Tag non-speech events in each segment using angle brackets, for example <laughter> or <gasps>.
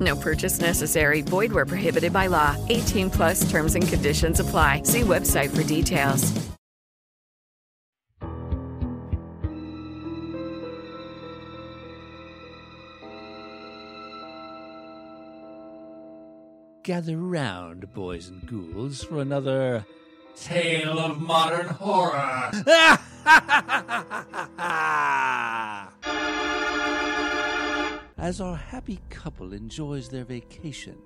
No purchase necessary. Void where prohibited by law. 18 plus terms and conditions apply. See website for details. Gather round, boys and ghouls, for another Tale of Modern Horror. <laughs> As our happy couple enjoys their vacation,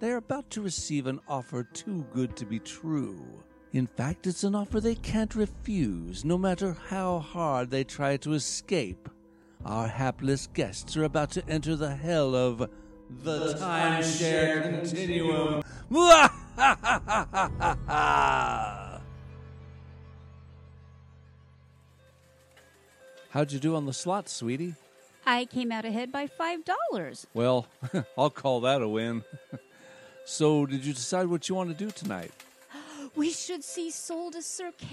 they are about to receive an offer too good to be true. In fact, it's an offer they can't refuse, no matter how hard they try to escape. Our hapless guests are about to enter the hell of the timeshare continuum. <laughs> How'd you do on the slots, sweetie? I came out ahead by five dollars. Well, <laughs> I'll call that a win. <laughs> so, did you decide what you want to do tonight? <gasps> We should see Soul to Cirque.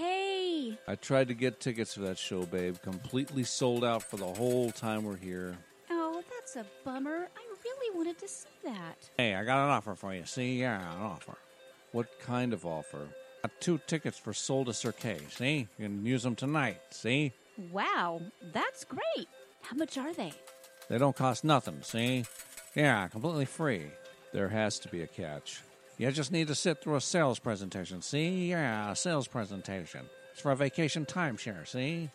I tried to get tickets for that show, babe. Completely sold out for the whole time we're here. Oh, that's a bummer. I really wanted to see that. Hey, I got an offer for you. See, yeah, an offer. What kind of offer? Got two tickets for Soul to Cirque. See, you can use them tonight. See, Wow, that's great. How much are they? they don't cost nothing. See, yeah, completely free. There has to be a catch. You just need to sit through a sales presentation. See, yeah, a sales presentation. It's for a vacation timeshare. See.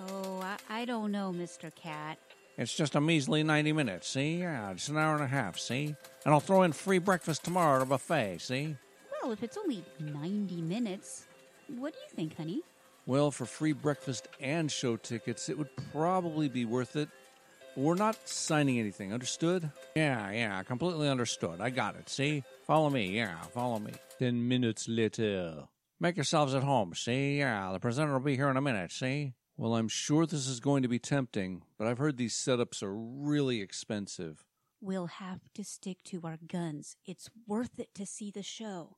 Oh, I, I don't know, Mr. Cat. It's just a measly 90 minutes, see? Yeah, just an hour and a half, see? And I'll throw in free breakfast tomorrow at a buffet, see? Well, if it's only 90 minutes, what do you think, honey? Well, for free breakfast and show tickets, it would probably be worth it. We're not signing anything, understood? Yeah, yeah, completely understood. I got it, see? Follow me, yeah, follow me. Ten minutes later. Make yourselves at home, see? Yeah, the presenter will be here in a minute, see? Well, I'm sure this is going to be tempting, but I've heard these setups are really expensive. We'll have to stick to our guns. It's worth it to see the show.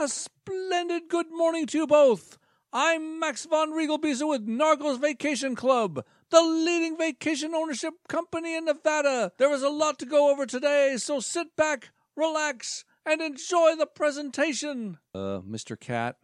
A splendid good morning to you both. I'm Max von Riegelbiese with Nargles Vacation Club, the leading vacation ownership company in Nevada. There is a lot to go over today, so sit back, relax, and enjoy the presentation. Uh, Mr. Cat?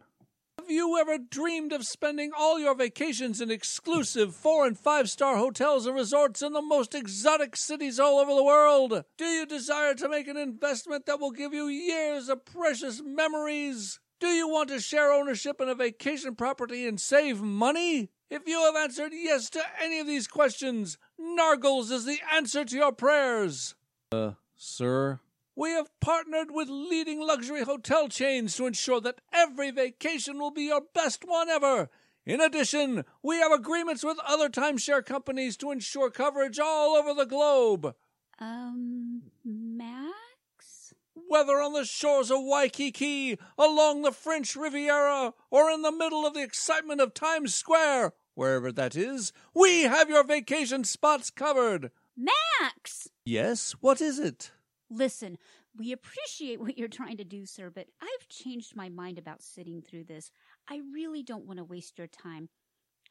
Have you ever dreamed of spending all your vacations in exclusive four and five star hotels and resorts in the most exotic cities all over the world? Do you desire to make an investment that will give you years of precious memories? Do you want to share ownership in a vacation property and save money? If you have answered yes to any of these questions, Nargles is the answer to your prayers. Uh, sir? We have partnered with leading luxury hotel chains to ensure that every vacation will be your best one ever. In addition, we have agreements with other timeshare companies to ensure coverage all over the globe. Um, Max? Whether on the shores of Waikiki, along the French Riviera, or in the middle of the excitement of Times Square, wherever that is, we have your vacation spots covered. Max! Yes, what is it? Listen, we appreciate what you're trying to do, sir, but I've changed my mind about sitting through this. I really don't want to waste your time.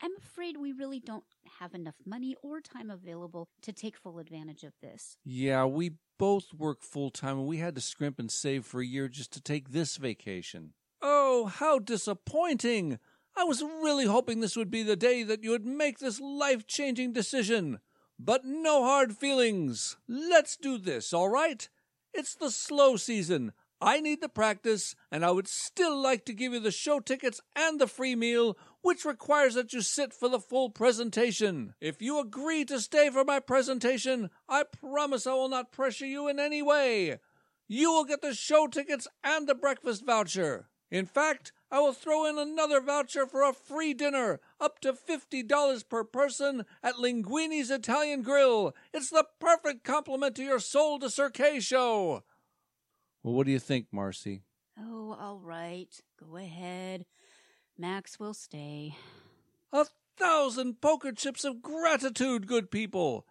I'm afraid we really don't have enough money or time available to take full advantage of this. Yeah, we both work full time and we had to scrimp and save for a year just to take this vacation. Oh, how disappointing! I was really hoping this would be the day that you would make this life changing decision. But no hard feelings. Let's do this, all right? It's the slow season. I need the practice, and I would still like to give you the show tickets and the free meal, which requires that you sit for the full presentation. If you agree to stay for my presentation, I promise I will not pressure you in any way. You will get the show tickets and the breakfast voucher. In fact, I will throw in another voucher for a free dinner, up to $50 per person at Linguini's Italian Grill. It's the perfect complement to your Soul to Cirque show. Well, what do you think, Marcy? Oh, all right. Go ahead. Max will stay. A thousand poker chips of gratitude, good people.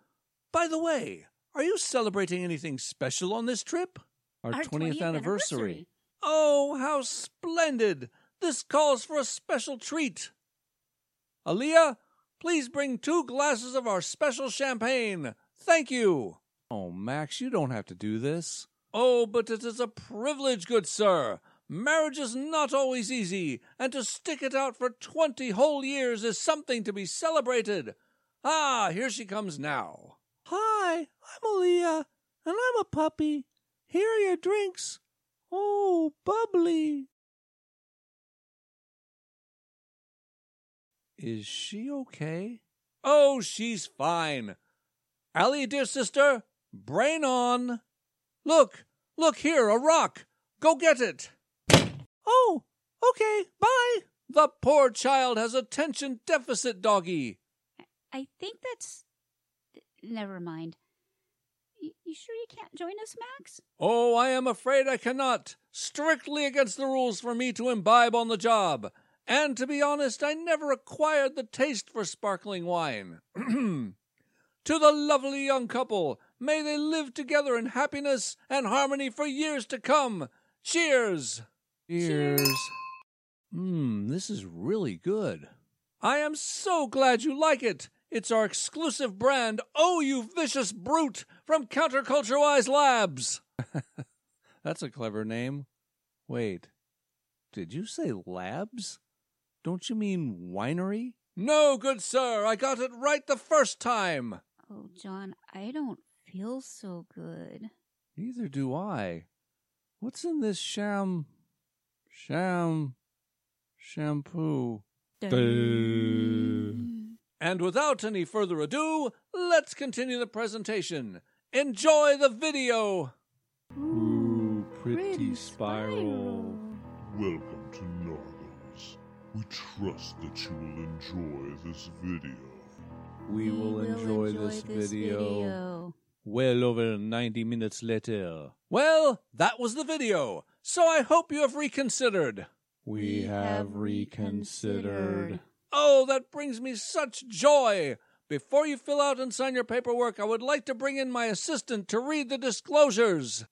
By the way, are you celebrating anything special on this trip? Our 20th anniversary. Oh, how splendid! This calls for a special treat. Aaliyah, please bring two glasses of our special champagne. Thank you. Oh, Max, you don't have to do this. Oh, but it is a privilege, good sir. Marriage is not always easy, and to stick it out for twenty whole years is something to be celebrated. Ah, here she comes now. Hi, I'm Aaliyah, and I'm a puppy. Here are your drinks. Oh, bubbly. Is she okay? Oh, she's fine. Allie, dear sister, brain on. Look, look here, a rock. Go get it. Oh, okay, bye. The poor child has attention deficit, doggy. I think that's. Never mind. You sure you can't join us, Max? Oh, I am afraid I cannot. Strictly against the rules for me to imbibe on the job. And to be honest, I never acquired the taste for sparkling wine. <clears throat> to the lovely young couple, may they live together in happiness and harmony for years to come. Cheers! Cheers. Mmm, this is really good. I am so glad you like it. It's our exclusive brand, Oh You Vicious Brute, from Counterculture Wise Labs. <laughs> That's a clever name. Wait, did you say labs? Don't you mean winery? No, good sir, I got it right the first time. Oh, John, I don't feel so good. Neither do I. What's in this sham. sham. shampoo? And without any further ado, let's continue the presentation. Enjoy the video! Ooh, pretty spiral. Welcome to Nargos. We trust that you will enjoy this video. We will enjoy, this, video. Well over 90 minutes later. Well, that was the video. So I hope you have reconsidered. We have reconsidered. Oh, that brings me such joy. Before you fill out and sign your paperwork, I would like to bring in my assistant to read the disclosures.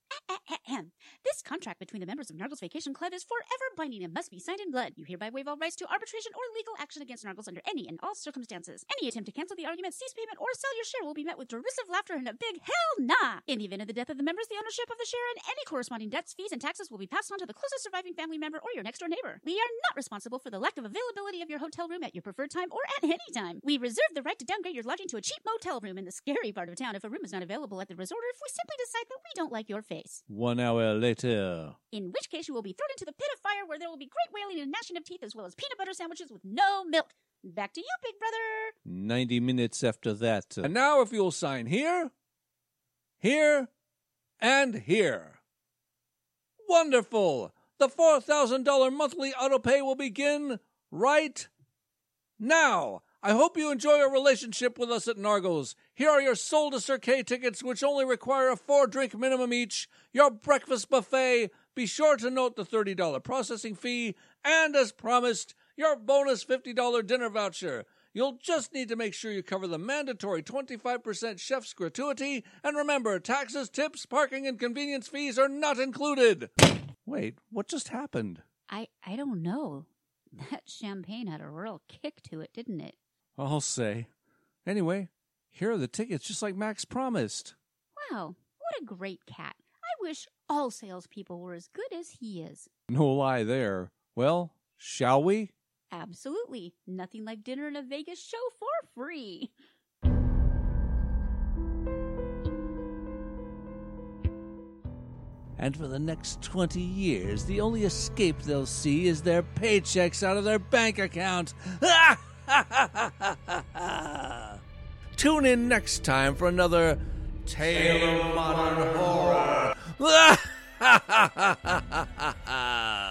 This contract between the members of Nargles Vacation Club is forever binding and must be signed in blood. You hereby waive all rights to arbitration or legal action against Nargles under any and all circumstances. Any attempt to cancel the argument, cease payment, or sell your share will be met with derisive laughter and a big hell nah. In the event of the death of the members, the ownership of the share and any corresponding debts, fees, and taxes will be passed on to the closest surviving family member or your next door neighbor. We are not responsible for the lack of availability of your hotel room at your preferred time or at any time. We reserve the right to downgrade your lodging to a cheap motel room in the scary part of town if a room is not available at the resort or if we simply decide that we don't like your face. One hour later. In which case you will be thrown into the pit of fire where there will be great wailing and gnashing of teeth as well as peanut butter sandwiches with no milk. Back to you, big brother. 90 minutes after that. And now, if you'll sign here, here, and here. Wonderful! The $4,000 monthly auto pay will begin right now. I hope you enjoy your relationship with us at Nargles. Here are your Soul to Cirque tickets, which only require a four drink minimum each, your breakfast buffet. Be sure to note the $30 processing fee, and as promised, your bonus $50 dinner voucher. You'll just need to make sure you cover the mandatory 25% chef's gratuity, and remember, taxes, tips, parking, and convenience fees are not included. Wait, what just happened? I, I don't know. <laughs> That champagne had a real kick to it, didn't it? I'll say. Anyway, here are the tickets just like Max promised. Wow, what a great cat. I wish all salespeople were as good as he is. No lie there. Well, shall we? Absolutely. Nothing like dinner in a Vegas show for free. And for the next 20 years, the only escape they'll see is their paychecks out of their bank account. <laughs> <laughs> Tune in next time for another Tale of Modern Horror. <laughs>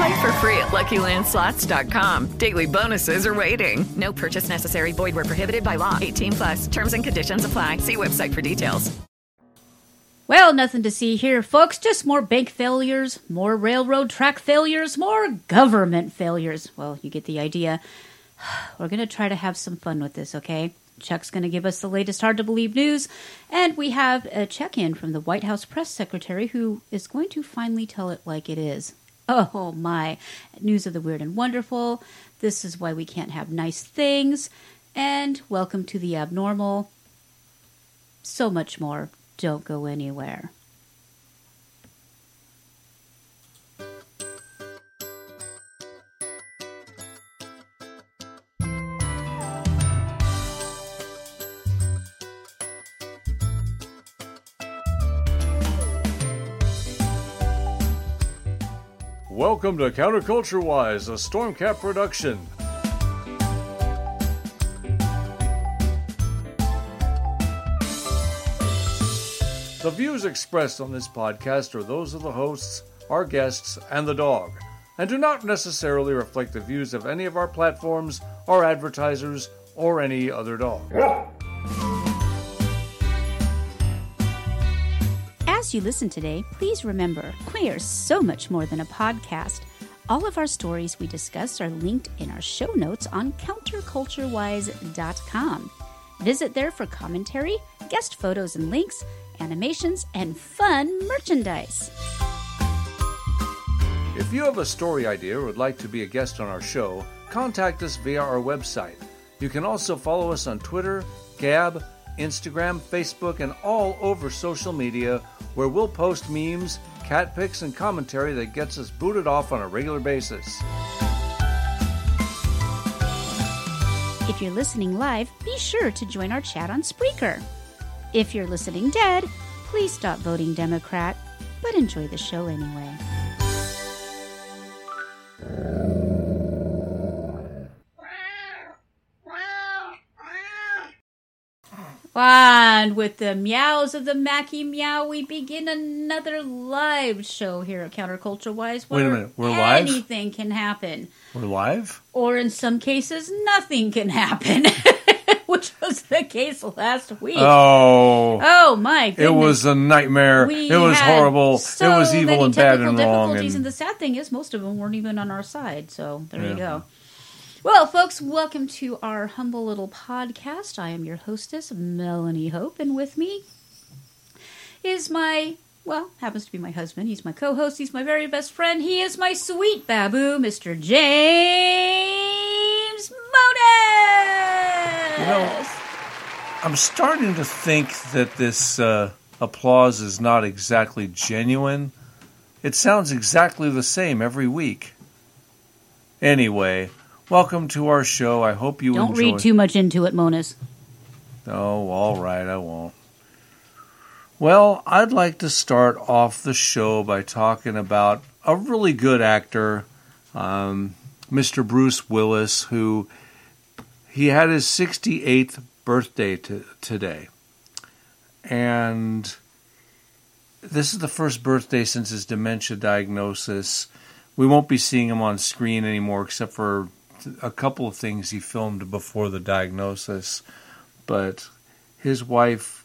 Play for free at LuckyLandSlots.com. Daily bonuses are waiting. No purchase necessary. Void where prohibited by law. 18 plus. Terms and conditions apply. See website for details. Well, nothing to see here, folks. Just more bank failures, more railroad track failures, more government failures. Well, you get the idea. <sighs> We're going to try to have some fun with this, okay? Chuck's going to give us the latest hard to believe news, and we have a check in from the White House press secretary who is going to finally tell it like it is. <laughs> Oh my, news of the weird and wonderful. This is why we can't have nice things. And welcome to the abnormal. So much more. Don't go anywhere. Welcome to Counterculture Wise, a Stormcap production. The views expressed on this podcast are those of the hosts, our guests, and the dog, and do not necessarily reflect the views of any of our platforms, our advertisers, or any other dog. You listen today, please remember we are so much more than a podcast. All of our stories we discuss are linked in our show notes on counterculturewise.com. Visit there for commentary, guest photos and links, animations, and fun merchandise. If you have a story idea or would like to be a guest on our show, contact us via our website. You can also follow us on Twitter, Gab, Instagram, Facebook, and all over social media where we'll post memes, cat pics, and commentary that gets us booted off on a regular basis. If you're listening live, be sure to join our chat on Spreaker. If you're listening dead, please stop voting Democrat, but enjoy the show anyway. And with the meows of the Mackie Meow, we begin another live show here at Counterculture Wise. Wait a minute, we're live? Anything can happen. We're live? Or in some cases, nothing can happen, <laughs> which was the case last week. Oh. Oh, my It was a nightmare. We it was horrible. so it was evil and bad and wrong. And, and the sad thing is, most of them weren't even on our side. So there you go. Well, folks, welcome to our humble little podcast. I am your hostess, Melanie Hope, and with me is my well, happens to be my husband. He's my co-host. He's my very best friend. He is my sweet babu, Mr. James Monas. You know, I'm starting to think that this uh, applause is not exactly genuine. It sounds exactly the same every week. Anyway, welcome to our show. I hope you Don't enjoy. read too much into it, Monas. Oh, all right, I won't. Well, I'd like to start off the show by talking about a really good actor, um, Mr. Bruce Willis, who he had his 68th birthday to, today. And this is the first birthday since his dementia diagnosis. We won't be seeing him on screen anymore, except for a couple of things he filmed before the diagnosis. But his wife,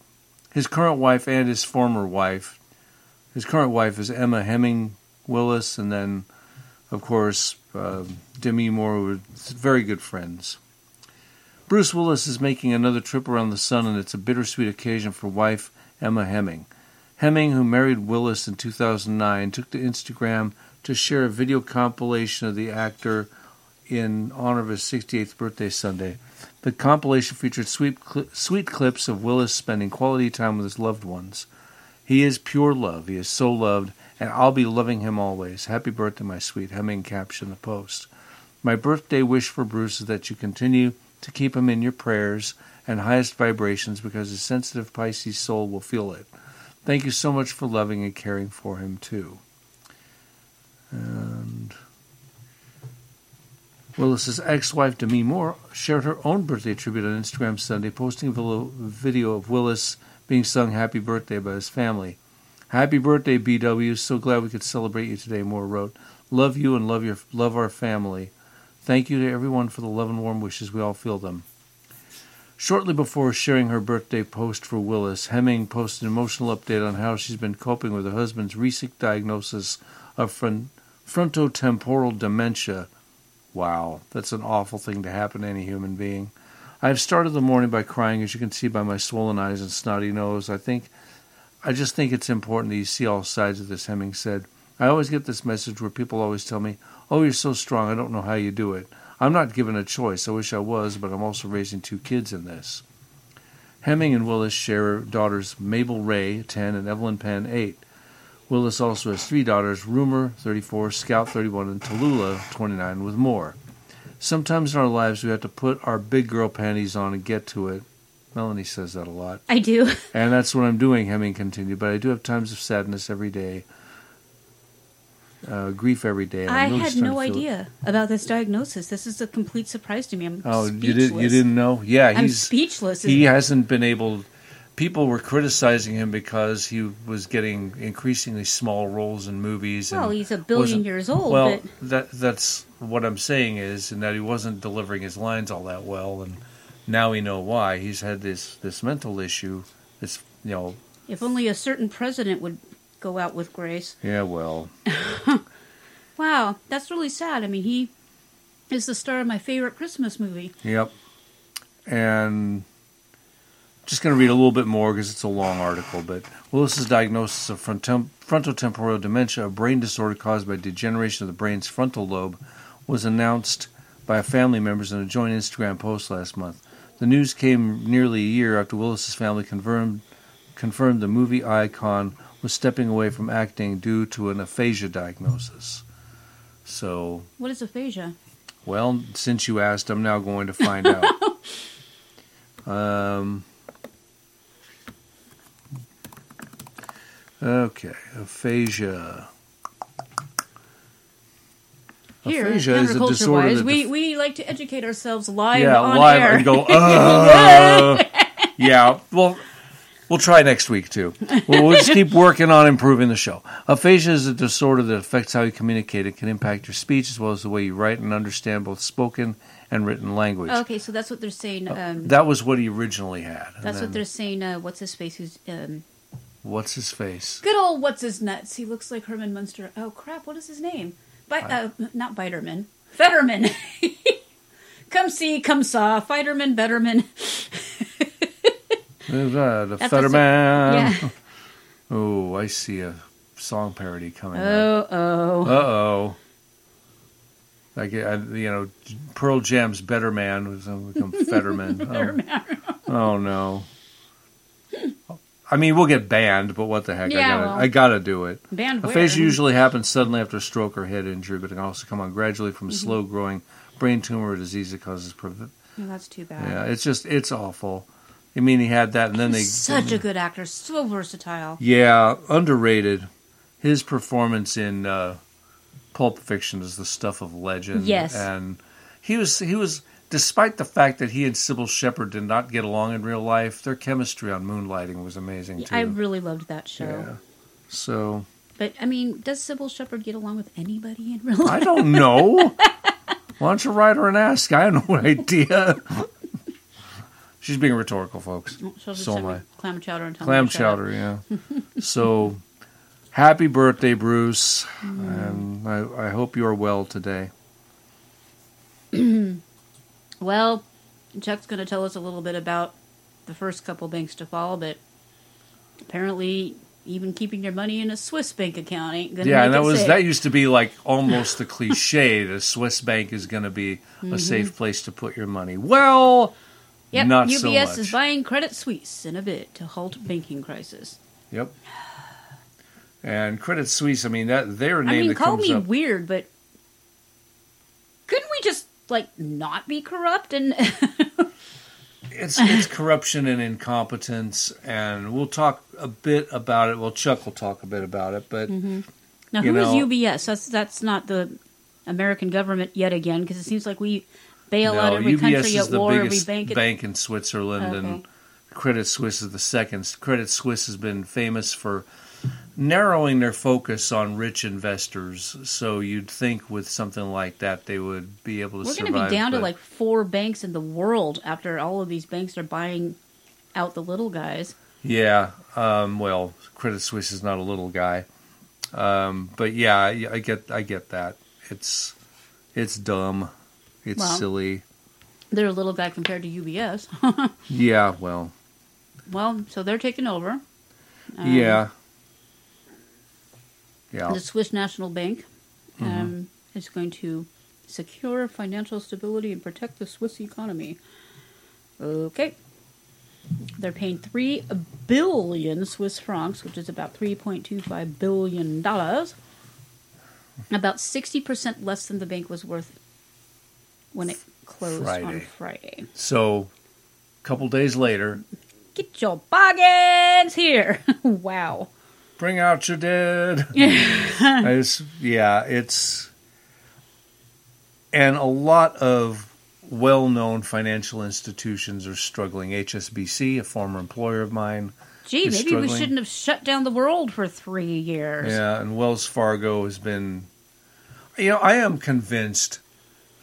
his current wife, and his former wife, his current wife is Emma Hemming Willis, and then, of course, uh, Demi Moore were very good friends. Bruce Willis is making another trip around the sun, and it's a bittersweet occasion for wife Emma Hemming. Hemming, who married Willis in 2009, took to Instagram to share a video compilation of the actor in honor of his 68th birthday Sunday. The compilation featured sweet, cl- sweet clips of Willis spending quality time with his loved ones. He is pure love. He is so loved, and I'll be loving him always. Happy birthday, my sweet. Hemming captioned the post. My birthday wish for Bruce is that you continue to keep him in your prayers and highest vibrations because his sensitive Pisces soul will feel it. Thank you so much for loving and caring for him, too. And Willis's ex-wife Demi Moore shared her own birthday tribute on Instagram Sunday, posting a video of Willis being sung "Happy Birthday" by his family. Happy birthday, BW! So glad we could celebrate you today. Moore wrote, "Love you and love your love our family. Thank you to everyone for the love and warm wishes. We all feel them." Shortly before sharing her birthday post for Willis, Hemming posted an emotional update on how she's been coping with her husband's recent diagnosis of front- frontotemporal dementia. Wow, that's an awful thing to happen to any human being. I have started the morning by crying, as you can see by my swollen eyes and snotty nose. I think, I just think it's important that you see all sides of this. Hemming said. I always get this message where people always tell me, "Oh, you're so strong. I don't know how you do it." I'm not given a choice. I wish I was, but I'm also raising two kids in this. Hemming and Willis share daughters Mabel Rae, 10, and Evelyn Penn, 8. Willis also has three daughters Rumor, 34, Scout, 31, and Tallulah, 29, with Moore. Sometimes in our lives we have to put our big girl panties on and get to it. Melanie says that a lot. I do. <laughs> And that's what I'm doing, Hemming continued, but I do have times of sadness every day. Uh, grief every day. I really had no feel it. idea about this diagnosis. This is a complete surprise to me. I'm Oh, speechless. you didn't you didn't know? Yeah, I'm he's speechless. He hasn't been able. People were criticizing him because he was getting increasingly small roles in movies. And Well, he's a billion years old, Well, but- that that's what I'm saying is, and that he wasn't delivering his lines all that well, and now we know why. He's had this this mental issue. This you know, If only a certain president would go out with grace. yeah, well, <laughs> Wow, that's really sad. I mean, he is the star of my favorite Christmas movie. Yep. And just going to read a little bit more because it's a long article. But Willis's diagnosis of frontem- frontotemporal dementia, a brain disorder caused by degeneration of the brain's frontal lobe, was announced by family members in a joint Instagram post last month. The news came nearly a year after Willis's family confirmed confirmed the movie icon was stepping away from acting due to an aphasia diagnosis. So What is aphasia? well, since you asked, I'm now going to find out. <laughs> Um, okay, aphasia. Here, aphasia is a disorder. Wise, we, def- we like to educate ourselves live yeah, on live air. and go. <laughs> Uh, yeah, well, we'll try next week too. We'll, we'll just keep working on improving the show. Aphasia is a disorder that affects how you communicate. It can impact your speech as well as the way you write and understand both spoken and written language. okay, so that's what they're saying. Um, That was what he originally had. that's then- what they're saying. Uh, what's his face? Who's um, What's his face? good old what's his nuts? He looks like Herman Munster. Oh crap! What is his name? Bi- uh, not Biderman. Fetterman. <laughs> come see, come saw. Fighterman, Betterman. <laughs> Uh, the That's Fetterman. Yeah. <laughs> Oh, I see a song parody coming. Oh, oh. Uh oh. Like you know, Pearl Jam's "Better Man" was become Fetterman. oh. oh no. I mean, we'll get banned, but what the heck? I gotta, well. I gotta do it. Banned? Aphasia usually happens suddenly after a stroke or head injury, but it can also come on gradually from a Mhm. slow growing brain tumor or disease that causes. Prov- No, that's too bad. yeah, it's just it's awful. I mean, he had that, and then they Such a good actor, so versatile. Yeah, underrated. His performance in uh, Pulp Fiction is the stuff of legend. Yes. and he was he was despite the fact that he and Cybill Shepherd did not get along in real life, their chemistry on Moonlighting was amazing too. I really loved that show. Yeah. So But I mean, does Cybill Shepherd get along with anybody in real life? I don't know. <laughs> Why don't you write her and ask? I have no <laughs> idea. She's being rhetorical, folks. So am I. clam chowder and tell Clam me to shut up. chowder, yeah. <laughs> so, happy birthday, Bruce, Mm. and I, I hope you are well today. <clears throat> well, Chuck's going to tell us a little bit about the first couple banks to fall, but apparently, even keeping your money in a Swiss bank account ain't going to yeah, and that was safe. that used to be like almost <laughs> a cliche. The Swiss bank is going to be Mhm. a safe place to put your money. Well, Yep, not UBS so much. is buying Credit Suisse in a bid to halt banking crisis. Yep. And Credit Suisse, I mean that their name I mean, call me up. weird, but couldn't we just like not be corrupt and <laughs> It's it's corruption and incompetence, and we'll talk a bit about it. Well, Chuck will talk a bit about it, but Mm-hmm. now who is know- UBS? That's that's not the American government yet again because it seems like we bail no, out every UBS country is at war, every bank. bank, at- in Switzerland, and Credit Suisse is the second. Credit Suisse has been famous for narrowing their focus on rich investors. So you'd think with something like that they would be able to We're going to be down to like four banks in the world after all of these banks are buying out the little guys. Yeah. Um, well, Credit Suisse is not a little guy, um, but yeah, I, I get I get that. It's it's dumb. It's Well. silly. They're a little guy compared to UBS. <laughs> Yeah. Well. well, so they're taking over. Um, yeah. Yeah. The Swiss National Bank um, Mhm. is going to secure financial stability and protect the Swiss economy. Okay. They're paying 3 billion Swiss francs, which is about $3.25 billion. About 60% less than the bank was worth when it closed on Friday. Friday. So, a couple days later, Get your bargains here. <laughs> wow. Bring out your dead. <laughs> Yeah, it's and a lot of well-known financial institutions are struggling. HSBC, a former employer of mine, Gee, maybe we shouldn't have shut down the world for three years. Yeah, and Wells Fargo has been. You know, I am convinced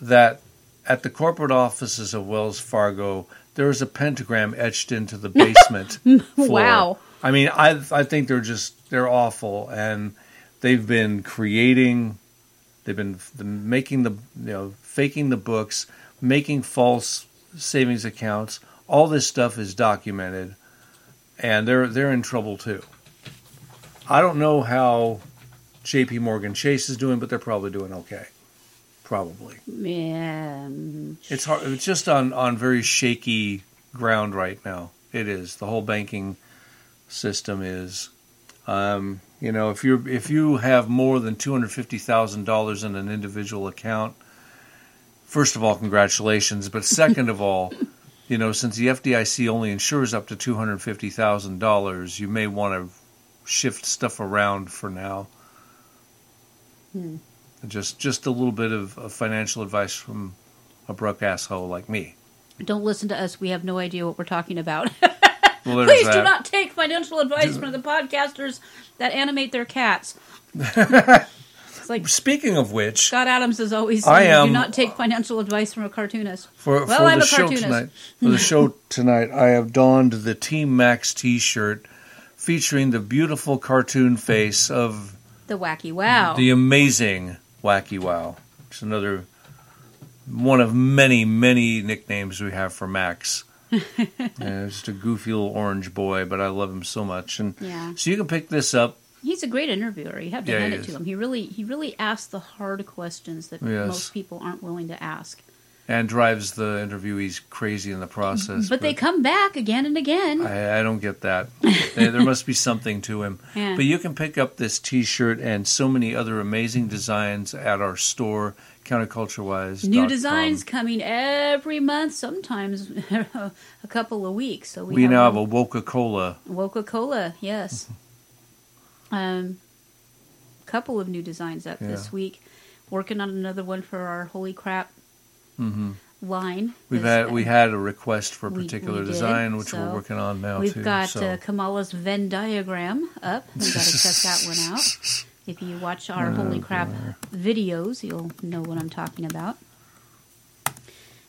that at the corporate offices of Wells Fargo, there is a pentagram etched into the <laughs> basement. floor. Wow. I mean, I I think they're just they're awful, and they've been creating, they've been making the you know faking the books, making false savings accounts. All this stuff is documented, and they're they're in trouble too. I don't know how J.P. Morgan Chase is doing, but they're probably doing okay. Probably. Yeah. It's hard. It's just on on very shaky ground right now. It is the whole banking system is. Um, you know, if you if you have more than two hundred fifty thousand dollars in an individual account, first of all, congratulations. But <laughs> second of all, you know, since the FDIC only insures up to two hundred fifty thousand dollars, you may want to shift stuff around for now. Hmm. Just just a little bit of, of financial advice from a broke asshole like me. Don't listen to us. We have no idea what we're talking about. <laughs> Well, Please do not take financial advice from the podcasters that animate their cats. <laughs> it's like Speaking of which, Scott Adams is always I saying, am- do not take financial advice from a cartoonist. for, well, for I'm the a show cartoonist. tonight, for the show <laughs> tonight, I have donned the Team Max T-shirt featuring the beautiful cartoon face of The wacky wow. the amazing Wacky Wow. It's another one of many, many nicknames we have for Max. <laughs> yeah, just a goofy little orange boy, but I love him so much. And Yeah. so you can pick this up. He's a great interviewer. You have to Yeah, hand it to him. He really he really asks the hard questions that Yes. most people aren't willing to ask. and drives the interviewees crazy in the process. but, they come back again and again. I, I don't get that. <laughs> there, must be something to him. Yeah. But you can pick up this T-shirt and so many other amazing designs at our store, counterculturewise. New designs coming every month, sometimes <laughs> a couple of weeks. So we, We, now have a Coca Cola. Coca Cola, yes. <laughs> um, couple of new designs up this week. Working on another one for our Holy Crap hmm line. We've had we had a request for a particular we did, design, which so we're working on now We've too. got so. uh, Kamala's Venn diagram up. We've got to check that one out. <laughs> If you watch our Oh, Holy Crap videos, you'll know what I'm talking about.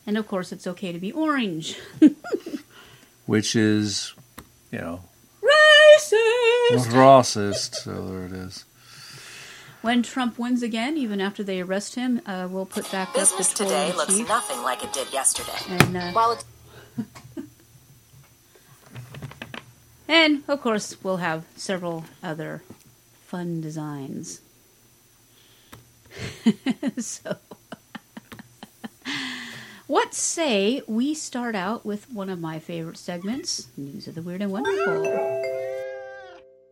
And of course, it's okay to be orange. <laughs> which is, you know, Racist! racist. So there it is. When Trump wins again, even after they arrest him, uh, we'll put back up the Business toll today in looks chief. nothing like it did yesterday. And, uh, While it's <laughs> And of course, we'll have several other fun designs. <laughs> so, what say we start out with one of my favorite segments News of the Weird and Wonderful?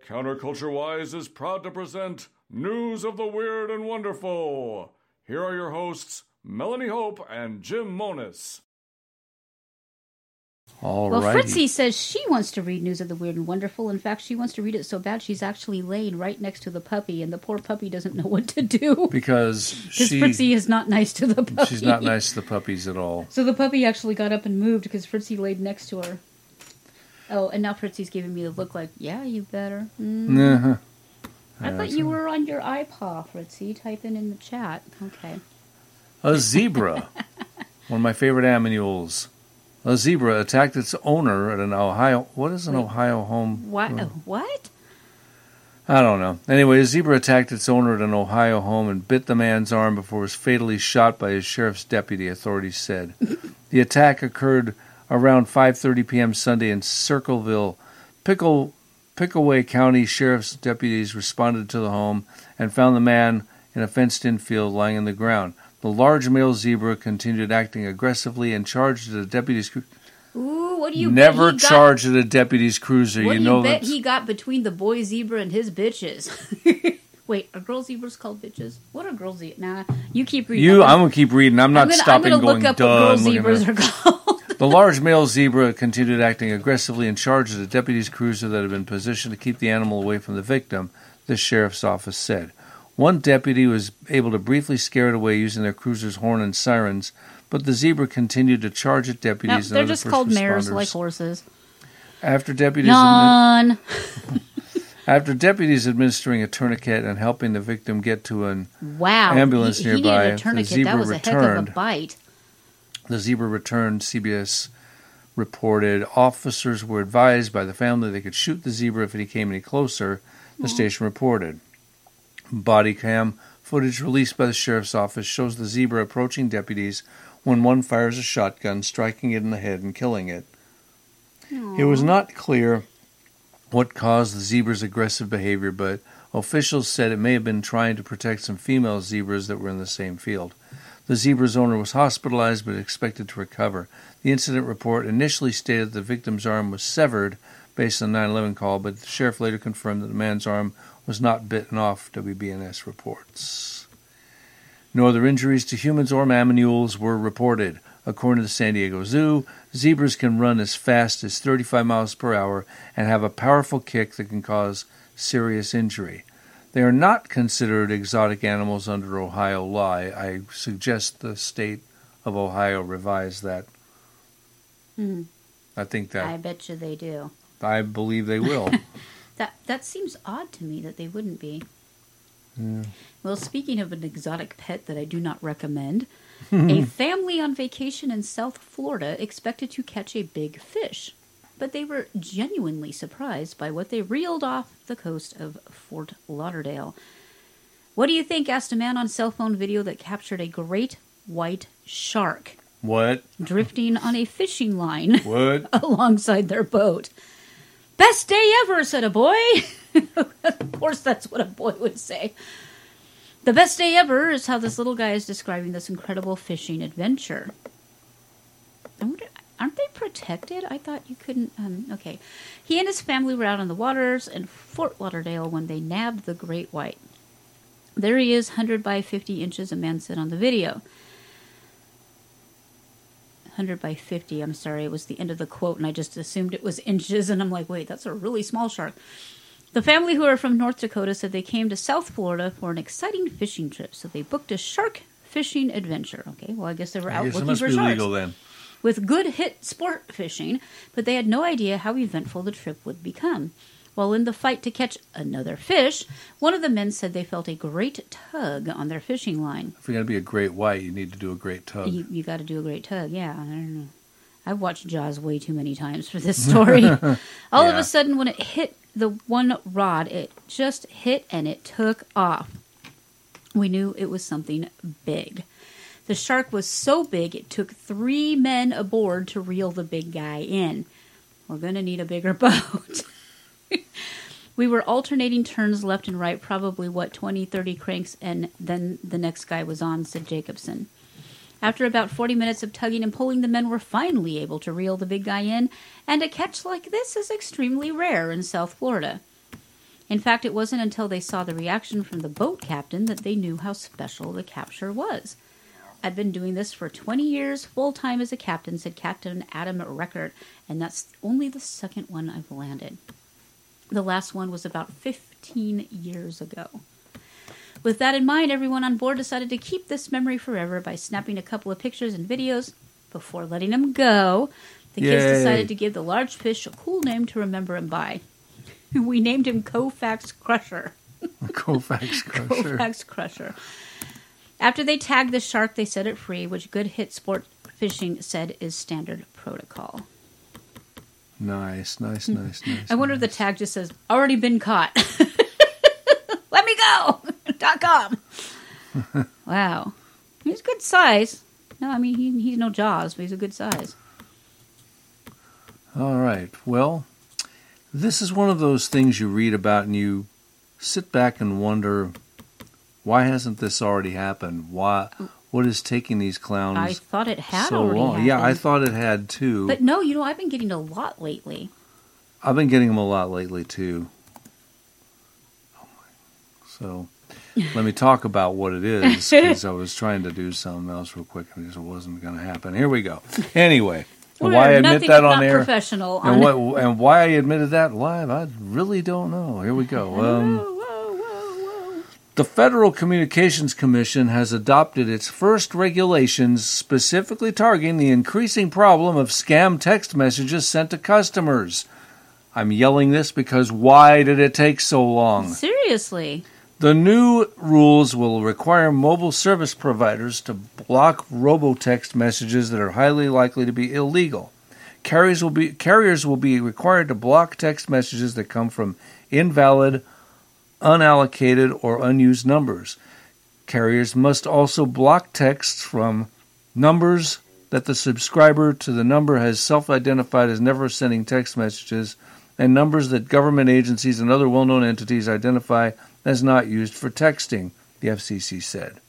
Counterculture Wise is proud to present News of the Weird and Wonderful. Here are your hosts, Melanie Hope and Jim Monis. All Well. Fritzy says she wants to read News of the Weird and Wonderful. In fact, she wants to read it so bad she's actually laying right next to the puppy, and the poor puppy doesn't know what to do. <laughs> because she Fritzy is not nice to the puppy. she's not nice to the puppies at all. So the puppy actually got up and moved because Fritzy laid next to her. Oh, and now Fritzy's giving me the look like, yeah, you better. Mm. Uh-huh. I thought you were on your iPod, Fritzy. Type in in the chat. Okay. A zebra, <laughs> one of my favorite animals. A zebra attacked its owner at an Ohio. What is an Ohio home? What? Hmm. What? I don't know. Anyway, a zebra attacked its owner at an Ohio home and bit the man's arm before it was fatally shot by his sheriff's deputy. Authorities said <laughs> the attack occurred around 5:30 p.m. Sunday in Circleville. Pickle Pickaway County Sheriff's deputies responded to the home and found the man in a fenced-in field lying on the ground. The large male zebra continued acting aggressively and charged at a deputy's. cru- Ooh, what do you Never got- charged at a deputy's cruiser. What you do know bet that. he got between the boy zebra and his bitches? <laughs> Wait, are girl zebras called bitches? What are girl zebras? Nah, you keep reading. You, I'm I'm gonna keep reading. I'm not gonna, stopping. I'm gonna going look up what girl zebras are called. The large male zebra continued acting aggressively and charged at a deputy's cruiser that had been positioned to keep the animal away from the victim, the sheriff's office said. One deputy was able to briefly scare it away using their cruiser's horn and sirens, but the zebra continued to charge at No, deputies and they're just first called mares, like horses. After deputies, admi- <laughs> <laughs> after deputies administering a tourniquet and helping the victim get to an Wow. ambulance he, nearby, He needed a the tourniquet. zebra That was a heck of a returned. bite. The zebra returned. CBS reported officers were advised by the family they could shoot the zebra if it came any closer. The mm-hmm. station reported. Body cam footage released by the sheriff's office shows the zebra approaching deputies when one fires a shotgun, striking it in the head and killing it. It was not clear what caused the zebra's aggressive behavior, but officials said it may have been trying to protect some female zebras that were in the same field. The zebra's owner was hospitalized but expected to recover. The incident report initially stated the victim's arm was severed based on the 9/11 call, but the sheriff later confirmed that the man's arm was not bitten off. WBNS reports. No other injuries to humans or mammules were reported. According to the San Diego Zoo, zebras can run as fast as 35 miles per hour and have a powerful kick that can cause serious injury. They are not considered exotic animals under Ohio law. I, suggest the state of Ohio revise that. Hmm. I think that I bet you they do. I believe they will. <laughs> That that seems odd to me that they wouldn't be. Yeah. Well, speaking of an exotic pet that I do not recommend, <laughs> a family on vacation in South Florida expected to catch a big fish, but they were genuinely surprised by what they reeled off the coast of Fort Lauderdale. What do you think? asked a man on cell phone video that captured a great white shark What? drifting on a fishing line What? <laughs> alongside their boat. Best day ever, said a boy. <laughs> of course, that's what a boy would say. The best day ever is how this little guy is describing this incredible fishing adventure. Aren't they protected? I thought you couldn't. Um, okay. He and his family were out on the waters in Fort Lauderdale when they nabbed the great white. There he is, 100 by 50 inches, a man said on the video. 100 by 50, I'm sorry, it was the end of the quote, and I just assumed it was <laughs> inches, and I'm like, wait, that's a really small shark. The family, who are from North Dakota, said they came to South Florida for an exciting fishing trip, so they booked a shark fishing adventure. Okay, well, I guess they were out I guess it looking for sharks. legal then. With good hit sport fishing, but they had no idea how eventful the trip would become. While in the fight to catch another fish, one of the men said they felt a great tug on their fishing line. If you're going to be a great white, you need to do a great tug. You, you got to do a great tug, yeah. I don't know. I've watched Jaws way too many times for this story. <laughs> All of a sudden, when it hit the one rod, it just hit and it took off. We knew it was something big. The shark was so big it took three men aboard to reel the big guy in. We're going to need a bigger <laughs> boat. We were alternating turns left and right, probably what, 20, 30 cranks, and then the next guy was on, said Jacobson. After about 40 minutes of tugging and pulling, the men were finally able to reel the big guy in, and a catch like this is extremely rare in South Florida. In fact, it wasn't until they saw the reaction from the boat captain that they knew how special the capture was. I've been doing this for 20 years full time as a captain, said Captain Adam Reckert, and that's only the second one I've landed. The last one was about 15 years ago. With that in mind, everyone on board decided to keep this memory forever by snapping a couple of pictures and videos before letting him go. The kids decided to give the large fish a cool name to remember him by. <laughs> We named him Kofax Crusher. <laughs> Kofax Crusher. Kofax Crusher. After they tagged the shark, they set it free, which Good Hit Sport Fishing said is standard protocol. Nice, nice, hmm. nice, nice. I wonder if the tag just says "already been caught." <laughs> Let me go. <laughs> Dot com. <laughs> wow, he's good size. No, I mean he, he's no Jaws, but he's a good size. All right. Well, this is one of those things you read about and you sit back and wonder why hasn't this already happened? Why what is taking these clowns I thought it had so already long? Yeah, I thought it had too. But no, you know I've been getting a lot lately. I've been getting them a lot lately too. So let me talk about what it is because I was trying to do something else real quick and it wasn't going to happen. Here we go. Anyway, and why I admit that on air professional and on- what and why I admitted that live, I really don't know. Here we go. Um, the Federal Communications Commission has adopted its first regulations specifically targeting the increasing problem of scam text messages sent to customers. I'm yelling this because why did it take so long? Seriously. The new rules will require mobile service providers to block robotext messages that are highly likely to be illegal. Carriers will be, carriers will be required to block text messages that come from invalid, unallocated, or unused numbers. Carriers must also block texts from numbers that the subscriber to the number has self identified as never sending text messages, and numbers that government agencies and other well known entities identify as not used for texting, the FCC said.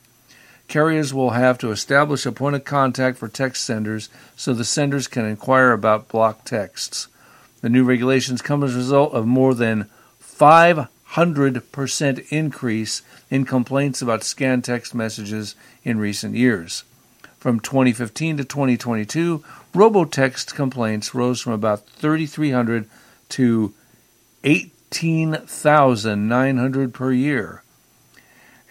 Carriers will have to establish a point of contact for text senders so the senders can inquire about blocked texts. The new regulations come as a result of more than 500% increase in complaints about scanned text messages in recent years. From 2015 to 2022, robotext complaints rose from about 3,300 to 18,900 per year.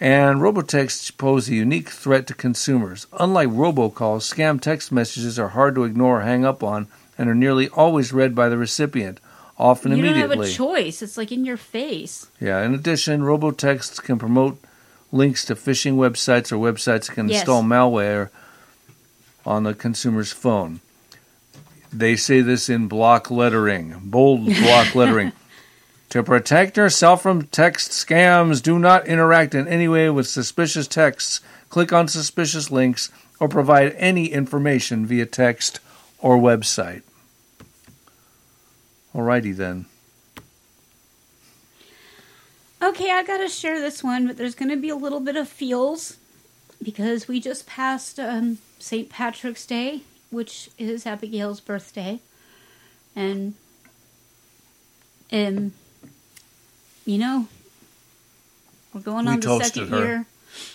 And robotexts pose a unique threat to consumers. Unlike robocalls, scam text messages are hard to ignore or hang up on and are nearly always read by the recipient, often you immediately. don't have a choice. It's like in your face. Yeah, in addition, robotexts can promote links to phishing websites or websites that can Yes. install malware on the consumer's phone. They say this in block lettering, bold <laughs> block lettering. To protect yourself from text scams, do not interact in any way with suspicious texts, click on suspicious links, or provide any information via text or website. Alrighty then. Okay, I gotta share this one, but there's gonna be a little bit of feels because we just passed um, St. Patrick's Day which is Abigail's birthday, and um, you know, we're going We on the second her. year.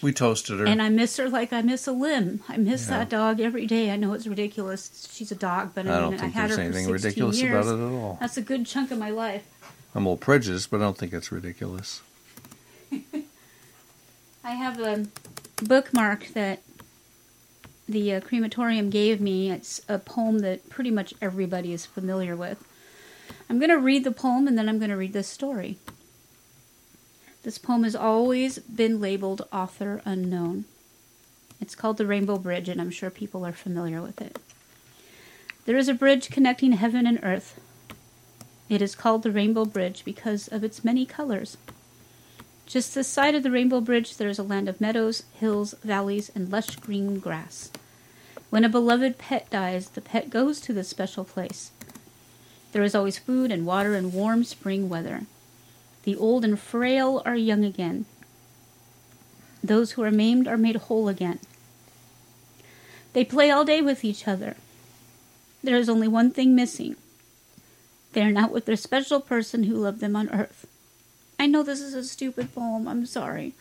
We toasted her. And I miss her like I miss a limb. I miss Yeah. that dog every day. I know it's ridiculous. She's a dog, but I, I mean, don't think I had there's her anything for 16 ridiculous years. about it at all. That's a good chunk of my life. I'm a little prejudiced, but I don't think it's ridiculous. <laughs> I have a bookmark that the uh, crematorium gave me. It's a poem that pretty much everybody is familiar with. I'm going to read the poem and then I'm going to read this story. This poem has always been labeled author unknown. It's called The Rainbow Bridge, and I'm sure people are familiar with it. There is a bridge connecting heaven and earth. It is called the Rainbow Bridge because of its many colors. Just this side of the Rainbow Bridge, there is a land of meadows, hills, valleys, and lush green grass. When a beloved pet dies, the pet goes to this special place. There is always food and water and warm spring weather. The old and frail are young again. Those who are maimed are made whole again. They play all day with each other. There is only one thing missing. They are not with their special person who loved them on earth. I know this is a stupid poem, I'm sorry.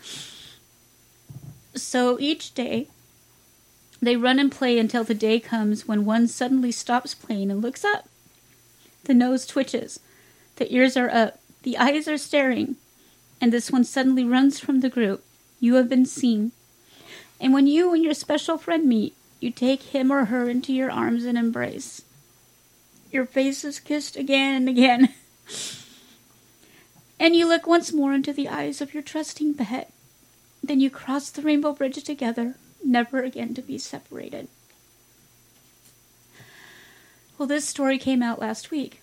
So each day, they run and play until the day comes when one suddenly stops playing and looks up. The nose twitches, the ears are up, the eyes are staring, and this one suddenly runs from the group. You have been seen. And when you and your special friend meet, you take him or her into your arms and embrace. Your face is kissed again and again. <laughs> and you look once more into the eyes of your trusting pet. Then you cross the rainbow bridge together, never again to be separated. Well, this story came out last week.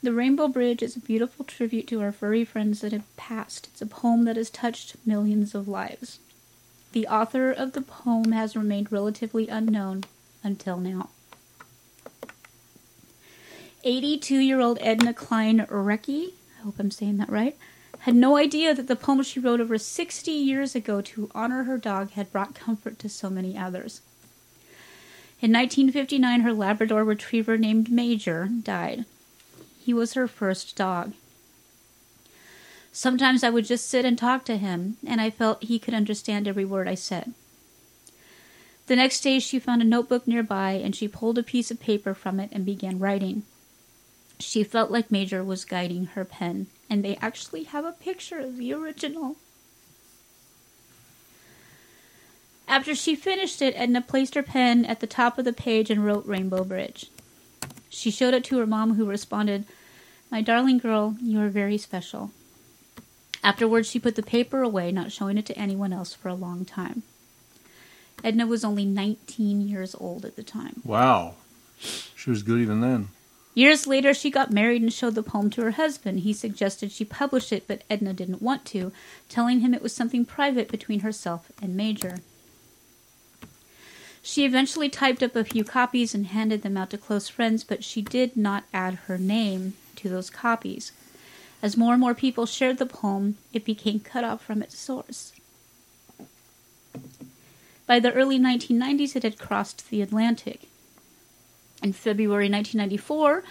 The Rainbow Bridge is a beautiful tribute to our furry friends that have passed. It's a poem that has touched millions of lives. The author of the poem has remained relatively unknown until now. 82 year old Edna Clyne-Rekhy, I hope I'm saying that right, had no idea that the poem she wrote over 60 years ago to honor her dog had brought comfort to so many others. In 1959, her Labrador retriever named Major died. He was her first dog. Sometimes I would just sit and talk to him, and I felt he could understand every word I said. The next day, she found a notebook nearby and she pulled a piece of paper from it and began writing. She felt like Major was guiding her pen, and they actually have a picture of the original. After she finished it, Edna placed her pen at the top of the page and wrote Rainbow Bridge. She showed it to her mom, who responded, My darling girl, you are very special. Afterwards, she put the paper away, not showing it to anyone else for a long time. Edna was only 19 years old at the time. Wow. She was good even then. Years later, she got married and showed the poem to her husband. He suggested she publish it, but Edna didn't want to, telling him it was something private between herself and Major. She eventually typed up a few copies and handed them out to close friends, but she did not add her name to those copies. As more and more people shared the poem, it became cut off from its source. By the early 1990s, it had crossed the Atlantic. In February 1994,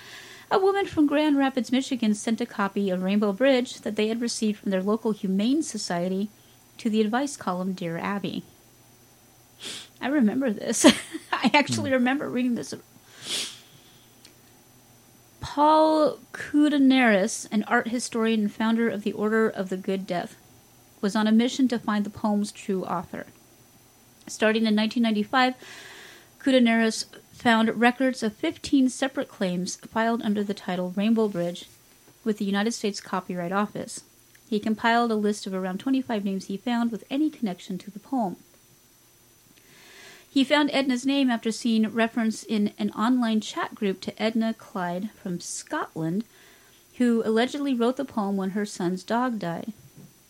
a woman from Grand Rapids, Michigan sent a copy of Rainbow Bridge that they had received from their local Humane Society to the advice column Dear Abby. I remember this. <laughs> I actually hmm. remember reading this. Paul Koudounaris, an art historian and founder of the Order of the Good Death, was on a mission to find the poem's true author. Starting in 1995, Koudounaris found records of 15 separate claims filed under the title Rainbow Bridge with the United States Copyright Office. He compiled a list of around 25 names he found with any connection to the poem. He found Edna's name after seeing reference in an online chat group to Edna Clyne from Scotland, who allegedly wrote the poem when her son's dog died.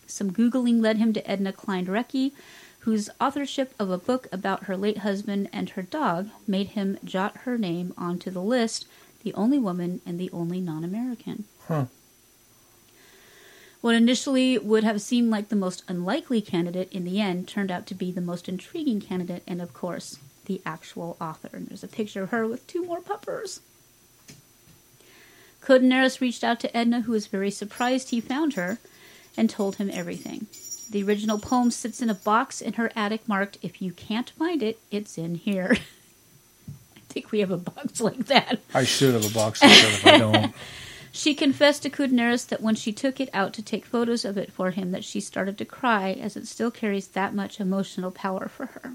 Some Googling led him to Edna Clyne-Rekhy, whose authorship of a book about her late husband and her dog made him jot her name onto the list, the only woman and the only non American. Huh. What initially would have seemed like the most unlikely candidate in the end turned out to be the most intriguing candidate, and of course, the actual author. And there's a picture of her with two more puppers. Koudounaris reached out to Edna, who was very surprised he found her, and told him everything. The original poem sits in a box in her attic marked, If you can't find it, it's in here. <laughs> I think we have a box like that. I should have a box like that if I don't. <laughs> She confessed to Koudounaris that when she took it out to take photos of it for him that she started to cry as it still carries that much emotional power for her.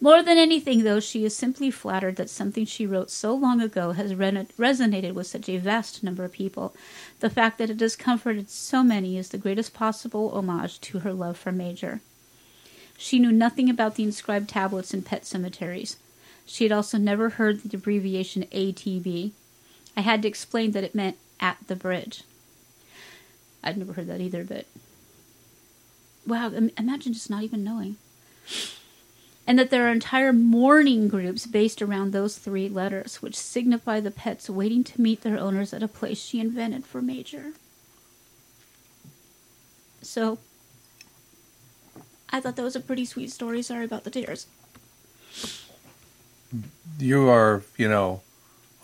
More than anything, though, she is simply flattered that something she wrote so long ago has re- resonated with such a vast number of people. The fact that it has comforted so many is the greatest possible homage to her love for Major. She knew nothing about the inscribed tablets in pet cemeteries. She had also never heard the abbreviation ATB. I had to explain that it meant at the bridge. I'd never heard that either, but wow, imagine just not even knowing and that there are entire mourning groups based around those three letters, which signify the pets waiting to meet their owners at a place she invented for Major. So, I thought that was a pretty sweet story. Sorry about the tears. You are, you know,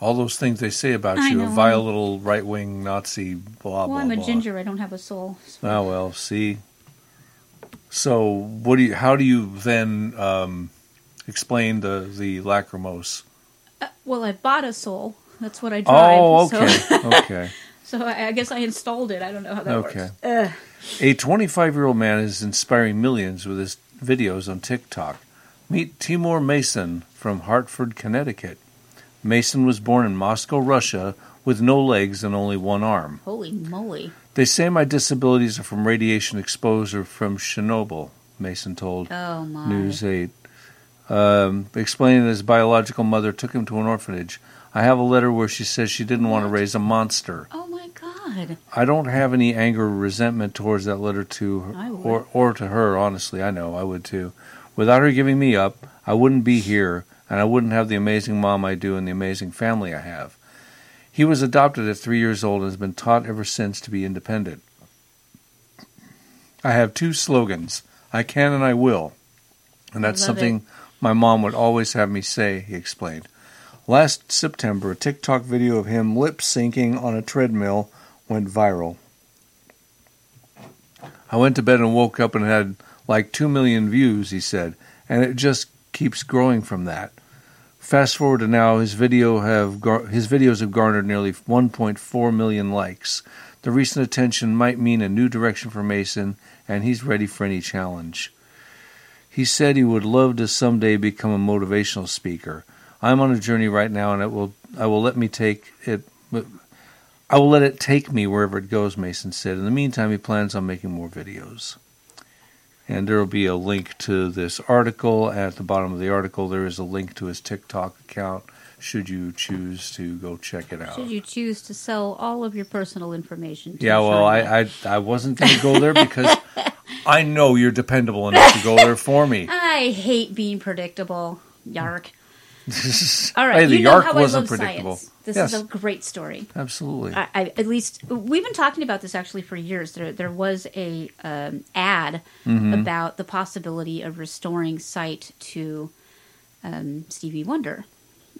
all those things they say about I you, know. a vile little right wing Nazi, blah, well, blah, Well, I'm a blah. ginger. I don't have a soul. Ah, well, see. So, what do you? How do you then um, explain the the lacrimose? Uh, well, I bought a soul. That's what I drive. Oh, so- okay, okay, <laughs> So I, guess I installed it. I don't know how that okay. works. Ugh. A 25 year old man is inspiring millions with his videos on TikTok. Meet Timur Mason from Hartford, Connecticut. Mason was born in Moscow, Russia, with no legs and only one arm. Holy moly! They say my disabilities are from radiation exposure from Chernobyl, Mason told Oh my! News 8. Um, explaining that his biological mother took him to an orphanage. I have a letter where she says she didn't want to raise a monster. Oh my god! I don't have any anger or resentment towards that letter to her, or or to her. Honestly, I know I would too. Without her giving me up, I wouldn't be here, and I wouldn't have the amazing mom I do and the amazing family I have. He was adopted at three years old and has been taught ever since to be independent. I have two slogans: I can and I will, and that's something my mom would always have me say. He explained. Last September, a TikTok video of him lip syncing on a treadmill went viral. I went to bed and woke up and had like 2 million views, he said, and it just keeps growing from that. Fast forward to now, his video have gar- his videos have garnered nearly 1.4 million likes. The recent attention might mean a new direction for Mason, and he's ready for any challenge. He said he would love to someday become a motivational speaker. I'm on a journey right now, and it will I will let me take it. I will let it take me wherever it goes. Mason said. In the meantime, he plans on making more videos. And there will be a link to this article. At the bottom of the article, there is a link to his TikTok account. Should you choose to go check it out? Should you choose to sell all of your personal information? To Yeah, well, I, I I wasn't going to go there because I know you're dependable enough to go there for me. <laughs> I hate being predictable. Yark. <laughs> All right, Hey, the you know how wasn't I love predictable. Science. This Yes. is a great story. Absolutely. I, I, at least we've been talking about this actually for years. There, there was a um, ad Mhm. about the possibility of restoring sight to um, Stevie Wonder,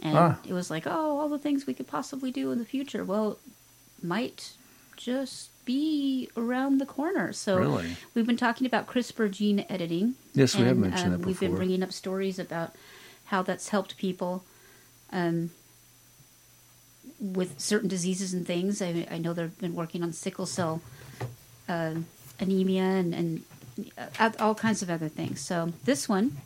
and Ah. it was like, oh, all the things we could possibly do in the future. Well, might just be around the corner. So Really? we've been talking about CRISPR gene editing. Yes, we have and, mentioned um, that We've been bringing up stories about how that's helped people. Um, with certain diseases and things. I, I know they've been working on sickle cell uh, anemia and, and uh, all kinds of other things. So this one,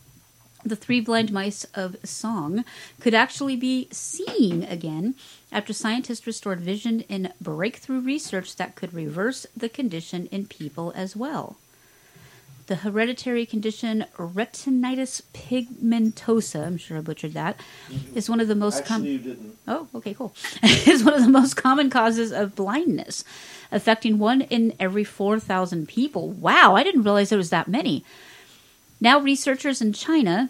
the three blind mice of song, could actually be seeing again after scientists restored vision in breakthrough research that could reverse the condition in people as well. The hereditary condition retinitis pigmentosa, I'm sure I butchered that, is one of the most common. Oh, okay, cool. <laughs> is one of the most common causes of blindness, affecting one in every 4,000 people. Wow, I didn't realize there was that many. Now, researchers in China,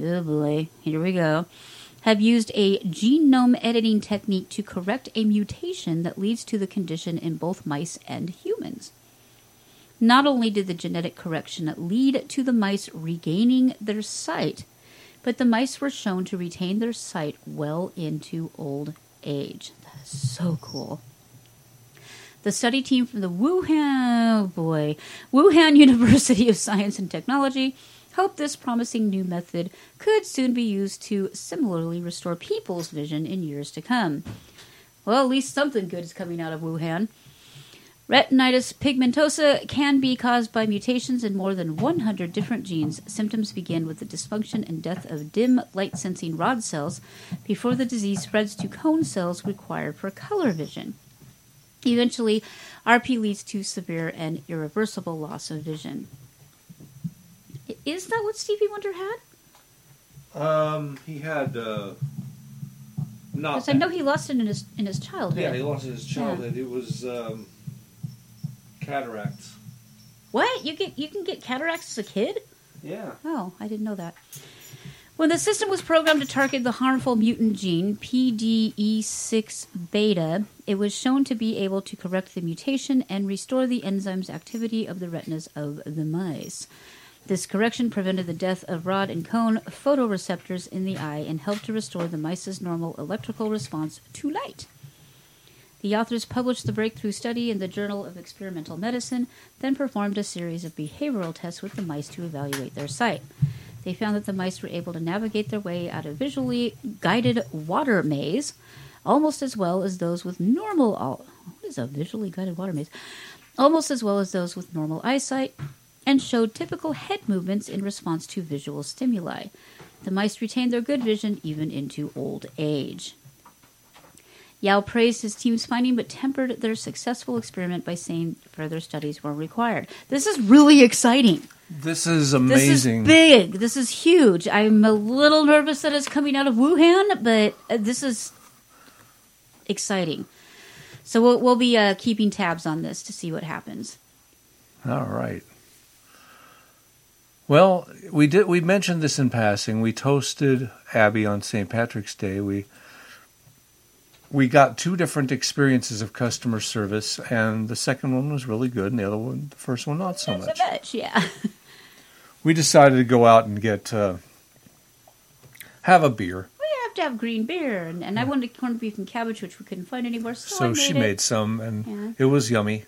oh boy, here we go, have used a genome editing technique to correct a mutation that leads to the condition in both mice and humans. Not only did the genetic correction lead to the mice regaining their sight, but the mice were shown to retain their sight well into old age. That is so cool. The study team from the Wuhan, oh boy, Wuhan <laughs> University of Science and Technology hoped this promising new method could soon be used to similarly restore people's vision in years to come. Well, at least something good is coming out of Wuhan. Retinitis pigmentosa can be caused by mutations in more than 100 different genes. Symptoms begin with the dysfunction and death of dim light sensing rod cells before the disease spreads to cone cells required for color vision. Eventually, RP leads to severe and irreversible loss of vision. Is that what Stevie Wonder had? Um, he had uh, not. Because I know he lost it in his in his childhood. Yeah, he lost it in his childhood. It was um, cataracts. What? You get you can get cataracts as a kid? Yeah. Oh, I didn't know that. When the system was programmed to target the harmful mutant gene PDE6 beta, it was shown to be able to correct the mutation and restore the enzyme's activity of the retinas of the mice. This correction prevented the death of rod and cone photoreceptors in the eye and helped to restore the mice's normal electrical response to light. The authors published the breakthrough study in the Journal of Experimental Medicine, then performed a series of behavioral tests with the mice to evaluate their sight. They found that the mice were able to navigate their way out of visually guided water maze almost as well as those with normal. What is a visually guided water maze? Almost as well as those with normal eyesight, and showed typical head movements in response to visual stimuli. The mice retained their good vision even into old age. Yao praised his team's finding but tempered their successful experiment by saying further studies were required. This is really exciting. This is amazing. This is big. This is huge. I'm a little nervous that it's coming out of Wuhan, but uh, this is exciting. So we'll, we'll be uh, keeping tabs on this to see what happens. All right. Well, we did. We mentioned this in passing. We toasted Abby on St. Patrick's Day. We we got two different experiences of customer service, and the second one was really good, and the other one, the first one, not so Not so much. much, yeah. <laughs> We decided to go out and get uh, have a beer. We have to have green beer, and, and I wanted corned beef and cabbage, which we couldn't find anywhere. So, So made she it. made some, and Yeah. it was yummy.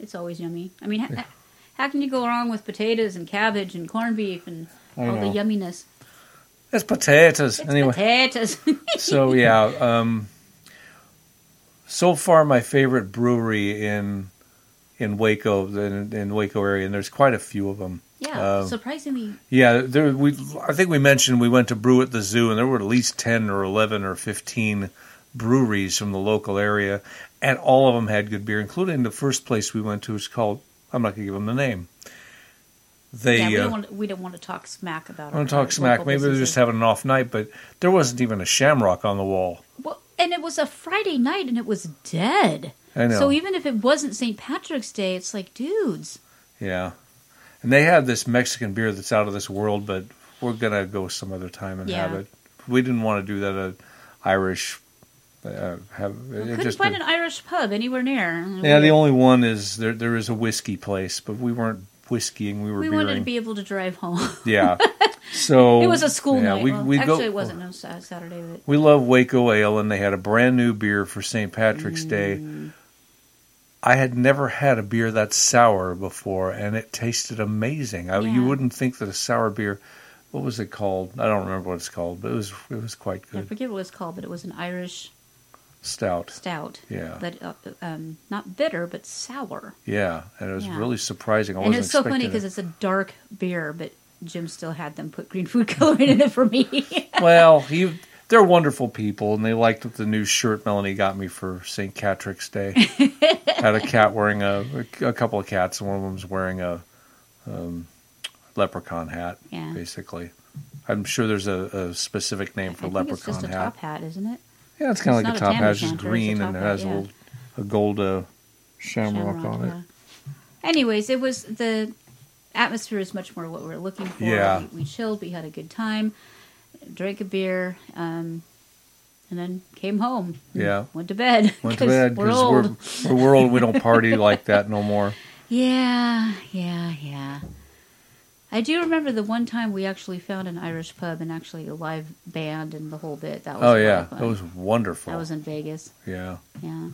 It's always yummy. I mean, ha- how can you go wrong with potatoes and cabbage and corned beef and all the yumminess? It's potatoes. It's anyway, potatoes. <laughs> so yeah, um, so far my favorite brewery in in Waco, in, in Waco area, and there's quite a few of them. yeah, Uh, surprisingly, yeah, there we I think we mentioned we went to brew at the zoo, and there were at least ten or eleven or fifteen breweries from the local area, and all of them had good beer, including the first place we went to is called I'm not going to give them the name. They yeah, we uh, don't want we don't want to talk smack about. I want to talk smack. Maybe they're just having an off night, but there wasn't even a shamrock on the wall. Well, and it was a Friday night, and it was dead. I know. So even if it wasn't St. Patrick's Day, it's like, dudes, Yeah. And they have this Mexican beer that's out of this world, but we're gonna go some other time and have it. We didn't want to do that at Irish. Uh, have we couldn't just find an Irish pub anywhere near. yeah. we, The only one is there. There is a whiskey place, but we weren't whiskeying. We were we beering. wanted to be able to drive home. <laughs> yeah. So it was a school yeah, night. We, well, we actually, go, it wasn't no Saturday, but We love Waco Ale, and they had a brand new beer for St. Patrick's Day. Mm. I had never had a beer that sour before, and it tasted amazing. I, You wouldn't think that a sour beer. What was it called? I don't remember what it's called, but it was it was quite good. I forget what it was called, but it was an Irish Stout. stout. Yeah. But uh, um, not bitter, but sour. Yeah, and it was Yeah. really surprising. I and it's so funny because it. it's a dark beer, but Jim still had them put green food <laughs> coloring in it for me. <laughs> well, he, they're wonderful people, and they liked the new shirt Melanie got me for St. Patrick's Day. <laughs> Had a cat wearing a, a couple of cats, and one of them's wearing a um, leprechaun hat, Yeah. basically. I'm sure there's a, a specific name for leprechaun it's just a hat. top hat, isn't it? Yeah, it's kind of like a top hat, it's just o'shanter, it's a green, and it has yeah. a little a gold uh, shamrock, Shamrock, on it. yeah. Anyways, it was the atmosphere is much more what we were looking for. Yeah. We, we chilled. We had a good time. Drank a beer, um, and then came home. Yeah. Went to bed. Went to bed We're because we're, we're old. We don't party <laughs> like that no more. Yeah, yeah, yeah. I do remember the one time we actually found an Irish pub and actually a live band and the whole bit. That was Oh yeah, that was wonderful. That was in Vegas. yeah. Yeah.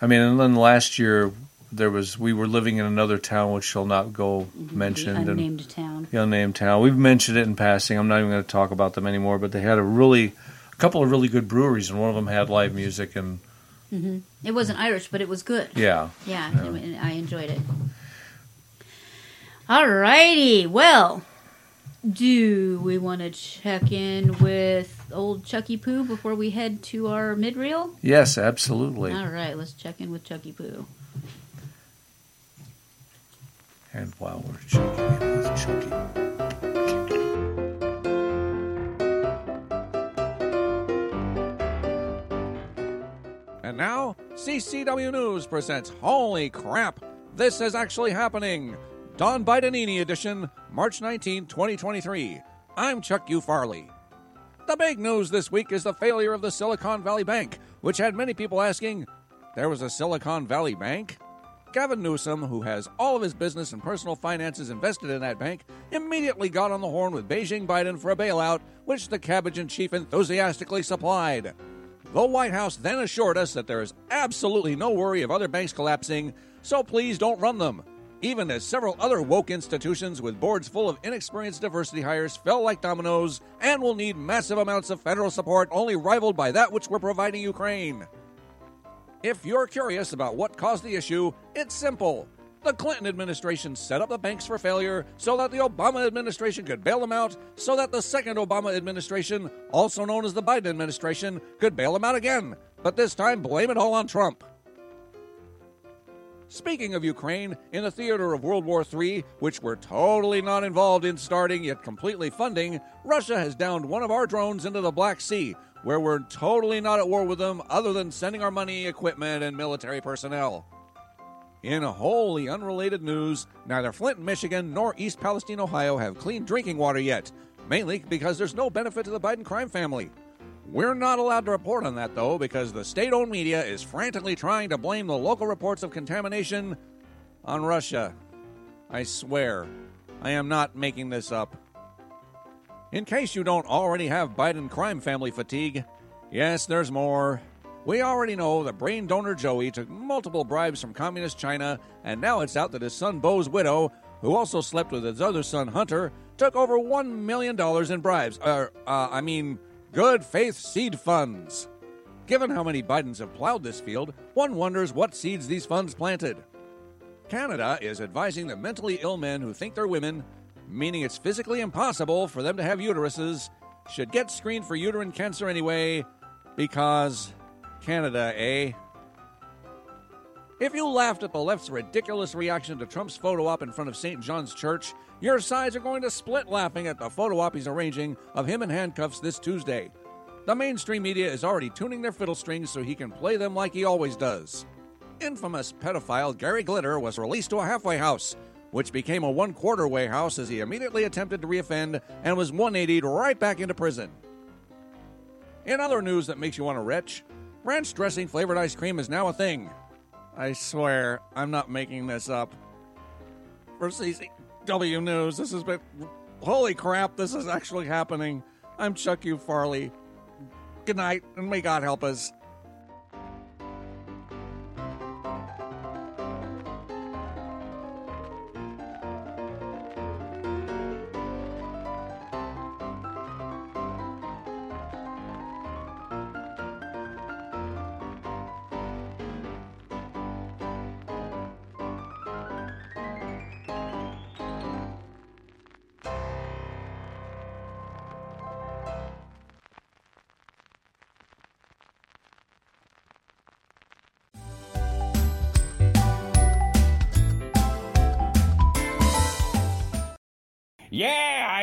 I mean, and then last year there was we were living in another town which shall not go mentioned. the and- unnamed town. the unnamed town. We've mentioned it in passing. I'm not even going to talk about them anymore. But they had a really, a couple of really good breweries, and one of them had live music. And hmm It wasn't Irish, but it was good. yeah, Yeah, and- and I enjoyed it. Alrighty, well, do we want to check in with old Chucky Poo before we head to our mid reel? yes, absolutely. All right, let's check in with Chucky Poo. And while we're checking in with Chucky, And now, CCW News presents Holy Crap! This is actually happening! Don Bidenini edition, March 19, 2023. I'm Chuck U. Farley. The big news this week is the failure of the Silicon Valley Bank, which had many people asking, there was a Silicon Valley Bank? Gavin Newsom, who has all of his business and personal finances invested in that bank, immediately got on the horn with Beijing Biden for a bailout, which the cabbage in chief enthusiastically supplied. The White House then assured us that there is absolutely no worry of other banks collapsing, so please don't run them. Even as several other woke institutions with boards full of inexperienced diversity hires fell like dominoes and will need massive amounts of federal support only rivaled by that which we're providing Ukraine. If you're curious about what caused the issue, it's simple. The Clinton administration set up the banks for failure so that the Obama administration could bail them out, so that the second Obama administration, also known as the Biden administration, could bail them out again, but this time blame it all on Trump. Speaking of Ukraine, in the theater of World War III, which we're totally not involved in starting yet completely funding, Russia has downed one of our drones into the Black Sea, where we're totally not at war with them other than sending our money, equipment, and military personnel. In wholly unrelated news, neither Flint, Michigan, nor East Palestine, Ohio have clean drinking water yet, mainly because there's no benefit to the Biden crime family. We're not allowed to report on that, though, because the state owned media is frantically trying to blame the local reports of contamination on Russia. I swear, I am not making this up. In case you don't already have Biden crime family fatigue, yes, there's more. We already know that brain donor Joey took multiple bribes from communist China, and now it's out that his son Beau's widow, who also slept with his other son Hunter, took over $1 million in bribes. Uh, uh, I mean, good faith seed funds. Given how many Bidens have plowed this field, one wonders what seeds these funds planted. Canada is advising the mentally ill men who think they're women, meaning it's physically impossible for them to have uteruses, should get screened for uterine cancer anyway, because Canada, eh? If you laughed at the left's ridiculous reaction to Trump's photo op in front of St. John's Church, your sides are going to split laughing at the photo op he's arranging of him in handcuffs this Tuesday. The mainstream media is already tuning their fiddle strings so he can play them like he always does. Infamous pedophile Gary Glitter was released to a halfway house, which became a one quarter way house as he immediately attempted to reoffend and was 180'd right back into prison. In other news that makes you want to retch, ranch dressing flavored ice cream is now a thing. I swear, I'm not making this up. For CCW News, this has been. Holy crap, this is actually happening. I'm Chuck U. Farley. Good night, and may God help us.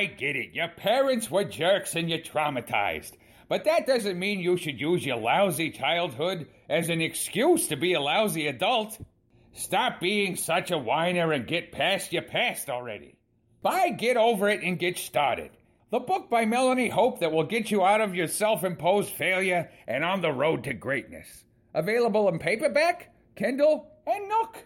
I get it. Your parents were jerks and you're traumatized. But that doesn't mean you should use your lousy childhood as an excuse to be a lousy adult. Stop being such a whiner and get past your past already. Buy Get Over It and Get Started. The book by Melanie Hope that will get you out of your self imposed failure and on the road to greatness. Available in paperback, Kindle, and Nook.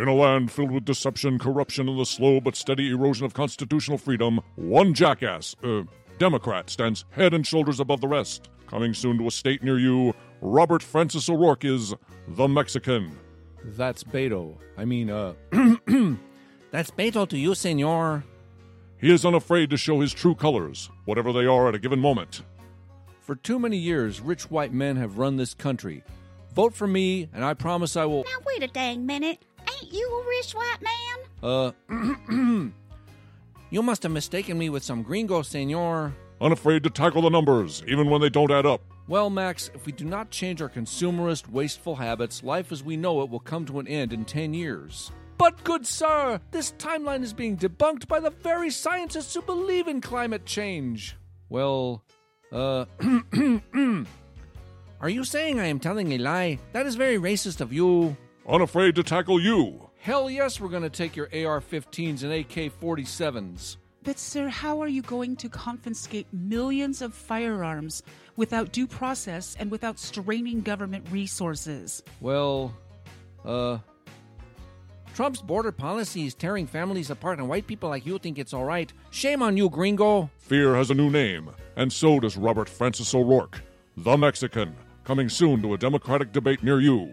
In a land filled with deception, corruption, and the slow but steady erosion of constitutional freedom, one jackass, uh, Democrat, stands head and shoulders above the rest. Coming soon to a state near you, Robert Francis O'Rourke is the Mexican. That's Beto. I mean, uh. <clears throat> that's Beto to you, senor. He is unafraid to show his true colors, whatever they are at a given moment. For too many years, rich white men have run this country. Vote for me, and I promise I will. Now, wait a dang minute. Ain't you a rich white man? Uh, <clears throat> you must have mistaken me with some gringo, senor. Unafraid to tackle the numbers, even when they don't add up. Well, Max, if we do not change our consumerist, wasteful habits, life as we know it will come to an end in 10 years. But, good sir, this timeline is being debunked by the very scientists who believe in climate change. Well, uh, <clears throat> are you saying I am telling a lie? That is very racist of you. Unafraid to tackle you. Hell yes, we're going to take your AR 15s and AK 47s. But, sir, how are you going to confiscate millions of firearms without due process and without straining government resources? Well, uh. Trump's border policy is tearing families apart, and white people like you think it's all right. Shame on you, gringo. Fear has a new name, and so does Robert Francis O'Rourke, the Mexican, coming soon to a Democratic debate near you.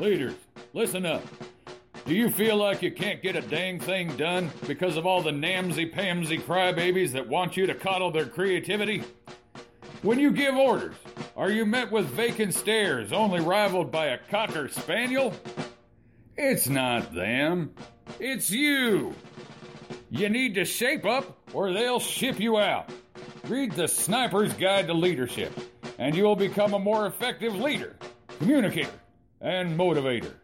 Leaders, listen up. Do you feel like you can't get a dang thing done because of all the namsy-pamsy crybabies that want you to coddle their creativity? When you give orders, are you met with vacant stares only rivaled by a cocker spaniel? It's not them. It's you. You need to shape up or they'll ship you out. Read the Sniper's Guide to Leadership, and you'll become a more effective leader, communicator, and motivator.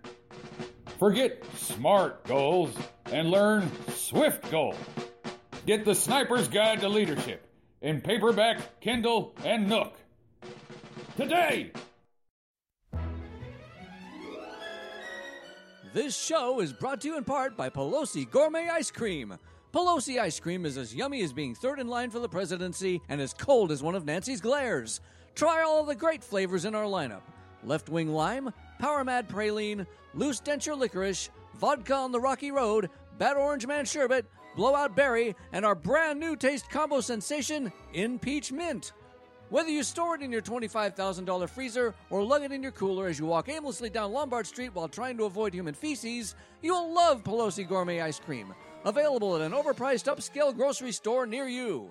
Forget SMART goals and learn SWIFT goals. Get the Sniper's Guide to Leadership in paperback, Kindle, and Nook. Today! This show is brought to you in part by Pelosi Gourmet Ice Cream. Pelosi ice cream is as yummy as being third in line for the presidency and as cold as one of Nancy's glares. Try all the great flavors in our lineup left wing lime, power mad praline, loose denture licorice, vodka on the rocky road, bad orange man sherbet, blowout berry, and our brand new taste combo sensation, in peach mint. Whether you store it in your $25,000 freezer or lug it in your cooler as you walk aimlessly down Lombard Street while trying to avoid human feces, you'll love Pelosi Gourmet Ice Cream. Available at an overpriced upscale grocery store near you.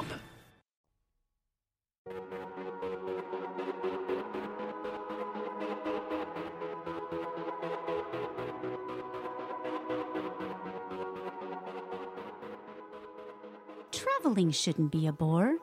Traveling shouldn't be a bore.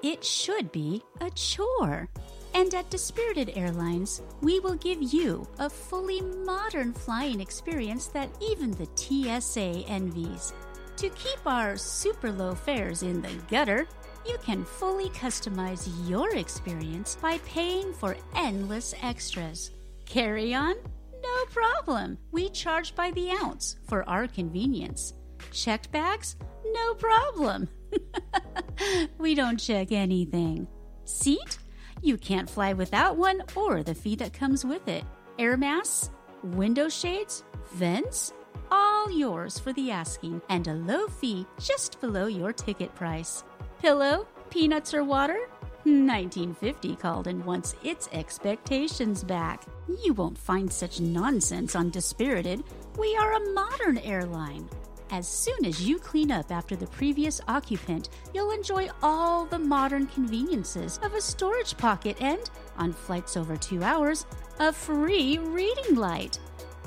It should be a chore. And at Dispirited Airlines, we will give you a fully modern flying experience that even the TSA envies. To keep our super low fares in the gutter, you can fully customize your experience by paying for endless extras. Carry on? No problem. We charge by the ounce for our convenience. Checked bags? No problem. <laughs> we don't check anything. Seat? You can't fly without one or the fee that comes with it. Air masks? Window shades? Vents? All yours for the asking and a low fee just below your ticket price. Pillow? Peanuts or water? 1950 called and wants its expectations back. You won't find such nonsense on Dispirited. We are a modern airline. As soon as you clean up after the previous occupant, you'll enjoy all the modern conveniences of a storage pocket and, on flights over two hours, a free reading light.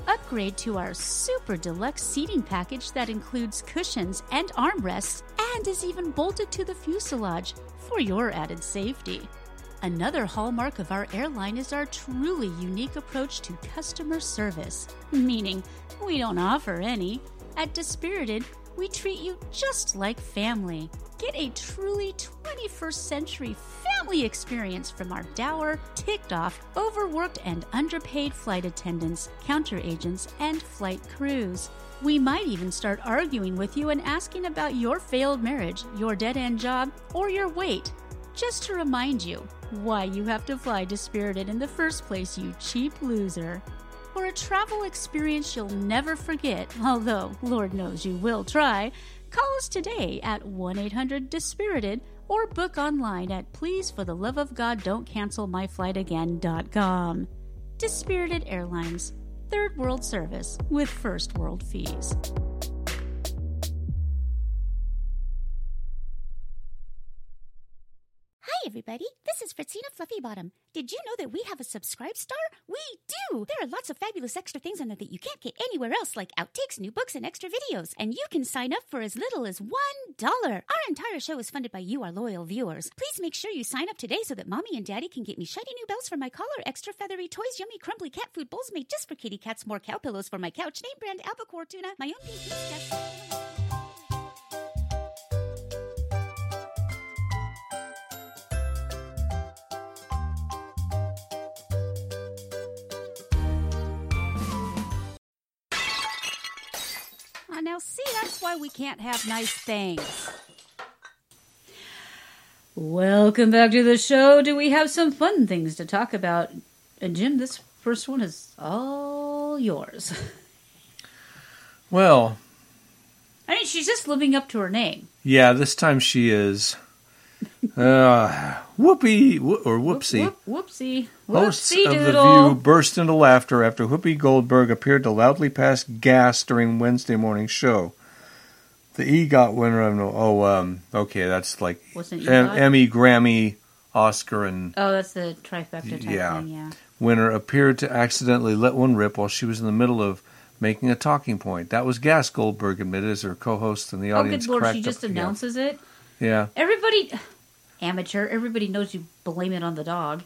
Upgrade to our super deluxe seating package that includes cushions and armrests and is even bolted to the fuselage for your added safety. Another hallmark of our airline is our truly unique approach to customer service, meaning we don't offer any. At Dispirited, we treat you just like family. Get a truly 21st century family experience from our dour, ticked off, overworked, and underpaid flight attendants, counter agents, and flight crews. We might even start arguing with you and asking about your failed marriage, your dead end job, or your weight. Just to remind you why you have to fly Dispirited in the first place, you cheap loser. For a travel experience you'll never forget, although Lord knows you will try, call us today at 1 800 Dispirited or book online at please for the love of God don't cancel my flight pleasefortheloveofgoddon'tcancelmyflightagain.com. Dispirited Airlines, third world service with first world fees. Everybody. This is Fritzina Fluffybottom. Did you know that we have a subscribe star? We do! There are lots of fabulous extra things on there that you can't get anywhere else, like outtakes, new books, and extra videos. And you can sign up for as little as $1. Our entire show is funded by you, our loyal viewers. Please make sure you sign up today so that mommy and daddy can get me shiny new bells for my collar, extra feathery toys, yummy crumbly cat food bowls made just for kitty cats, more cow pillows for my couch, name brand albacore tuna, my own pink mustache. why we can't have nice things. Welcome back to the show. Do we have some fun things to talk about? And Jim, this first one is all yours. Well, I mean, she's just living up to her name. yeah, this time she is. Uh, whoopee wh- or whoopsie. Whoop, whoopsie. Hosts Whoopsie of The. View burst into laughter after Whoopi Goldberg appeared to loudly pass gas during Wednesday morning's show. The EGOT winner of no, oh um okay that's like What's an Em- EGOT? Emmy, Grammy, Oscar, and Oh, that's the trifecta type yeah, thing, yeah. winner appeared to accidentally let one rip while she was in the middle of making a talking point. That was gas. Goldberg admitted as her co-host and the Oh, audience good lord, cracked she up just again. announces it? Yeah. Everybody, amateur, everybody knows you blame it on the dog.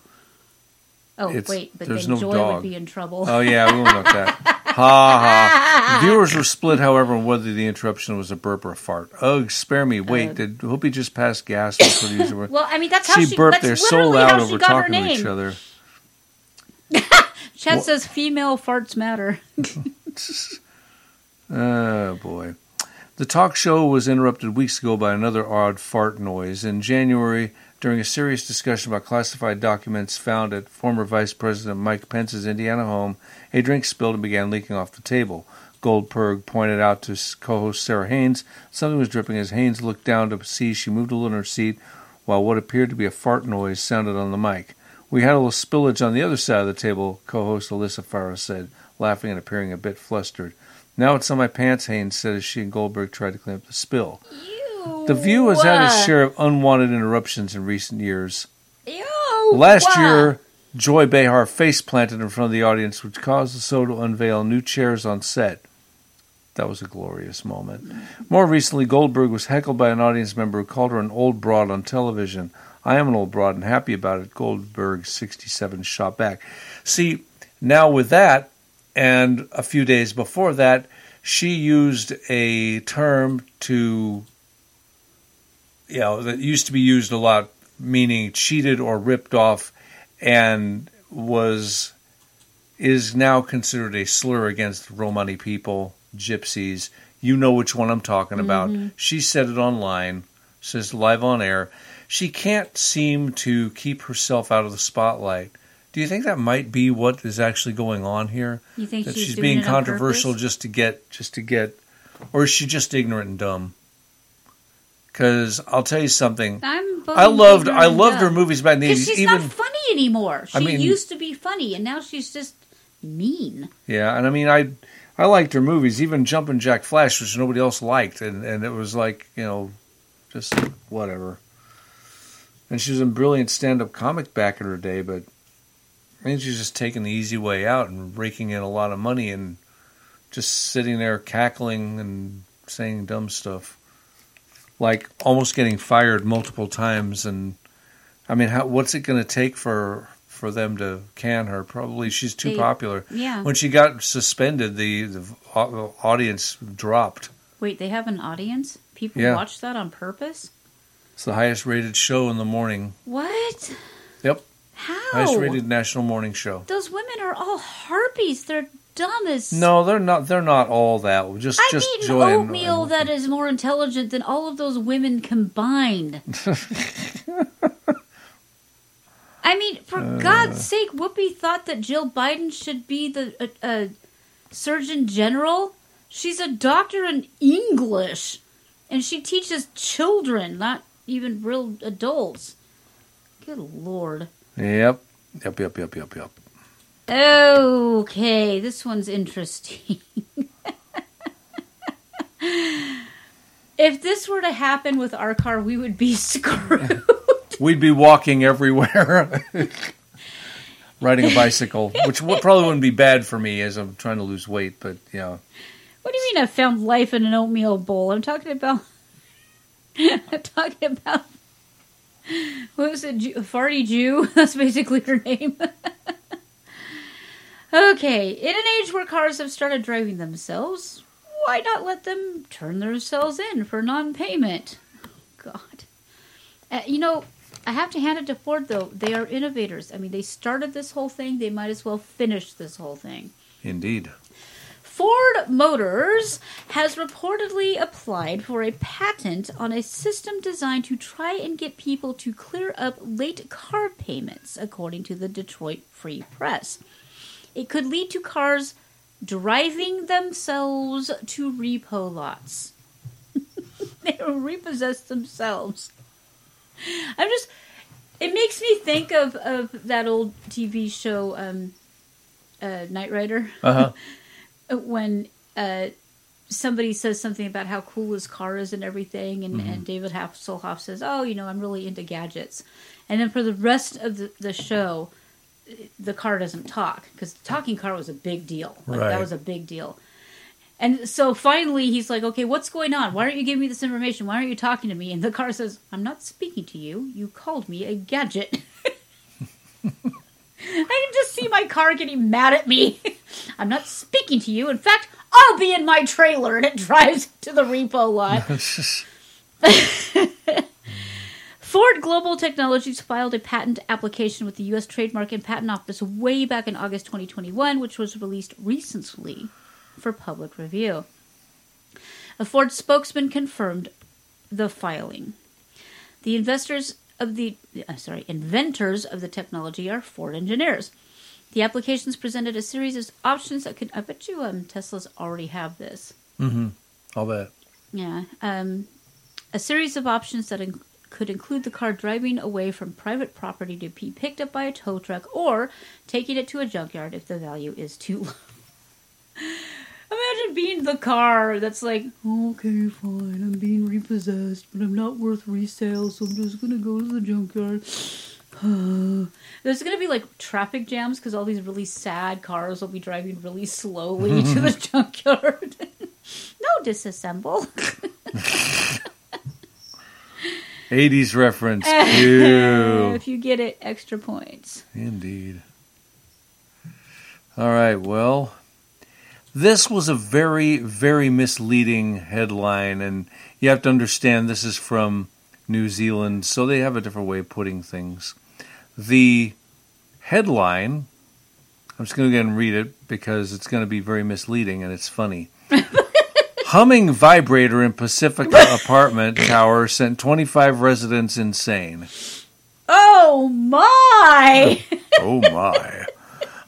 Oh, It's- wait, but then no Joy dog. would be in trouble. Oh yeah, we won't look that. <laughs> ha ha. Viewers were split, however, on whether the interruption was a burp or a fart. Ugh, spare me. Wait, Uh, did Whoopi just pass gas? That's what usually Well, I mean, that's how she she- burped. They're so loud over talking to each other. <laughs> Chad What- says female farts matter. <laughs> Oh boy. The talk show was interrupted weeks ago by another odd fart noise. In January, during a serious discussion about classified documents found at former Vice President Mike Pence's Indiana home, a drink spilled and began leaking off the table. Goldberg pointed out to co host Sara Haines something was dripping as Haines looked down to see she moved a little in her seat while what appeared to be a fart noise sounded on the mic. We had a little spillage on the other side of the table, co host Alyssa Farah said, laughing and appearing a bit flustered. Now it's on my pants, Haines said as she and Goldberg tried to clean up the spill. The View has had its share of unwanted interruptions in recent years. Last wow. year, Joy Behar face planted in front of the audience, which caused the show to unveil new chairs on set. That was a glorious moment. More recently, Goldberg was heckled by an audience member who called her an old broad on television. I am an old broad and happy about it, Goldberg 67 shot back. See, now with that, and a few days before that, she used a term to, you know, that used to be used a lot, meaning cheated or ripped off, and was is now considered a slur against Romani people, gypsies. You know which one I'm talking about. Mhm. She said it online, says live on air. She can't seem to keep herself out of the spotlight. Do you think that might be what is actually going on here? You think that she's being controversial just to get just to get or is she just ignorant and dumb? Because I'll tell you something. I'm I loved I loved her movies back then. 'Cause she's Even not funny anymore. She I mean- used to be funny, and now she's just mean. Yeah, and I mean, I I liked her movies, even Jumpin' Jack Flash, which nobody else liked, and and it was like you know, just whatever. And she was a brilliant stand-up comic back in her day, but I think she's just taking the easy way out and raking in a lot of money and just sitting there cackling and saying dumb stuff, like almost getting fired multiple times. And I mean, how what's it going to take for for them to can her? Probably she's too They- popular. yeah. When she got suspended, the the audience dropped. Wait, they have an audience? People Yeah. watch that on purpose? It's the highest rated show in the morning. What? Yep, How? highest rated national morning show. Those women are all harpies. They're dumb as. No, they're not. They're not all that. Just I've just eaten Joy and- oatmeal that is more intelligent than all of those women combined. <laughs> I mean, for Uh. God's sake, Whoopi thought that Jill Biden should be the uh, uh, Surgeon General. She's a doctor in English, and she teaches children, not even real adults. Good lord. Yep, yep, yep, yep, yep, yep. Okay, this one's interesting. if this were to happen with our car, we would be <laughs> screwed. We'd be walking everywhere, riding a bicycle, which probably wouldn't be bad for me as I'm trying to lose weight. But yeah, What do you mean I found life in an oatmeal bowl? I'm talking about. <laughs> I'm talking about. <laughs> What was it? Jew, Farty Jew? <laughs> That's basically her name. <laughs> okay, in an age where cars have started driving themselves, why not let them turn themselves in for non payment? God. Uh, you know, I have to hand it to Ford, though. They are innovators. I mean, they started this whole thing, they might as well finish this whole thing. indeed. Ford Motors has reportedly applied for a patent on a system designed to try and get people to clear up late car payments, according to the Detroit Free Press. It could lead to cars driving themselves to repo lots. <laughs> they will repossess themselves. I'm just. It makes me think of, of that old TV show, um, uh, Knight Rider. Uh-huh. <laughs> when uh, somebody says something about how cool his car is and everything, and, and David Hasselhoff says, "Oh, you know, I'm really into gadgets," and then for the rest of the, the show, the car doesn't talk because the talking car was a big deal. Like, Right. That was a big deal. And so finally, he's like, "Okay, what's going on? Why aren't you giving me this information? Why aren't you talking to me?" And the car says, "I'm not speaking to you. You called me a gadget." <laughs> <laughs> I can just see my car getting mad at me. <laughs> I'm not speaking to you. In fact, I'll be in my trailer, and it drives to the repo lot. <laughs> Ford Global Technologies filed a patent application with the U.S. Trademark and Patent Office way back in August 2021, which was released recently for public review. A Ford spokesman confirmed the filing. The investors of the uh, sorry inventors of the technology are Ford engineers. The applications presented a series of options that could. I bet you um, Teslas already have this. Mm-hmm. I'll bet. Yeah. Um, a series of options that in- could include the car driving away from private property to be picked up by a tow truck or taking it to a junkyard if the value is too <laughs> low. Being the car that's like, okay, fine, I'm being repossessed, but I'm not worth resale, so I'm just gonna go to the junkyard. <sighs> There's gonna be like traffic jams because all these really sad cars will be driving really slowly <laughs> to the junkyard. <laughs> no disassemble. 80s reference. <laughs> Ew. if you get it, extra points. Indeed. All right, well, this was a very, very misleading headline, and you have to understand this is from New Zealand, so they have a different way of putting things. The headline, I'm just going to go ahead and read it because it's going to be very misleading and it's funny. <laughs> Humming vibrator in Pacifica <laughs> apartment tower sent 25 residents insane. Oh my! Oh my.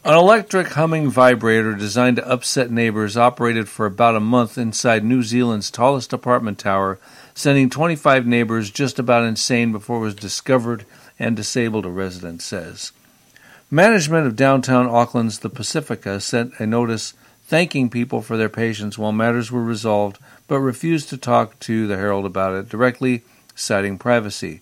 An electric humming vibrator designed to upset neighbors operated for about a month inside New Zealand's tallest apartment tower, sending 25 neighbors just about insane before it was discovered and disabled, a resident says. Management of downtown Auckland's The Pacifica sent a notice thanking people for their patience while matters were resolved, but refused to talk to the Herald about it directly, citing privacy.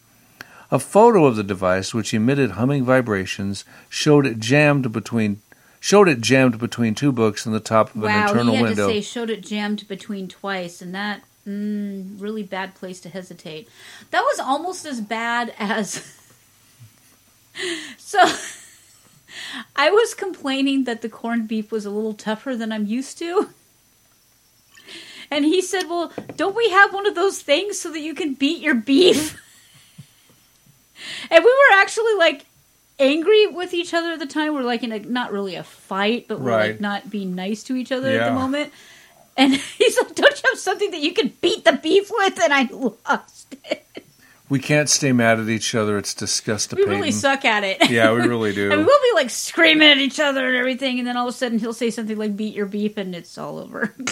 A photo of the device, which emitted humming vibrations, showed it jammed between showed it jammed between two books in the top of an wow, internal he had window. to say showed it jammed between twice, and that mm, really bad place to hesitate. That was almost as bad as. <laughs> so, I was complaining that the corned beef was a little tougher than I'm used to. And he said, Well, don't we have one of those things so that you can beat your beef? <laughs> and we were actually like angry with each other at the time. We're like in a not really a fight, but we're Right. like not being nice to each other at the moment. And <laughs> he's like, Don't you have something that you can beat the beef with? And I lost it. we can't stay mad at each other. It's disgusting. We really suck at it. Yeah, we really <laughs> do. Mean, we'll be like screaming at each other and everything, and then all of a sudden he'll say something like "beat your beef," and it's all over. <laughs>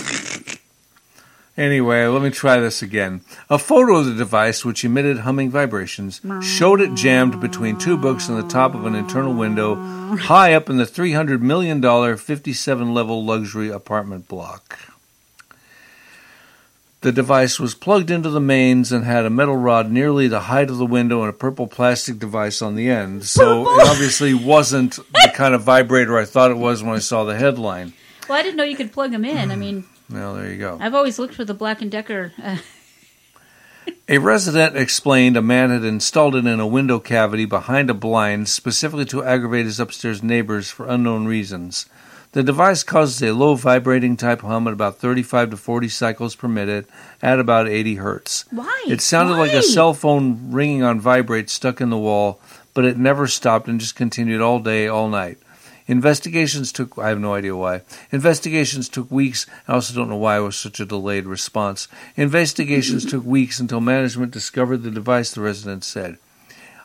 Anyway, let me try this again. A photo of the device, which emitted humming vibrations, showed it jammed between two books on the top of an internal window high up in the $300 million 57 level luxury apartment block. The device was plugged into the mains and had a metal rod nearly the height of the window and a purple plastic device on the end. So it <laughs> obviously wasn't the kind of vibrator I thought it was when I saw the headline. well, I didn't know you could plug them in. I mean, Well, there you go. I've always looked for the Black and Decker. Uh, A resident explained a man had installed it in a window cavity behind a blind specifically to aggravate his upstairs neighbors for unknown reasons. The device causes a low vibrating type hum at about 35 to 40 cycles per minute at about 80 hertz. Why? It sounded like a cell phone ringing on vibrate stuck in the wall, but it never stopped and just continued all day, all night. Investigations took, I have no idea why. Investigations took weeks. I also don't know why it was such a delayed response. Investigations took weeks until management discovered the device, the resident said.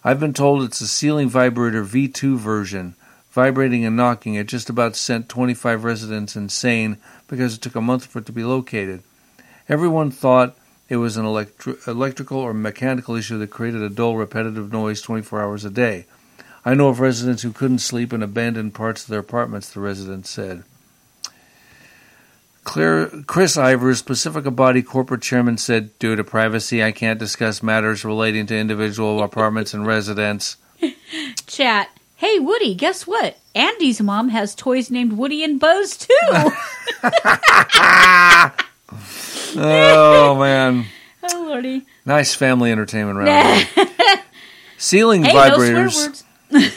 I've been told it's a ceiling vibrator V2 version. Vibrating and knocking, it just about sent 25 residents insane because it took a month for it to be located. Everyone thought it was an electri- electrical or mechanical issue that created a dull, repetitive noise 24 hours a day. I know of residents who couldn't sleep in abandoned parts of their apartments, the resident said. Claire, Chris Ivers, Pacifica Body corporate chairman, said, Due to privacy, I can't discuss matters relating to individual <laughs> apartments and residents. Chat. Hey, Woody, guess what? Andy's mom has toys named Woody and Buzz, too. <laughs> Oh, man. oh, Lordy. Nice family entertainment round. <laughs> Ceiling Hey, no swear vibrators. words.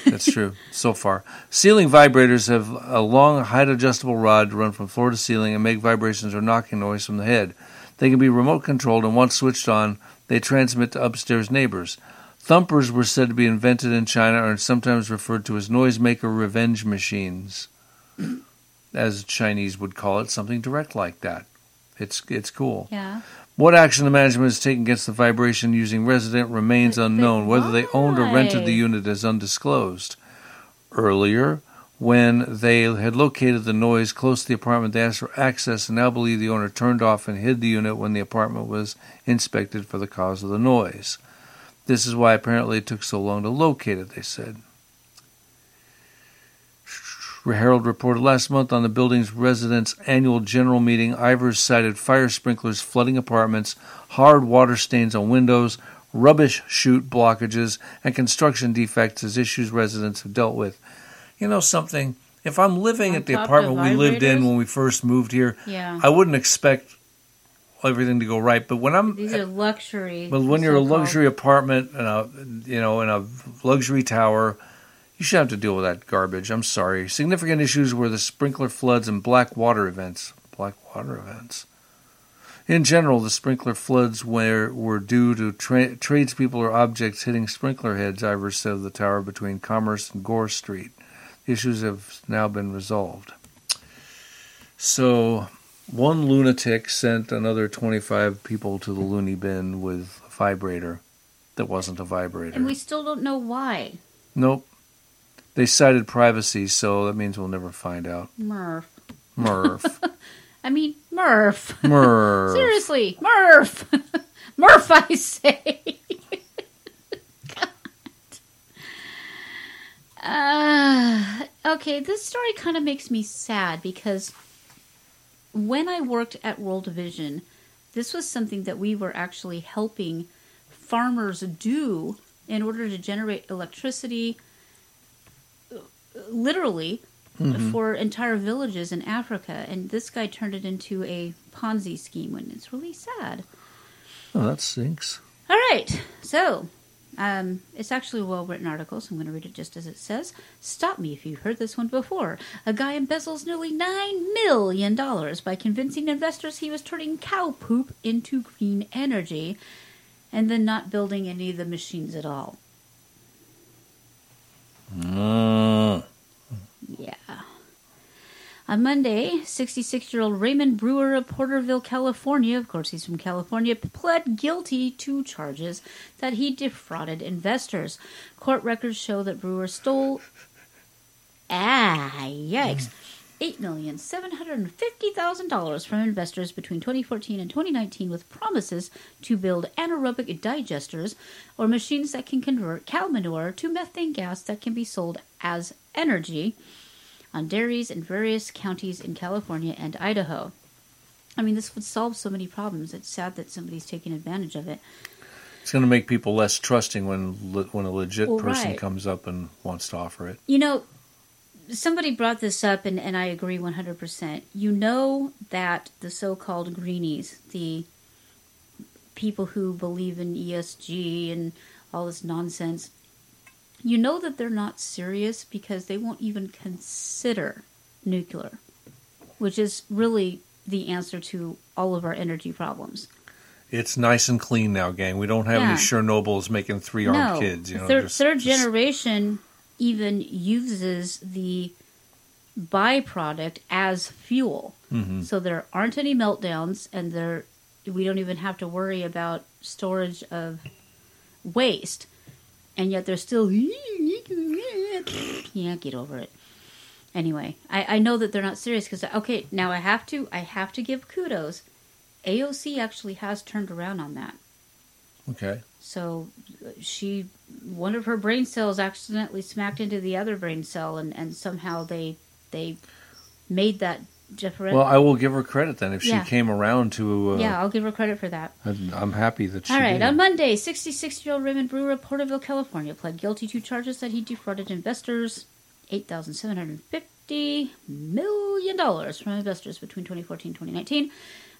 That's true. So far, ceiling vibrators have a long, height-adjustable rod to run from floor to ceiling and make vibrations or knocking noise from the head. They can be remote controlled, and once switched on, they transmit to upstairs neighbors. Thumpers were said to be invented in China and are sometimes referred to as noisemaker revenge machines, as Chinese would call it, something direct like that. It's it's cool. Yeah. What action the management has taken against the vibration using resident remains unknown. Whether they owned or rented the unit is undisclosed. Earlier, when they had located the noise close to the apartment, they asked for access and now believe the owner turned off and hid the unit when the apartment was inspected for the cause of the noise. This is why apparently it took so long to locate it, they said. Herald reported last month on the building's residents' annual general meeting, Ivers cited fire sprinklers flooding apartments, hard water stains on windows, rubbish chute blockages, and construction defects as issues residents have dealt with. You know something? If I'm living at the apartment we lived in when we first moved here, Yeah. I wouldn't expect everything to go right. But when I'm These are luxury. but when you're a so-called. luxury apartment and a you know in a luxury tower, you should have to deal with that garbage. I'm sorry. Significant issues were the sprinkler floods and black water events. Black water events. In general, the sprinkler floods were, were due to tra- tradespeople or objects hitting sprinkler heads, Ivers said of the tower between Commerce and Gore Street. The Issues have now been resolved. So, one lunatic sent another 25 people to the loony bin with a vibrator that wasn't a vibrator. And we still don't know why. Nope. They cited privacy, so that means we'll never find out. Murph. Murph. <laughs> I mean, Murph. Murph. Seriously, Murph. <laughs> Murph, I say. God. <laughs> Uh, okay, this story kind of makes me sad because when I worked at World Vision, this was something that we were actually helping farmers do in order to generate electricity, literally, Mhm. for entire villages in Africa. And this guy turned it into a Ponzi scheme, and it's really sad. Oh, that stinks. All right, so um, it's actually a well written article, so I'm going to read it just as it says. Stop me if you've heard this one before. A guy embezzles nearly $9 million by convincing investors he was turning cow poop into green energy and then not building any of the machines at all. Mm. Yeah. On Monday, 66 year old Raymond Brewer of Porterville, California, of course he's from California, pled guilty to charges that he defrauded investors. Court records show that Brewer stole. Ah, yikes. $8,750,000 from investors between 2014 and 2019 with promises to build anaerobic digesters or machines that can convert cow manure to methane gas that can be sold as energy on dairies in various counties in California and Idaho. I mean, this would solve so many problems. It's sad that somebody's taking advantage of it. It's going to make people less trusting when when a legit Well, person right. comes up and wants to offer it. You know, somebody brought this up, and, and I agree 100%. You know that the so called greenies, the people who believe in ESG and all this nonsense, you know that they're not serious because they won't even consider nuclear, which is really the answer to all of our energy problems. It's nice and clean now, gang. We don't have Yeah. any Chernobyls making three armed no, kids. You know, third, just- third just- generation even uses the byproduct as fuel. Mhm. So there aren't any meltdowns, and there we don't even have to worry about storage of waste. And yet they're still <laughs> yeah, get over it. Anyway, I, I know that they're not serious because okay, now I have to I have to give kudos. AOC actually has turned around on that. Okay. So uh, she, one of her brain cells accidentally smacked into the other brain cell, and, and somehow they they made that different. Well, I will give her credit then if she Yeah. came around to. Uh, yeah, I'll give her credit for that. I'm- I'm happy that she. All right, did. on Monday, 66 year old Raymond Brewer of Porterville, California, pled guilty to charges that he defrauded investors $8,750 million from investors between 2014 and 2019.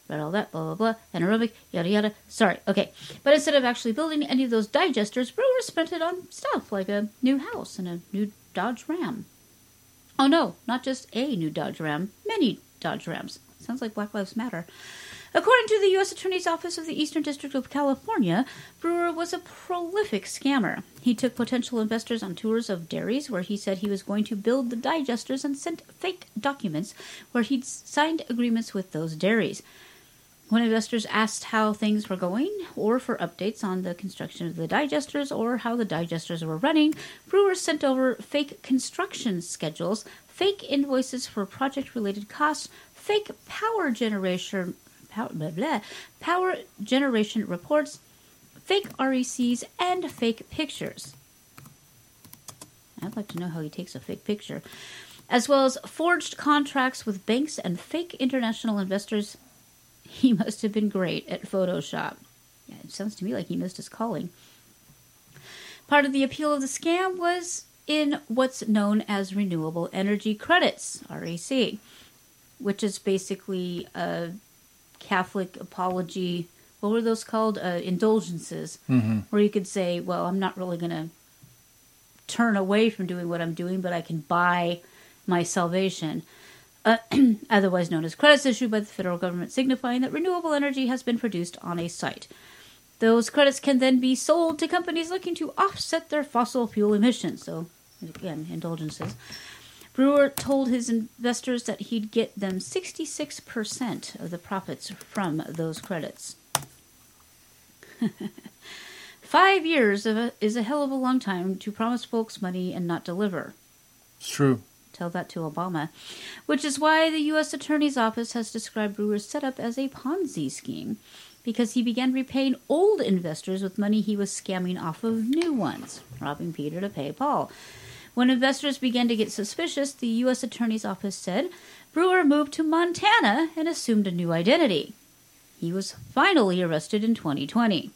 Read all that, blah, blah, blah, anaerobic, yada, yada. Sorry, okay. But instead of actually building any of those digesters, Brewer spent it on stuff like a new house and a new Dodge Ram. Oh no, not just a new Dodge Ram, many Dodge Rams. Sounds like Black Lives Matter. According to the U.S. Attorney's Office of the Eastern District of California, Brewer was a prolific scammer. He took potential investors on tours of dairies where he said he was going to build the digesters and sent fake documents where he'd signed agreements with those dairies. When investors asked how things were going, or for updates on the construction of the digesters or how the digesters were running, brewers sent over fake construction schedules, fake invoices for project related costs, fake power generation power, blah, blah, power generation reports, fake RECs, and fake pictures. I'd like to know how he takes a fake picture. As well as forged contracts with banks and fake international investors. <laughs> He must have been great at Photoshop. Yeah, it sounds to me like he missed his calling. Part of the appeal of the scam was in what's known as renewable energy credits, REC, which is basically a Catholic apology. What were those called? Uh, indulgences, Mhm. where you could say, "Well, I'm not really going to turn away from doing what I'm doing, but I can buy my salvation." Uh, <clears throat> otherwise known as credits issued by the federal government, signifying that renewable energy has been produced on a site. Those credits can then be sold to companies looking to offset their fossil fuel emissions. So, again, indulgences. Brewer told his investors that he'd get them 66% of the profits from those credits. <laughs> Five years a, is a hell of a long time to promise folks money and not deliver. It's true. Tell that to Obama. Which is why the U.S. Attorney's Office has described Brewer's setup as a Ponzi scheme, because he began repaying old investors with money he was scamming off of new ones, robbing Peter to pay Paul. When investors began to get suspicious, the U.S. Attorney's Office said Brewer moved to Montana and assumed a new identity. He was finally arrested in 2020.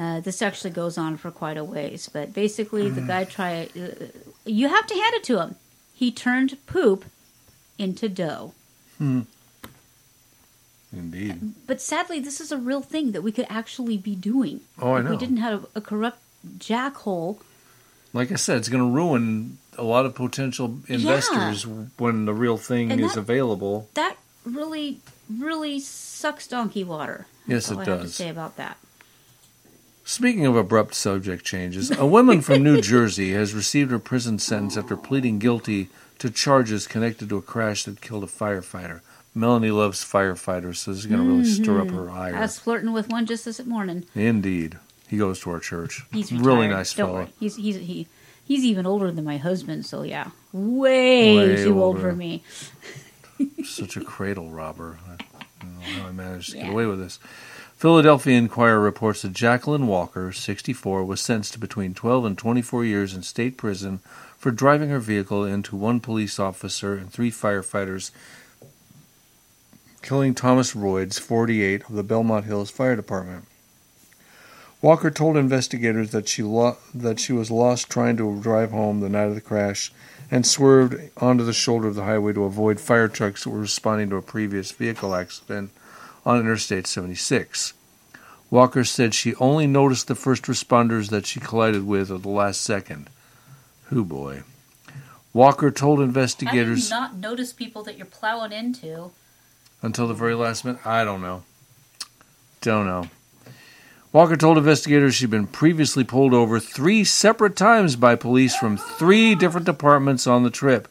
Uh, this actually goes on for quite a ways, but basically, the guy tried. Uh, you have to hand it to him. He turned poop into dough. Hmm. Indeed. But sadly, this is a real thing that we could actually be doing. Oh, I if We didn't have a corrupt jackhole. Like I said, it's going to ruin a lot of potential investors when the real thing And is that- available. That really, really sucks donkey water. Yes, That's it all I have to does. say about that. Speaking of abrupt subject changes, a woman from New <laughs> Jersey has received her prison sentence after pleading guilty to charges connected to a crash that killed a firefighter. Melanie loves firefighters, so this is going to really stir up her mm-hmm. ire. I was flirting with one just this morning. Indeed. He goes to our church. He's retired. really nice Don't fellow. worry. He's he's he he's even older than my husband. So yeah, way, Way too old for me. Such a cradle robber. I don't know how I managed to Yeah. get away with this. Philadelphia Inquirer reports that Jacqueline Walker, 64, was sentenced to between 12 and 24 years in state prison for driving her vehicle into one police officer and three firefighters, killing Thomas Royds, 48, of the Belmont Hills Fire Department. Walker told investigators that she lo- that she was lost trying to drive home the night of the crash and swerved onto the shoulder of the highway to avoid fire trucks that were responding to a previous vehicle accident on Interstate 76. Walker said she only noticed the first responders that she collided with at the last second. Who boy. Walker told investigators. How do you not notice people that you're plowing into? until the very last minute. I don't know. Don't know. Walker told investigators she'd been previously pulled over three separate times by police from three different departments on the trip.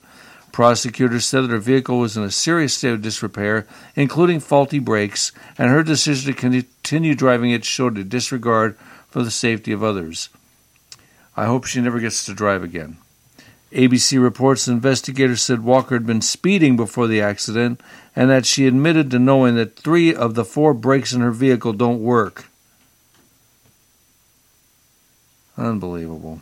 Prosecutors said that her vehicle was in a serious state of disrepair, including faulty brakes, and her decision to continue driving it showed a disregard for the safety of others. I hope she never gets to drive again. ABC reports investigators said Walker had been speeding before the accident and that she admitted to knowing that three of the four brakes in her vehicle don't work. Unbelievable.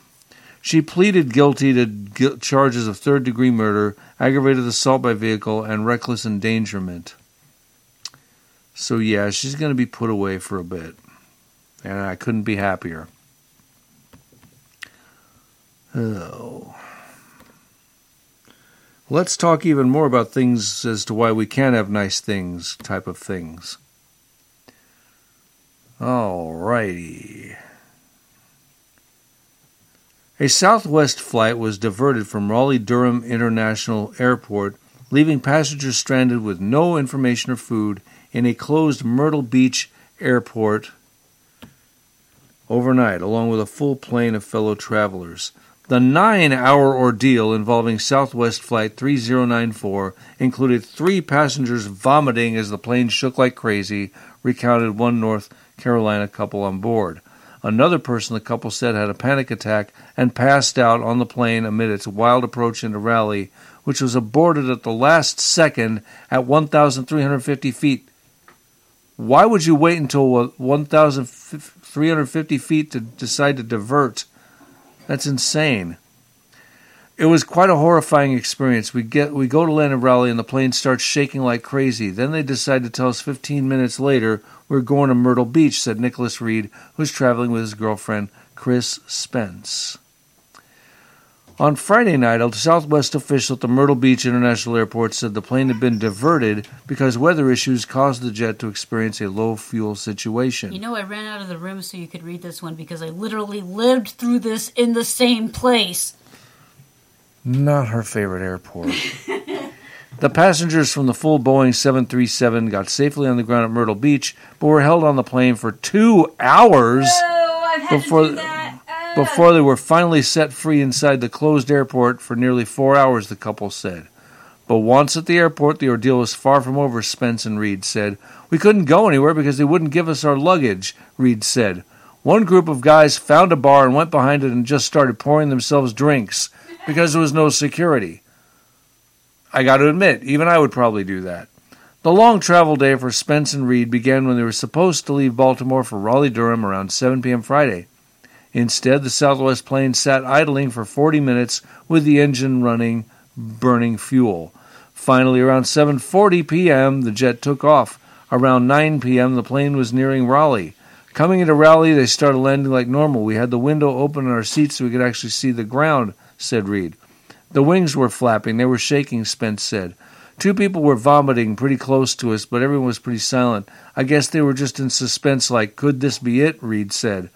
She pleaded guilty to charges of third degree murder, aggravated assault by vehicle, and reckless endangerment. So, yeah, she's going to be put away for a bit. And I couldn't be happier. Oh. Let's talk even more about things as to why we can't have nice things type of things. Alrighty. A Southwest flight was diverted from Raleigh Durham International Airport, leaving passengers stranded with no information or food in a closed Myrtle Beach airport overnight, along with a full plane of fellow travelers. The nine hour ordeal involving Southwest Flight 3094 included three passengers vomiting as the plane shook like crazy, recounted one North Carolina couple on board. Another person the couple said had a panic attack and passed out on the plane amid its wild approach into Raleigh, which was aborted at the last second at 1,350 feet. Why would you wait until 1,350 feet to decide to divert? That's insane. It was quite a horrifying experience. We get we go to land in Raleigh and the plane starts shaking like crazy. Then they decide to tell us 15 minutes later we're going to Myrtle Beach, said Nicholas Reed, who's traveling with his girlfriend Chris Spence. On Friday night, a Southwest official at the Myrtle Beach International Airport said the plane had been diverted because weather issues caused the jet to experience a low fuel situation. You know, I ran out of the room so you could read this one because I literally lived through this in the same place. Not her favorite airport. <laughs> the passengers from the full Boeing 737 got safely on the ground at Myrtle Beach, but were held on the plane for two hours Oh, before before they were finally set free inside the closed airport for nearly four hours. The couple said. But once at the airport, the ordeal was far from over. Spence and Reed said we couldn't go anywhere because they wouldn't give us our luggage. Reed said. One group of guys found a bar and went behind it and just started pouring themselves drinks because there was no security. I got to admit, even I would probably do that. The long travel day for Spence and Reed began when they were supposed to leave Baltimore for Raleigh Durham around 7 p.m. Friday. Instead, the Southwest plane sat idling for 40 minutes with the engine running, burning fuel. Finally, around 7:40 p.m., the jet took off. Around 9 p.m., the plane was nearing Raleigh. Coming into Raleigh, they started landing like normal. We had the window open in our seats so we could actually see the ground, said Reed. The wings were flapping. They were shaking, Spence said. Two people were vomiting pretty close to us, but everyone was pretty silent. I guess they were just in suspense, like, could this be it? Reed said.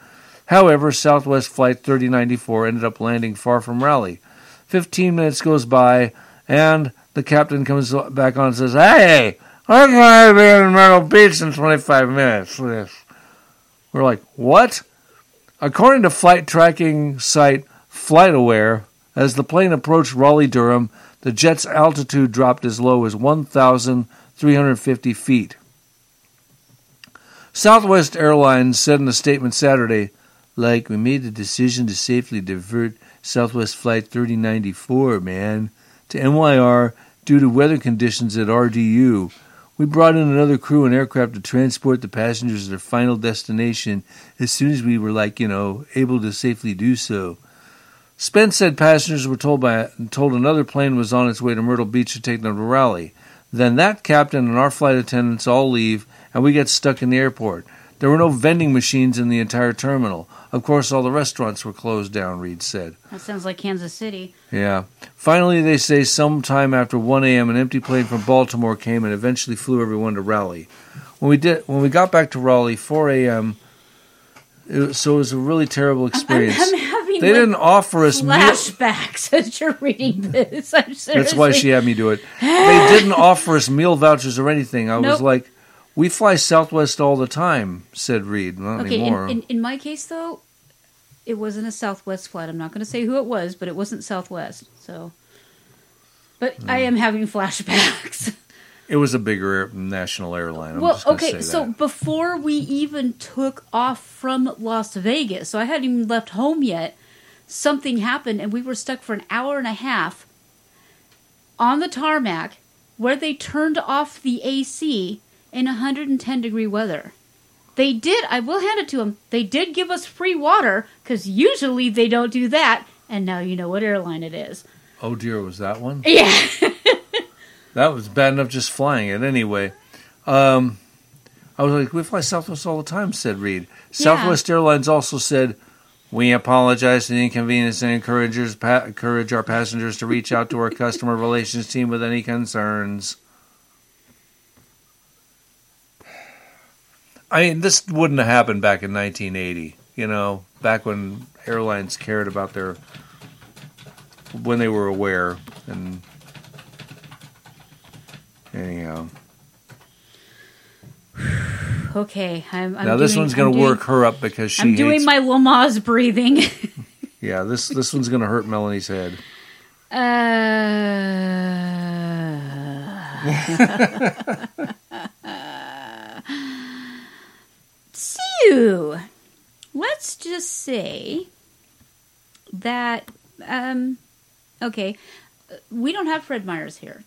However, Southwest Flight 3094 ended up landing far from Raleigh. Fifteen minutes goes by, and the captain comes back on and says, Hey, I'm going to be in Myrtle Beach in 25 minutes. We're like, what? According to flight tracking site FlightAware, as the plane approached Raleigh Durham, the jet's altitude dropped as low as 1,350 feet. Southwest Airlines said in a statement Saturday, like, we made the decision to safely divert Southwest Flight 3094, man, to MYR due to weather conditions at RDU. We brought in another crew and aircraft to transport the passengers to their final destination as soon as we were, like, you know, able to safely do so. Spence said passengers were told by told another plane was on its way to Myrtle Beach to take them to Raleigh. Then that captain and our flight attendants all leave, and we get stuck in the airport. There were no vending machines in the entire terminal. Of course, all the restaurants were closed down, Reed said. That sounds like Kansas City. Yeah. Finally, they say sometime after 1 a.m., an empty plane from Baltimore came and eventually flew everyone to Raleigh. When we did, when we got back to Raleigh, 4 a.m. It was, so it was a really terrible experience. I'm, I'm having they like, didn't offer us meal- flashbacks <laughs> as you're reading this. I'm That's why she had me do it. They didn't <sighs> offer us meal vouchers or anything. I was like, "We fly Southwest all the time," said Reed. Not Okay, anymore. in, in my case though, it wasn't a Southwest flight. I'm not going to say who it was, but it wasn't Southwest. So But I hmm. am having flashbacks. <laughs> It was a bigger national airline. I'm well, okay, so before we even took off from Las Vegas, so I hadn't even left home yet, something happened and we were stuck for an hour and a half on the tarmac where they turned off the AC in 110 degree weather. They did, I will hand it to them, they did give us free water because usually they don't do that. And now you know what airline it is. Oh dear, was that one? <laughs> Yeah. That was bad enough just flying it anyway. Um, I was like, we fly Southwest all the time, said Reed. Southwest Airlines also said, we apologize for the inconvenience and encourages pa- encourage our passengers to reach out to our customer relations team with any concerns. I mean, this wouldn't have happened back in 1980, you know, back when airlines cared about their, when they were aware. And anyhow. Okay, I'm, I'm now this doing- one's going to work her up because she I'm doing hates. my Lamaze breathing. <laughs> yeah, this this one's going to hurt Melanie's head. Uh, <laughs> so, let's just say that, um, okay, uh, we don't have Fred Meyers here.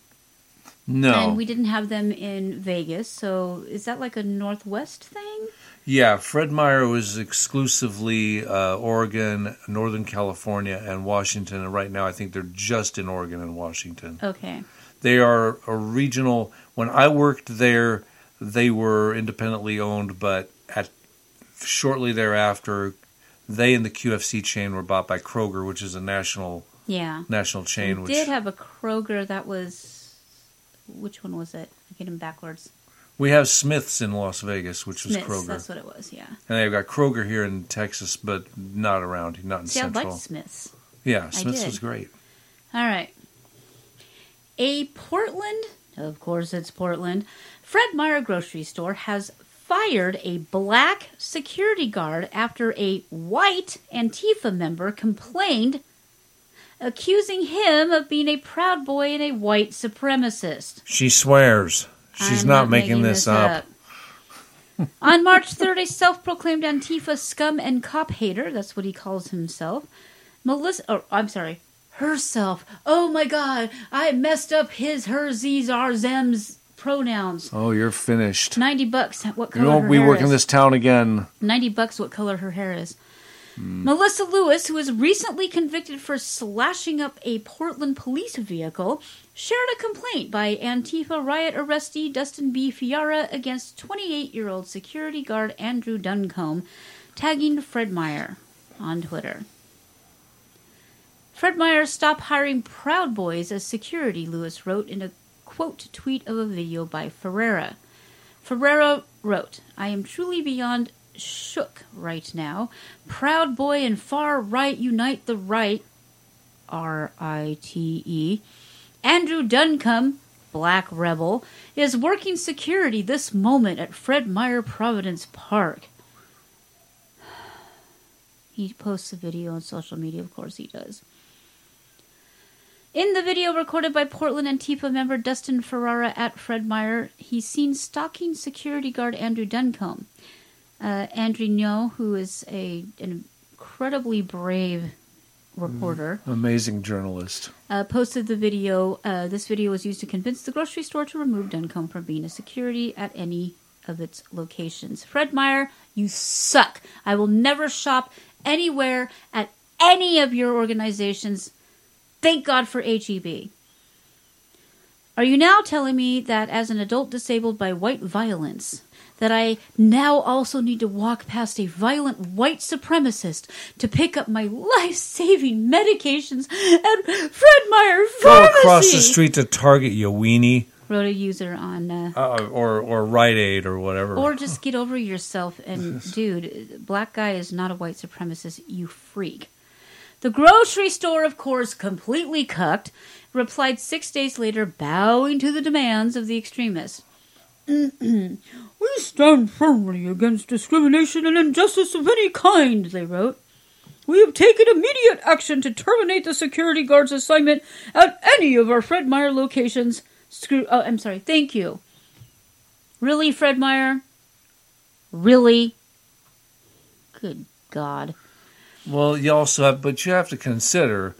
No. And we didn't have them in Vegas, so is that like a Northwest thing? Yeah, Fred Meyer was exclusively uh, Oregon, Northern California, and Washington, and right now I think they're just in Oregon and Washington. Okay. They are a regional. When I worked there, they were independently owned, but at shortly thereafter, they and the QFC chain were bought by Kroger, which is a national Yeah. national chain. we which did have a Kroger that was. Which one was it? I get them backwards. we have Smiths in Las Vegas, which was Kroger, that's what it was, yeah. and they've got Kroger here in Texas, but not around, not in See, I Central. liked Smiths. Yeah, I Smiths was great. All right. A Portland, of course it's Portland, Fred Meyer grocery store has fired a black security guard after a white Antifa member complained, accusing him of being a Proud Boy and a white supremacist. She swears. She's I'm not, making, this up. up. <laughs> On March 3rd, a self proclaimed Antifa scum and cop hater, that's what he calls himself, Melissa, oh, I'm sorry, herself. Oh my god, I messed up his, her, z's, our, them's pronouns. Oh, you're finished. 90 bucks, what You color won't her be working is. this town again. 90 bucks, what color her hair is. Hmm. Melissa Lewis, who was recently convicted for slashing up a Portland police vehicle, shared a complaint by Antifa riot arrestee Dustin B. Fiara against 28 year old security guard Andrew Duncombe, tagging Fred Meyer on Twitter. Fred Meyer stopped hiring Proud Boys as security, Lewis wrote in a quote tweet of a video by Ferrara. Ferrara wrote, I am truly beyond shook right now. Proud Boy and Far Right Unite the Right, R I T E. Andrew Duncombe, Black Rebel, is working security this moment at Fred Meyer Providence Park. He posts a video on social media, of course he does. In the video recorded by Portland Antifa member Dustin Ferrara at Fred Meyer, he's seen stalking security guard Andrew Duncombe. Uh, Andrew Ngo, who is a an incredibly brave reporter, Amazing journalist. uh, posted the video. Uh, this video was used to convince the grocery store to remove Duncombe from being a security at any of its locations. Fred Meyer, you suck. I will never shop anywhere at any of your organizations. Thank God for HEB. Are you now telling me that as an adult disabled by white violence, that I now also need to walk past a violent white supremacist to pick up my life-saving medications at Fred Meyer Pharmacy. Go across the street to Target, you weenie. Wrote a user on, uh, Uh, or or Rite Aid or whatever. or just get over yourself. And <laughs> dude, black guy is not a white supremacist. You freak. The grocery store, of course, completely cucked, replied six days later, bowing to the demands of the extremists. <clears throat> we stand firmly against discrimination and injustice of any kind, they wrote. We have taken immediate action to terminate the security guard's assignment at any of our Fred Meyer locations. Screw. Oh, I'm sorry. Thank you. Really, Fred Meyer? Really? Good God. Well, you also have, but you have to consider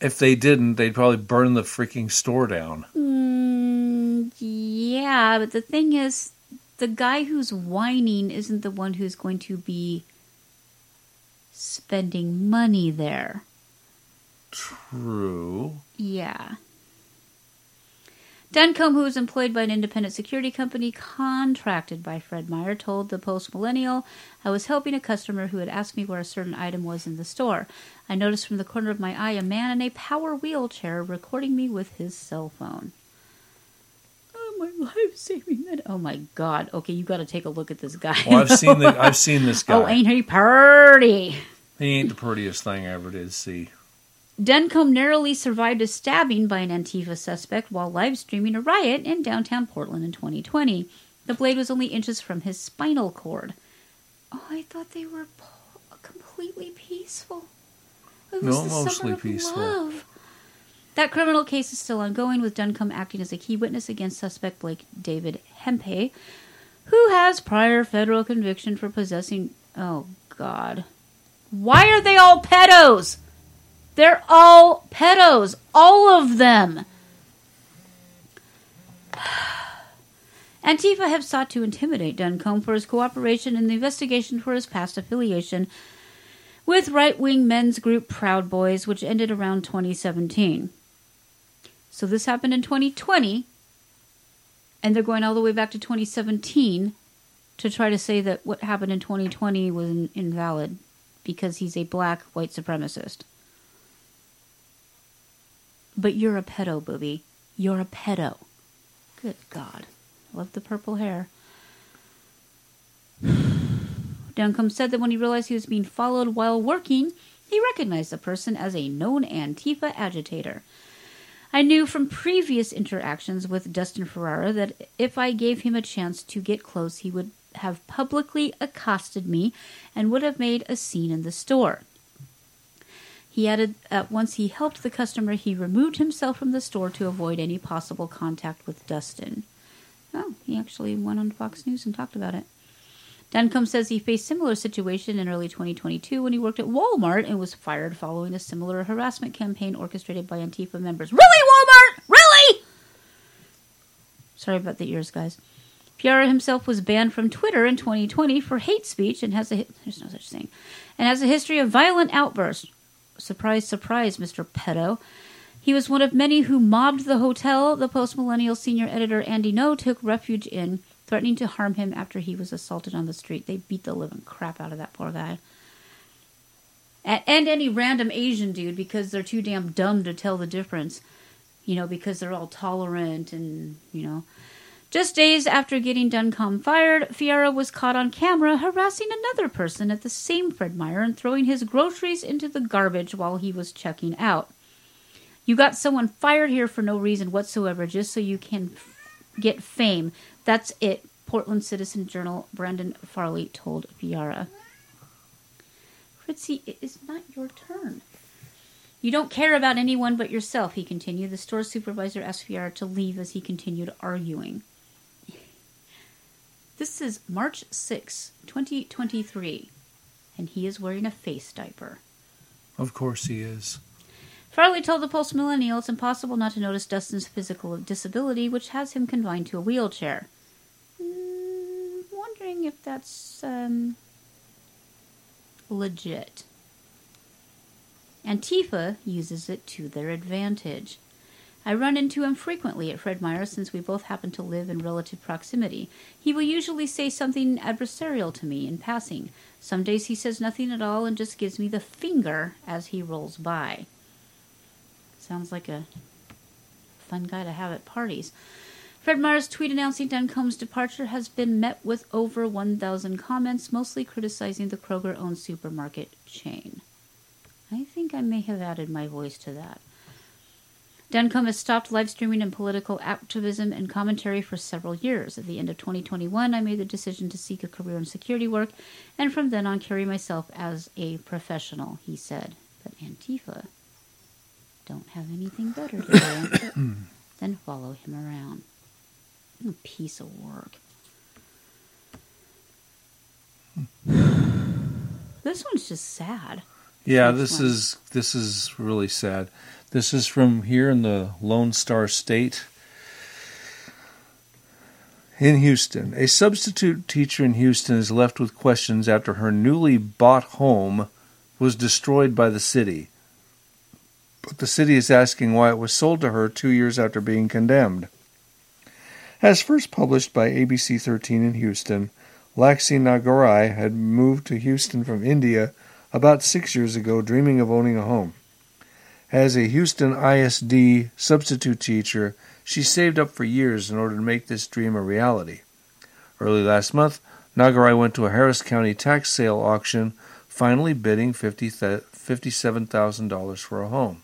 if they didn't, they'd probably burn the freaking store down. Mm, yeah, but the thing is, the guy who's whining isn't the one who's going to be spending money there. True. Yeah. Duncombe, who was employed by an independent security company contracted by Fred Meyer, told the Post Millennial, I was helping a customer who had asked me where a certain item was in the store. I noticed from the corner of my eye a man in a power wheelchair recording me with his cell phone. Oh, my life saving minute. Oh, my God. Okay, you got to take a look at this guy. Well, I've seen the, I've <laughs> seen this oh, guy. Oh, ain't he pretty? He ain't the prettiest thing I ever did see. Duncombe narrowly survived a stabbing by an Antifa suspect while live streaming a riot in downtown Portland in 2020. The blade was only inches from his spinal cord. Oh, I thought they were po- completely peaceful. It was No, the mostly summer of peaceful. love. That criminal case is still ongoing, with Duncombe acting as a key witness against suspect Blake David Hempe, who has prior federal conviction for possessing. Oh, God. Why are they all pedos? They're all pedos. All of them. <sighs> Antifa have sought to intimidate Duncombe for his cooperation in the investigation for his past affiliation with right wing men's group Proud Boys, which ended around 2017. So this happened in 2020, and they're going all the way back to 2017 to try to say that what happened in 2020 was in- invalid because he's a black white supremacist. But you're a pedo, booby. You're a pedo. Good God. Love the purple hair. <sighs> Duncombe said that when he realized he was being followed while working, he recognized the person as a known Antifa agitator. I knew from previous interactions with Dustin Ferrara that if I gave him a chance to get close, he would have publicly accosted me and would have made a scene in the store. He added that once he helped the customer, he removed himself from the store to avoid any possible contact with Dustin. Oh, he actually went on Fox News and talked about it. Duncombe says he faced similar situation in early 2022 when he worked at Walmart and was fired following a similar harassment campaign orchestrated by Antifa members. Really, Walmart? Really? Sorry about the ears, guys. Fiara himself was banned from Twitter in 2020 for hate speech and has a there's no such thing, and has a history of violent outbursts. Surprise, surprise, Mr. Pedo. He was one of many who mobbed the hotel the post millennial senior editor Andy Ngo took refuge in, threatening to harm him after he was assaulted on the street. They beat the living crap out of that poor guy. And any random Asian dude because they're too damn dumb to tell the difference. You know, because they're all tolerant and, you know. Just days after getting Duncombe fired, Fiera was caught on camera harassing another person at the same Fred Meyer and throwing his groceries into the garbage while he was checking out. You got someone fired here for no reason whatsoever, just so you can get fame. That's it. Portland Citizen Journal Brandon Farley told Fiara. Fritzy, it is not your turn. You don't care about anyone but yourself, he continued. The store supervisor asked Fiara to leave as he continued arguing. This is March 6, 2023, and he is wearing a face diaper. Of course he is. Farley told the Post Millennial it's impossible not to notice Dustin's physical disability, which has him confined to a wheelchair. Mm, wondering if that's um, legit. Antifa uses it to their advantage. I run into him frequently at Fred Meyer since we both happen to live in relative proximity. He will usually say something adversarial to me in passing. Some days he says nothing at all and just gives me the finger as he rolls by. Sounds like a fun guy to have at parties. Fred Meyer's tweet announcing Duncombe's departure has been met with over 1,000 comments, mostly criticizing the Kroger owned supermarket chain. I think I may have added my voice to that. Duncombe has stopped live streaming and political activism and commentary for several years. At the end of 2021, I made the decision to seek a career in security work and from then on carry myself as a professional, he said. But Antifa don't have anything better to do <coughs> than follow him around. A piece of work. <sighs> This one's just sad. Yeah, this one. is this is really sad. This is from here in the Lone Star State. In Houston, a substitute teacher in Houston is left with questions after her newly bought home was destroyed by the city. But the city is asking why it was sold to her two years after being condemned. As first published by ABC 13 in Houston, Laxi Nagarai had moved to Houston from India about six years ago, dreaming of owning a home. As a Houston ISD substitute teacher, she saved up for years in order to make this dream a reality. Early last month, Nagarai went to a Harris County tax sale auction, finally bidding $57,000 for a home.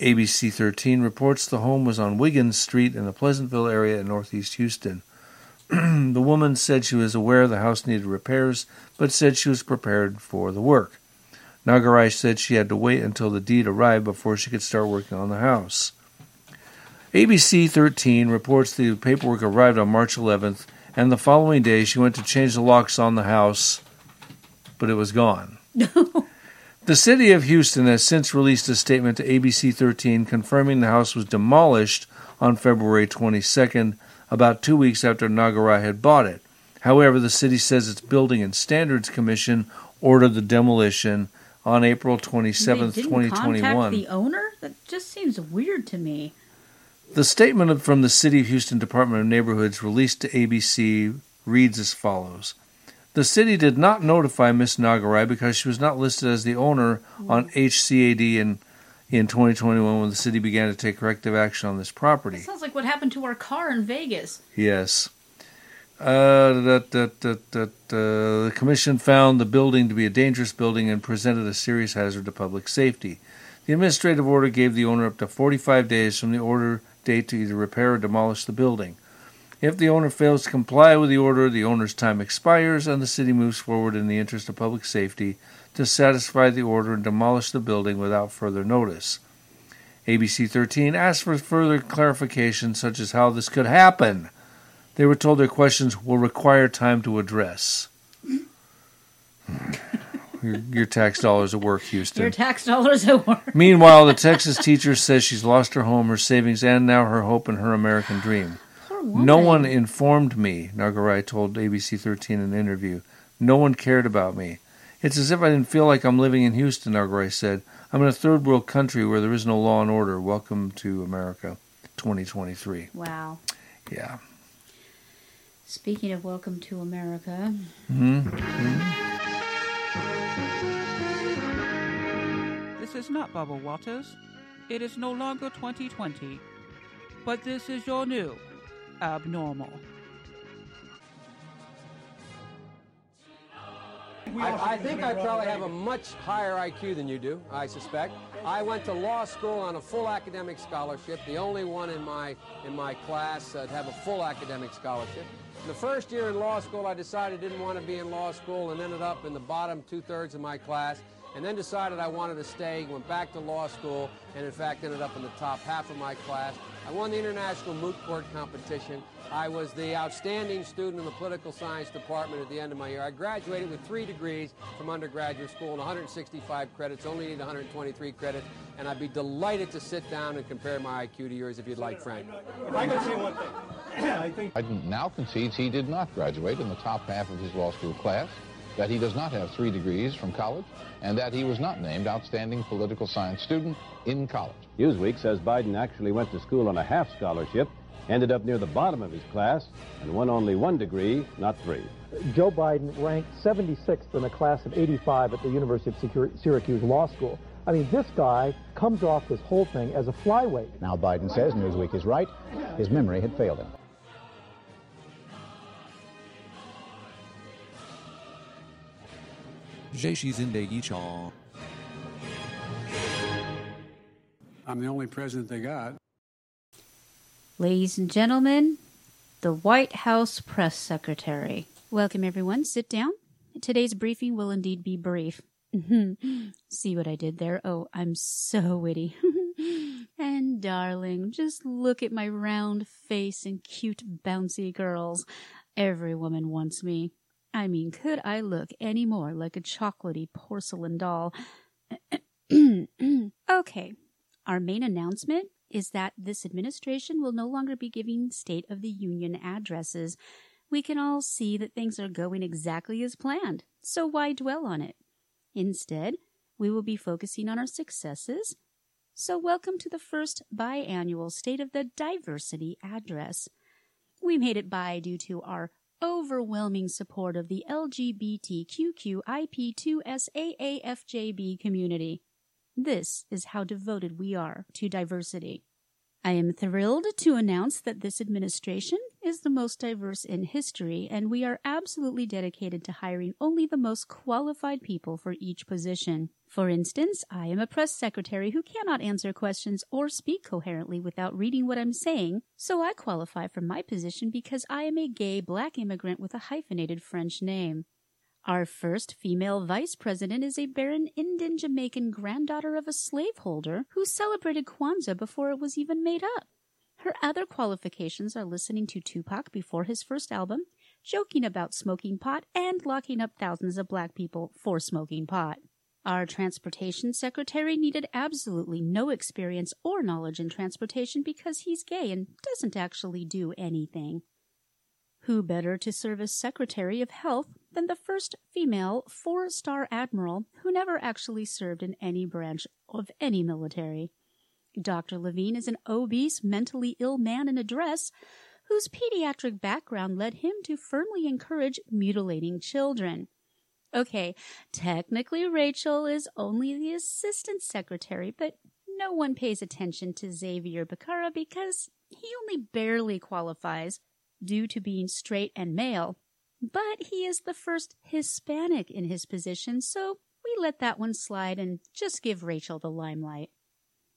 ABC 13 reports the home was on Wiggins Street in the Pleasantville area in northeast Houston. <clears throat> the woman said she was aware the house needed repairs, but said she was prepared for the work. Nagarai said she had to wait until the deed arrived before she could start working on the house. ABC 13 reports the paperwork arrived on March 11th, and the following day she went to change the locks on the house, but it was gone. <laughs> The city of Houston has since released a statement to ABC 13 confirming the house was demolished on February 22nd, about two weeks after Nagarai had bought it. However, the city says its Building and Standards Commission ordered the demolition on April 27th, they didn't contact the owner? That just seems weird to me. The statement from the City of Houston Department of Neighborhoods released to ABC reads as follows The city did not notify Miss Nagarai because she was not listed as the owner on HCAD in, in 2021 when the city began to take corrective action on this property. Sounds like what happened to our car in Vegas. Yes. Uh, da, da, da, da, da. The commission found the building to be a dangerous building and presented a serious hazard to public safety. The administrative order gave the owner up to 45 days from the order date to either repair or demolish the building. If the owner fails to comply with the order, the owner's time expires and the city moves forward in the interest of public safety to satisfy the order and demolish the building without further notice. ABC 13 asked for further clarification, such as how this could happen. They were told their questions will require time to address. Hmm. your, your tax dollars at work, Houston. Your tax dollars at work. Meanwhile, the Texas teacher says she's lost her home, her savings, and now her hope and her American dream. No one informed me, Nagarai told ABC 13 in an interview. No one cared about me. It's as if I didn't feel like I'm living in Houston, Nagarai said. I'm in a third world country where there is no law and order. Welcome to America 2023. Wow. Yeah. Speaking of Welcome to America, Mm-hmm. This is not Bubba Walters. It is no longer 2020. But this is your new abnormal. I, I think I probably have a much higher IQ than you do, I suspect. I went to law school on a full academic scholarship, the only one in my, in my class uh, to have a full academic scholarship. The first year in law school, I decided I didn't want to be in law school and ended up in the bottom two-thirds of my class and then decided I wanted to stay, went back to law school, and in fact ended up in the top half of my class. I won the international moot court competition. I was the outstanding student in the political science department at the end of my year. I graduated with three degrees from undergraduate school and 165 credits, only need 123 credits, and I'd be delighted to sit down and compare my IQ to yours if you'd like, Frank. If I could say one thing, <clears throat> I think Biden now concedes he did not graduate in the top half of his law school class, that he does not have three degrees from college, and that he was not named outstanding political science student in college. Newsweek says Biden actually went to school on a half scholarship, ended up near the bottom of his class, and won only one degree, not three. Joe Biden ranked 76th in a class of 85 at the University of Syracuse Law School. I mean, this guy comes off this whole thing as a flyweight. Now Biden says Newsweek is right. His memory had failed him. I'm the only president they got. Ladies and gentlemen, the White House press secretary. Welcome, everyone. Sit down. Today's briefing will indeed be brief. <laughs> See what I did there? Oh, I'm so witty. <laughs> and darling, just look at my round face and cute, bouncy curls. Every woman wants me. I mean, could I look any more like a chocolatey porcelain doll? <clears throat> okay, our main announcement is that this administration will no longer be giving State of the Union addresses. We can all see that things are going exactly as planned, so why dwell on it? Instead, we will be focusing on our successes. So, welcome to the first biannual State of the Diversity Address. We made it by due to our overwhelming support of the LGBTQIP2SAAFJB community. This is how devoted we are to diversity. I am thrilled to announce that this administration is the most diverse in history, and we are absolutely dedicated to hiring only the most qualified people for each position. For instance, I am a press secretary who cannot answer questions or speak coherently without reading what I'm saying, so I qualify for my position because I am a gay black immigrant with a hyphenated French name. Our first female vice president is a barren Indian Jamaican granddaughter of a slaveholder who celebrated Kwanzaa before it was even made up. Her other qualifications are listening to Tupac before his first album, joking about smoking pot, and locking up thousands of black people for smoking pot. Our transportation secretary needed absolutely no experience or knowledge in transportation because he's gay and doesn't actually do anything. Who better to serve as Secretary of Health than the first female four star admiral who never actually served in any branch of any military? Dr. Levine is an obese, mentally ill man in a dress whose pediatric background led him to firmly encourage mutilating children. Okay, technically Rachel is only the assistant secretary, but no one pays attention to Xavier Becerra because he only barely qualifies due to being straight and male. But he is the first Hispanic in his position, so we let that one slide and just give Rachel the limelight.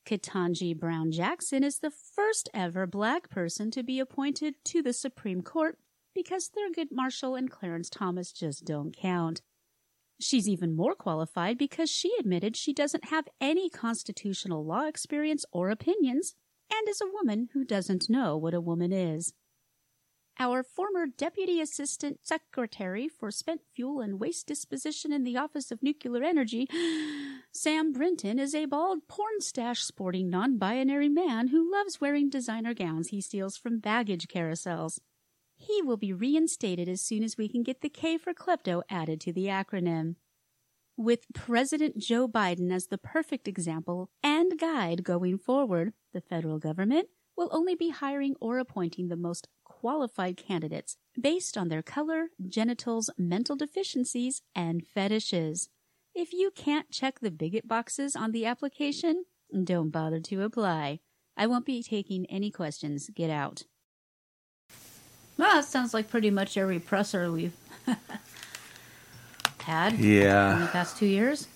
Ketanji Brown Jackson is the first ever black person to be appointed to the Supreme Court because Thurgood Marshall and Clarence Thomas just don't count. She's even more qualified because she admitted she doesn't have any constitutional law experience or opinions and is a woman who doesn't know what a woman is. Our former Deputy Assistant Secretary for Spent Fuel and Waste Disposition in the Office of Nuclear Energy, <gasps> Sam Brinton, is a bald porn stash sporting non binary man who loves wearing designer gowns he steals from baggage carousels. He will be reinstated as soon as we can get the K for klepto added to the acronym. With President Joe Biden as the perfect example and guide going forward, the federal government will only be hiring or appointing the most qualified candidates based on their color, genitals, mental deficiencies, and fetishes. If you can't check the bigot boxes on the application, don't bother to apply. I won't be taking any questions. Get out. Well, that sounds like pretty much every presser we've <laughs> had Yeah. in the past two years.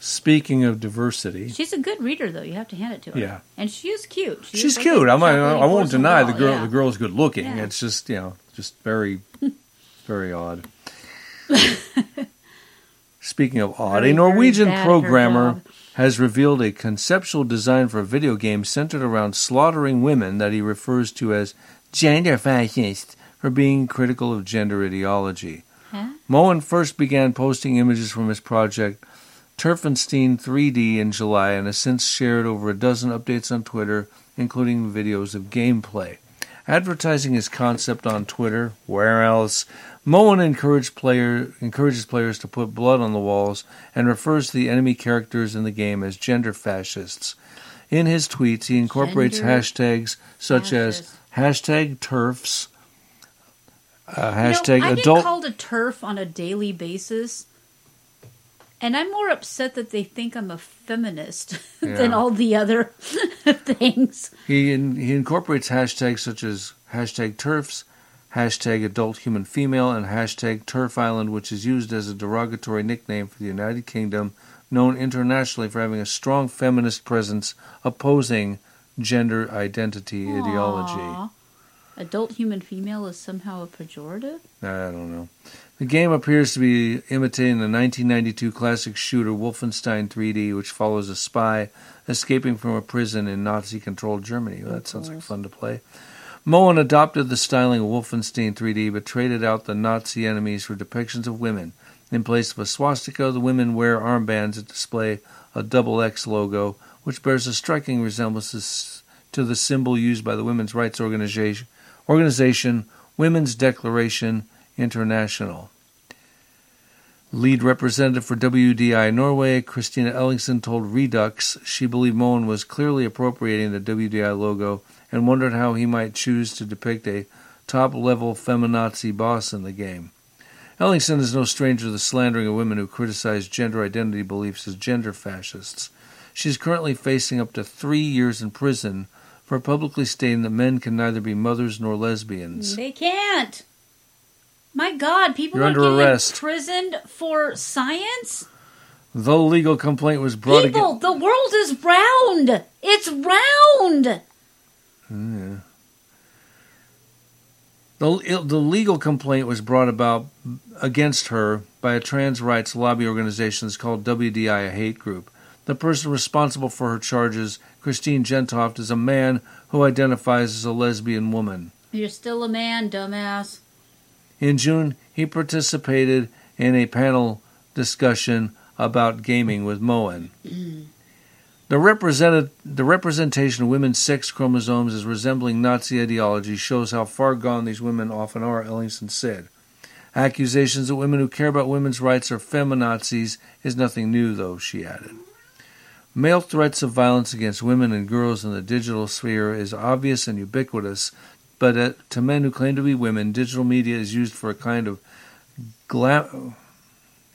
Speaking of diversity, She's a good reader, though. You have to hand it to her. Yeah. and she is cute. She she's cute. I'm, I, I won't deny the girl. yeah. The girl's good looking. Yeah. It's just you know, just very, <laughs> very odd. <laughs> Speaking of odd, Very, a Norwegian bad at her programmer has revealed a conceptual design for a video game centered around slaughtering women that he refers to as gender fascist for being critical of gender ideology. Huh? Moen first began posting images from his project Turfenstein 3D in July and has since shared over a dozen updates on Twitter, including videos of gameplay. Advertising his concept on Twitter, where else? Moen encouraged player, encourages players to put blood on the walls and refers to the enemy characters in the game as gender fascists. In his tweets, he incorporates Gender hashtags such as hashtag turfs, uh, hashtag you know, I adult get called a turf on a daily basis, and I'm more upset that they think I'm a feminist <laughs> than all the other <laughs> things. He in, he incorporates hashtags such as hashtag turfs, hashtag adult human female, and hashtag turf Island, which is used as a derogatory nickname for the United Kingdom, known internationally for having a strong feminist presence opposing gender identity ideology. Adult human female is somehow a pejorative? I don't know. The game appears to be imitating the 1992 classic shooter Wolfenstein 3D, which follows a spy escaping from a prison in Nazi controlled Germany. Well, that sounds like fun to play. Moen adopted the styling of Wolfenstein 3D but traded out the Nazi enemies for depictions of women. In place of a swastika, the women wear armbands that display a double X logo, which bears a striking resemblance to the symbol used by the women's rights organization, organization Women's Declaration International. Lead representative for WDI Norway, Christina Ellingsen, told Reduxx she believed Moen was clearly appropriating the WDI logo and wondered how he might choose to depict a top level feminazi boss in the game. Ellingsen is no stranger to the slandering of women who criticize gender identity beliefs as gender fascists. She is currently facing up to three years in prison for publicly stating that men can neither be mothers nor lesbians. They can't. My God, people You're are under getting arrest. imprisoned for science? The legal complaint was brought People, the world is round. It's round. Yeah. The, the legal complaint was brought about against her by a trans rights lobby organization that's called WDI, a hate group. The person responsible for her charges, Christine Jentoft, is a man who identifies as a lesbian woman. You're still a man, dumbass. In June, he participated in a panel discussion about gaming with Moen. <clears throat> The, represented, the representation of women's sex chromosomes as resembling Nazi ideology shows how far gone these women often are, Ellingsen said. Accusations that women who care about women's rights are feminazis is nothing new, though, she added. Male threats of violence against women and girls in the digital sphere is obvious and ubiquitous, but uh, to men who claim to be women, digital media is used for a kind of glam-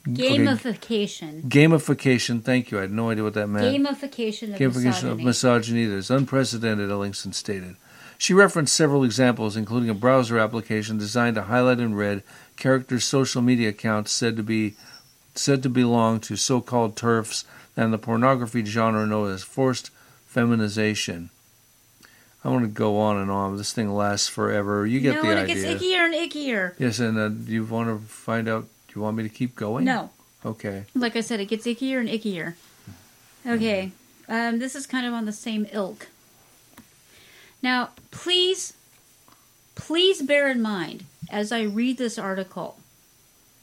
okay, Gamification. gamification. Thank you. I had no idea what that meant. Gamification of Gamification of misogyny. misogyny that is unprecedented, Ellingsen stated. She referenced several examples, including a browser application designed to highlight in red characters' social media accounts said to be said to belong to so-called turfs and the pornography genre known as forced feminization. I want to go on and on. This thing lasts forever. You get no, the and idea. it gets ickier and ickier. Yes, and uh, you want to find out? Do you want me to keep going? No. Okay. Like I said, it gets ickier and ickier. Okay, um, this is kind of on the same ilk. Now, please, please bear in mind as I read this article,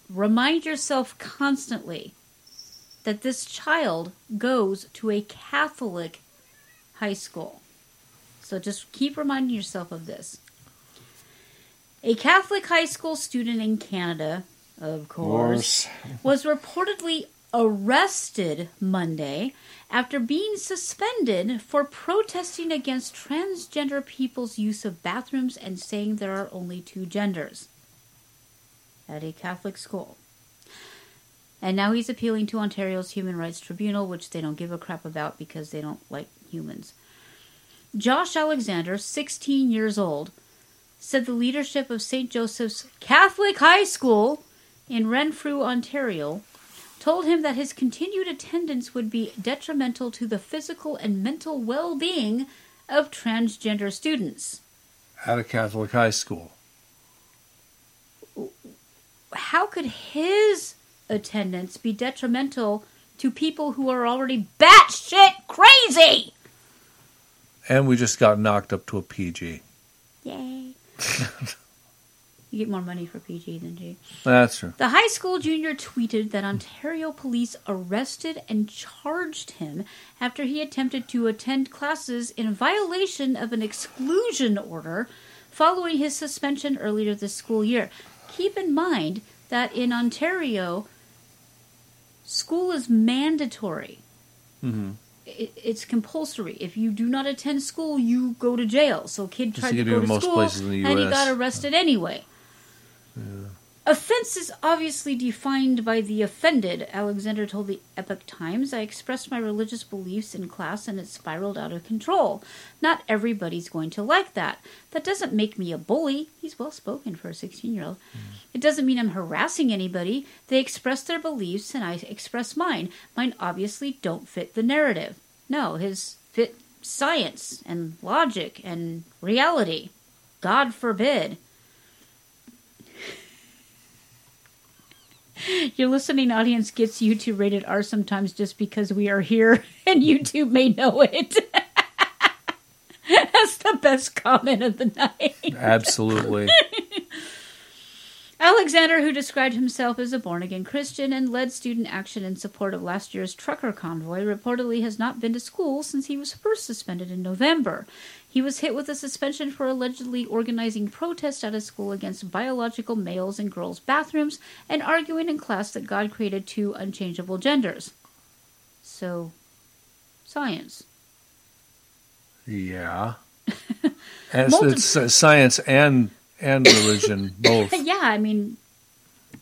remind yourself constantly that this child goes to a Catholic high school. So just keep reminding yourself of this. A Catholic high school student in Canada, of course, <laughs> was reportedly arrested Monday after being suspended for protesting against transgender people's use of bathrooms and saying there are only two genders at a Catholic school. And now he's appealing to Ontario's Human Rights Tribunal, which they don't give a crap about because they don't like humans. Josh Alexander, 16 years old, said the leadership of St. Joseph's Catholic High School in Renfrew, Ontario, told him that his continued attendance would be detrimental to the physical and mental well being of transgender students. At a Catholic high school. How could his attendance be detrimental to people who are already batshit crazy? And we just got knocked up to a PG. Yay. <laughs> you get more money for PG than G. That's true. The high school junior tweeted that Ontario police arrested and charged him after he attempted to attend classes in violation of an exclusion order following his suspension earlier this school year. Keep in mind that in Ontario, school is mandatory. Mm-hmm. It, it's compulsory. If you do not attend school, you go to jail. So kid tried to go to school and he got arrested anyway. Offense is obviously defined by the offended, Alexander told the Epoch Times. I expressed my religious beliefs in class and it spiraled out of control. Not everybody's going to like that. That doesn't make me a bully. He's well spoken for a 16 year old. Mm-hmm. It doesn't mean I'm harassing anybody. They express their beliefs and I express mine. Mine obviously don't fit the narrative. No, his fit science and logic and reality. God forbid. <laughs> Your listening audience gets YouTube rated R sometimes just because we are here <laughs> and YouTube may know it. <laughs> That's the best comment of the night. Absolutely. Alexander, who described himself as a born again Christian and led student action in support of last year's trucker convoy, reportedly has not been to school since he was first suspended in November. He was hit with a suspension for allegedly organizing protests at a school against biological males and girls' bathrooms and arguing in class that God created two unchangeable genders. So, science. Yeah. <laughs> And Multi- it's uh, science and and religion <laughs> both. yeah, I mean,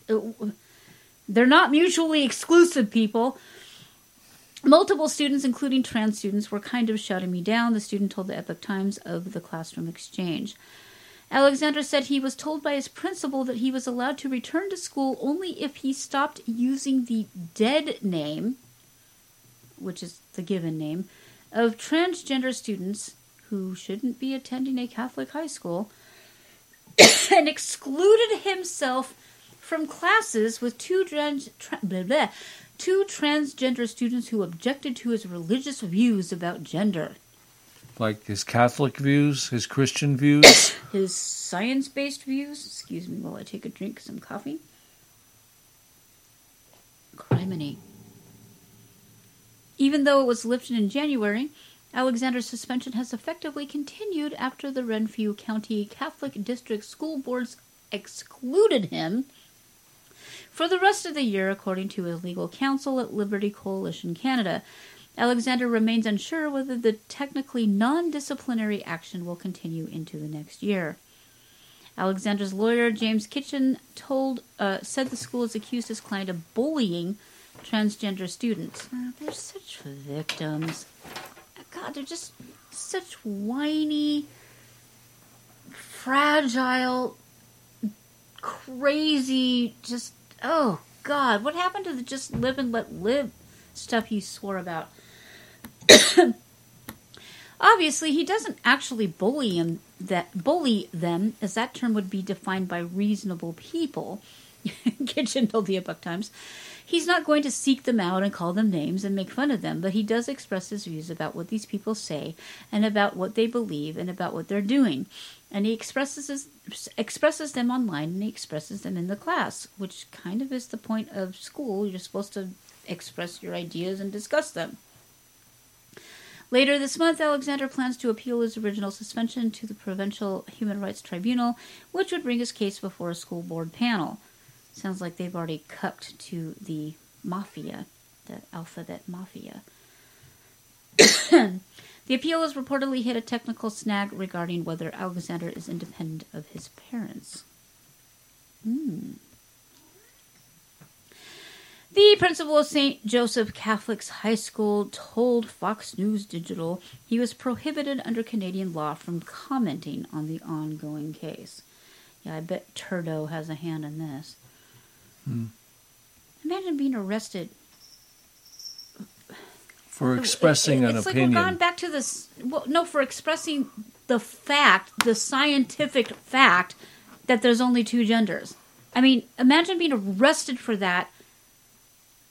uh, they're not mutually exclusive people. Multiple students, including trans students, were kind of shutting me down, the student told the Epoch Times of the classroom exchange. Alexander said he was told by his principal that he was allowed to return to school only if he stopped using the dead name, which is the given name, of transgender students who shouldn't be attending a Catholic high school <coughs> and excluded himself from classes with two trans, tra- blah, blah, two transgender students who objected to his religious views about gender. Like his Catholic views, his Christian views. <coughs> His science based views. Excuse me while I take a drink some coffee. Criminy. Even though it was lifted in January, Alexander's suspension has effectively continued after the Renfrew County Catholic District School Boards excluded him for the rest of the year, according to his legal counsel at Liberty Coalition Canada. Alexander remains unsure whether the technically non disciplinary action will continue into the next year. Alexander's lawyer, James Kitchen, told uh, said the school has accused his client of bullying transgender students. Uh, they're such victims. God, they're just such whiny, fragile, crazy, just oh God, what happened to the just live and let live stuff he swore about? <coughs> Obviously, he doesn't actually bully him that bully them, as that term would be defined by reasonable people. Kitchen the Epoch Times. He's not going to seek them out and call them names and make fun of them, but he does express his views about what these people say and about what they believe and about what they're doing. And he expresses expresses them online and he expresses them in the class, which kind of is the point of school. You're supposed to express your ideas and discuss them. Later this month, Alexander plans to appeal his original suspension to the Provincial Human Rights Tribunal, which would bring his case before a school board panel. Sounds like they've already cucked to the mafia, the alphabet mafia. <coughs> the appeal has reportedly hit a technical snag regarding whether Alexander is independent of his parents. Hmm. The principal of St. Joseph Catholic High School told Fox News Digital he was prohibited under Canadian law from commenting on the ongoing case. Yeah, I bet Turdo has a hand in this. Imagine being arrested For expressing It- an it's opinion. like we're gone back to this. Well, no, for expressing the fact, the scientific fact that there's only two genders. I mean, imagine being arrested for that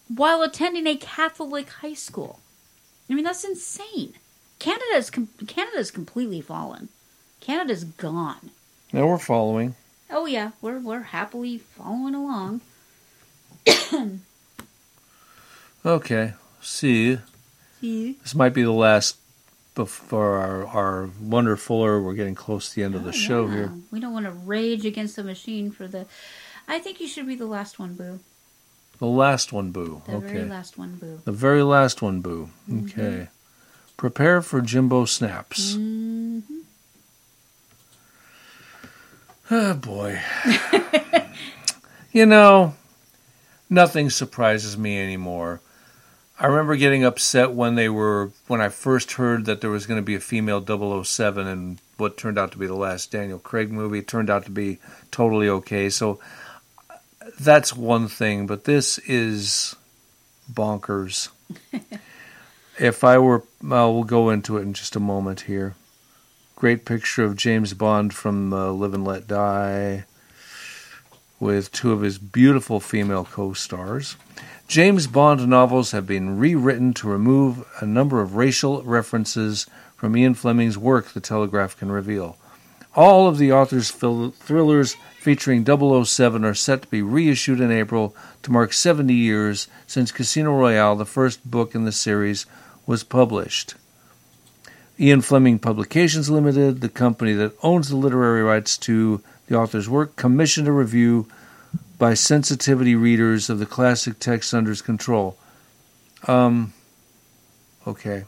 while attending a Catholic high school. I mean, that's insane. Canada's com- Canada's completely fallen. Canada's gone. now we're following. Oh yeah, we're we're happily following along. <coughs> Okay. See, See? this might be the last before our, our Wonderfuller. We're getting close to the end of the show Oh, Yeah, here. We don't want to rage against the machine for the. I think you should be the last one, Boo. The last one, Boo. The okay. very last one, Boo. The very last one, Boo. Mhm. Okay. Prepare for Jimbo Snaps. hmm Oh boy. <laughs> You know, nothing surprises me anymore. I remember getting upset when they were when I first heard that there was going to be a female 007 and what turned out to be the last Daniel Craig movie It turned out to be totally okay. So that's one thing, but this is bonkers. <laughs> if I were, well, we'll go into it in just a moment here. Great picture of James Bond from uh, Live and Let Die with two of his beautiful female co stars. James Bond novels have been rewritten to remove a number of racial references from Ian Fleming's work, The Telegraph can reveal. All of the author's thrillers featuring 007 are set to be reissued in April to mark 70 years since Casino Royale, the first book in the series, was published. Ian Fleming Publications Limited, the company that owns the literary rights to the author's work, commissioned a review by sensitivity readers of the classic text under his control. Um, okay.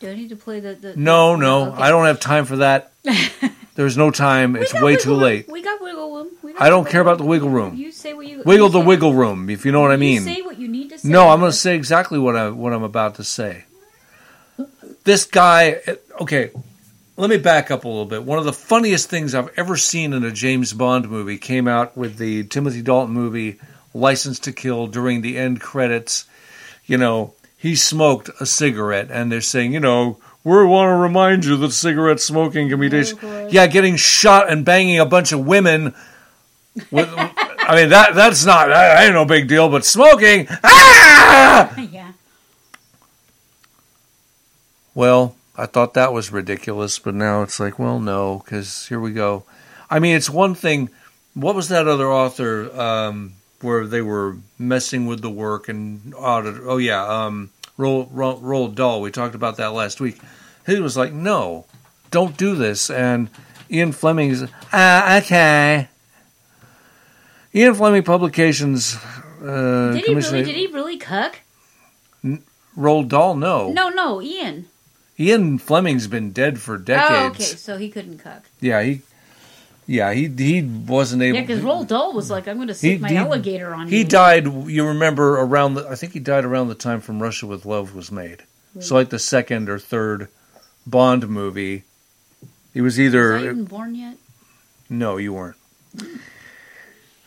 Do I need to play the? the no, no, okay. I don't have time for that. <laughs> There's no time. it's way too room. late. We got wiggle room. We I don't care about the wiggle room. You say what you wiggle you the wiggle room, if you know what I mean. You say what you need to say. No, I'm going to say exactly what I what I'm about to say. This guy, okay, let me back up a little bit. One of the funniest things I've ever seen in a James Bond movie came out with the Timothy Dalton movie License to Kill during the end credits. You know, he smoked a cigarette, and they're saying, you know, we want to remind you that cigarette smoking can be dangerous. yeah, getting shot and banging a bunch of women. With, <laughs> I mean, that that's not that ain't no big deal, but smoking. Ah! <laughs> yeah. Well, I thought that was ridiculous, but now it's like, well, no, because here we go. I mean, it's one thing. What was that other author um, where they were messing with the work and audit? Oh yeah, um, Roll, Roll, Dahl. We talked about that last week. He was like, no, don't do this. And Ian Fleming's, ah, okay. Ian Fleming Publications. Uh, Did he really? Did he really cuck? Roald Dahl, no. No, no, Ian. Ian Fleming's been dead for decades. Oh, okay, so he couldn't cook. Yeah, he. Yeah, he he wasn't able. Yeah, because Roald Dahl was like, "I'm going to stick my he- alligator on here. He you." died. You remember around the? I think he died around the time from Russia with Love was made. So like the second or third Bond movie. He was either Was I even born yet? no, you weren't.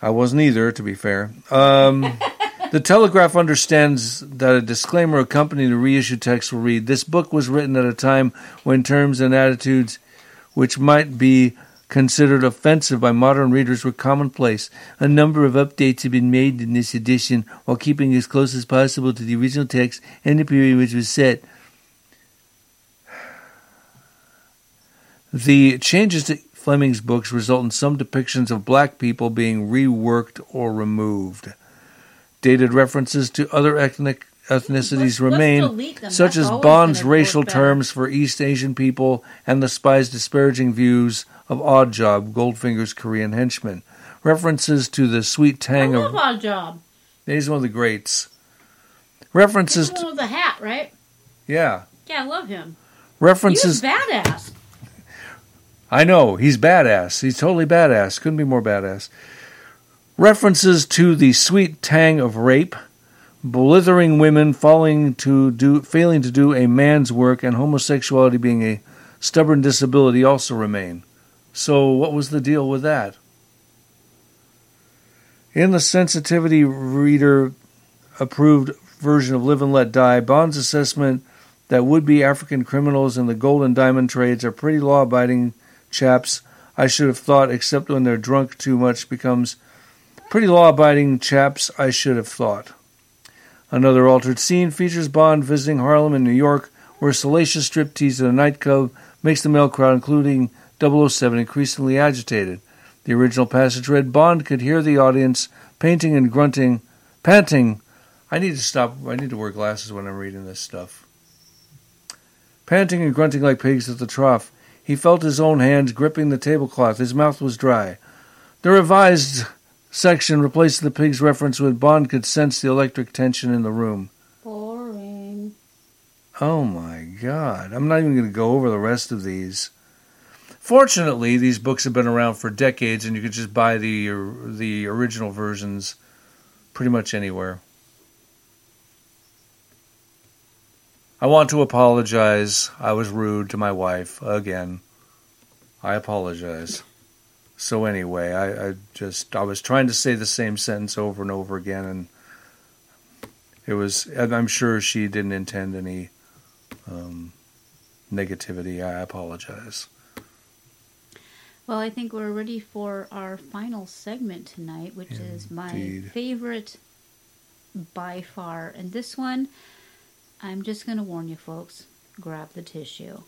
I wasn't either, to be fair. Um, <laughs> the Telegraph understands that a disclaimer accompanying the reissued text will read This book was written at a time when terms and attitudes which might be considered offensive by modern readers were commonplace. A number of updates have been made in this edition while keeping as close as possible to the original text and the period which was set. The changes to Fleming's books result in some depictions of black people being reworked or removed. Dated references to other ethnic ethnicities remain, delete them. such That's as Bond's racial terms for East Asian people and the spy's disparaging views of Oddjob, Goldfinger's Korean henchman. References to the sweet I tang love of Oddjob. he's one of the greats. References, to, the hat, right? yeah, Yeah, I love him. references. He badass. I know he's badass. He's totally badass. Couldn't be more badass. References to the sweet tang of rape, blithering women falling to do, failing to do a man's work, and homosexuality being a stubborn disability also remain. So, what was the deal with that? In the sensitivity reader approved version of Live and Let Die, Bond's assessment that would be African criminals in the gold and diamond trades are pretty law abiding chaps, I should have thought, except when they're drunk too much, becomes pretty law abiding chaps, I should have thought. Another altered scene features Bond visiting Harlem in New York, where salacious striptease at a nightclub makes the male crowd, including 007, increasingly agitated. The original passage read Bond could hear the audience painting and grunting, panting. I need to stop. I need to wear glasses when I'm reading this stuff. Panting and grunting like pigs at the trough. He felt his own hands gripping the tablecloth. His mouth was dry. The revised section replaced the pig's reference with Bond could sense the electric tension in the room. Boring. Oh my god. I'm not even going to go over the rest of these. Fortunately, these books have been around for decades, and you can just buy the the original versions pretty much anywhere. I want to apologize. I was rude to my wife again. I apologize. So anyway, I, I just I was trying to say the same sentence over and over again, and it was. I'm sure she didn't intend any um, negativity. I apologize. Well, I think we're ready for our final segment tonight, which is my favorite by far. And this one, I'm just going to warn you folks grab the tissue.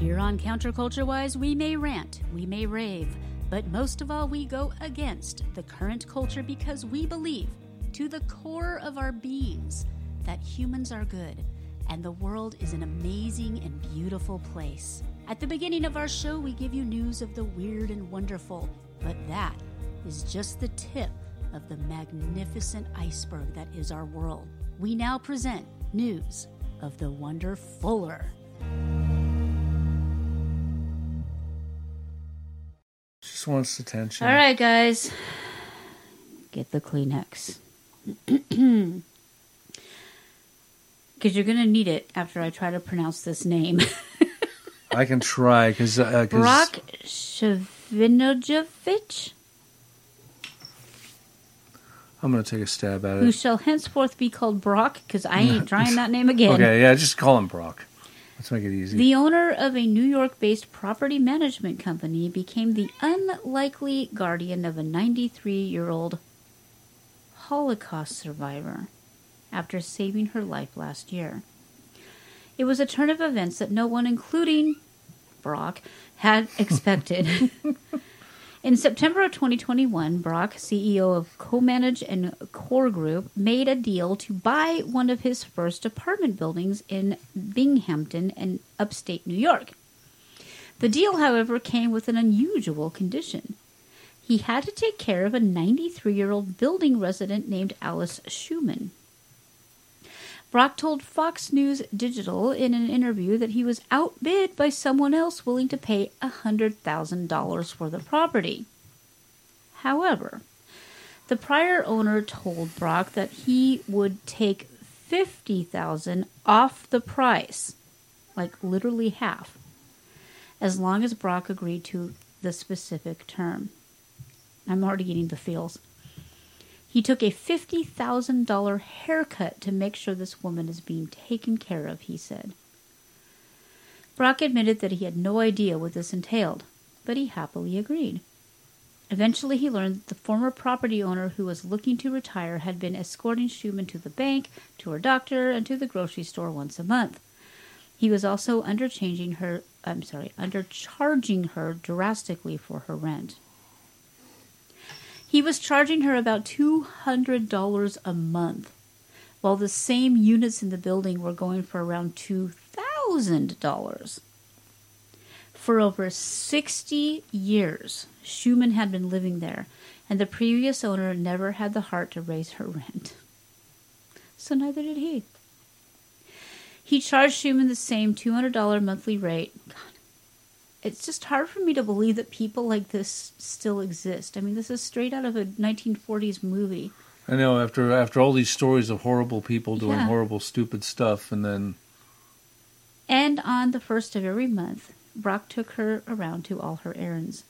Here on Counterculture Wise, we may rant, we may rave, but most of all, we go against the current culture because we believe, to the core of our beings, that humans are good and the world is an amazing and beautiful place. At the beginning of our show, we give you news of the weird and wonderful, but that is just the tip of the magnificent iceberg that is our world. We now present news of the wonderfuller. Just wants attention. All right, guys, get the Kleenex. <clears throat> Because you're going to need it after I try to pronounce this name. I can try because uh, 'cause- Brock Shavinovich, I'm going to take a stab at it. who shall henceforth be called Brock, because I ain't <laughs> trying that name again. Okay, yeah, just call him Brock. Let's make it easy. The owner of a New York based property management company became the unlikely guardian of a 93 year old Holocaust survivor after saving her life last year. It was a turn of events that no one, including Brock, had <laughs> expected. <laughs> In September of 2021, Brock, CEO of CoManage and Core Group, made a deal to buy one of his first apartment buildings in Binghamton and upstate New York. The deal, however, came with an unusual condition. He had to take care of a 93 year old building resident named Alice Schumann. Brock told Fox News Digital in an interview that he was outbid by someone else willing to pay $100,000 for the property. However, the prior owner told Brock that he would take 50,000 off the price, like literally half, as long as Brock agreed to the specific term. I'm already getting the feels. He took a $50,000 haircut to make sure this woman is being taken care of, he said. Brock admitted that he had no idea what this entailed, but he happily agreed. Eventually, he learned that the former property owner who was looking to retire had been escorting Schumann to the bank, to her doctor, and to the grocery store once a month. He was also underchanging her, I'm sorry, undercharging her drastically for her rent. He was charging her about $200 a month, while the same units in the building were going for around $2,000. For over 60 years, Schumann had been living there, and the previous owner never had the heart to raise her rent. So neither did he. He charged Schumann the same $200 monthly rate. It's just hard for me to believe that people like this still exist. I mean, this is straight out of a 1940s movie. I know after after all these stories of horrible people doing Yeah. horrible, stupid stuff, and then And on the first of every month, Brock took her around to all her errands.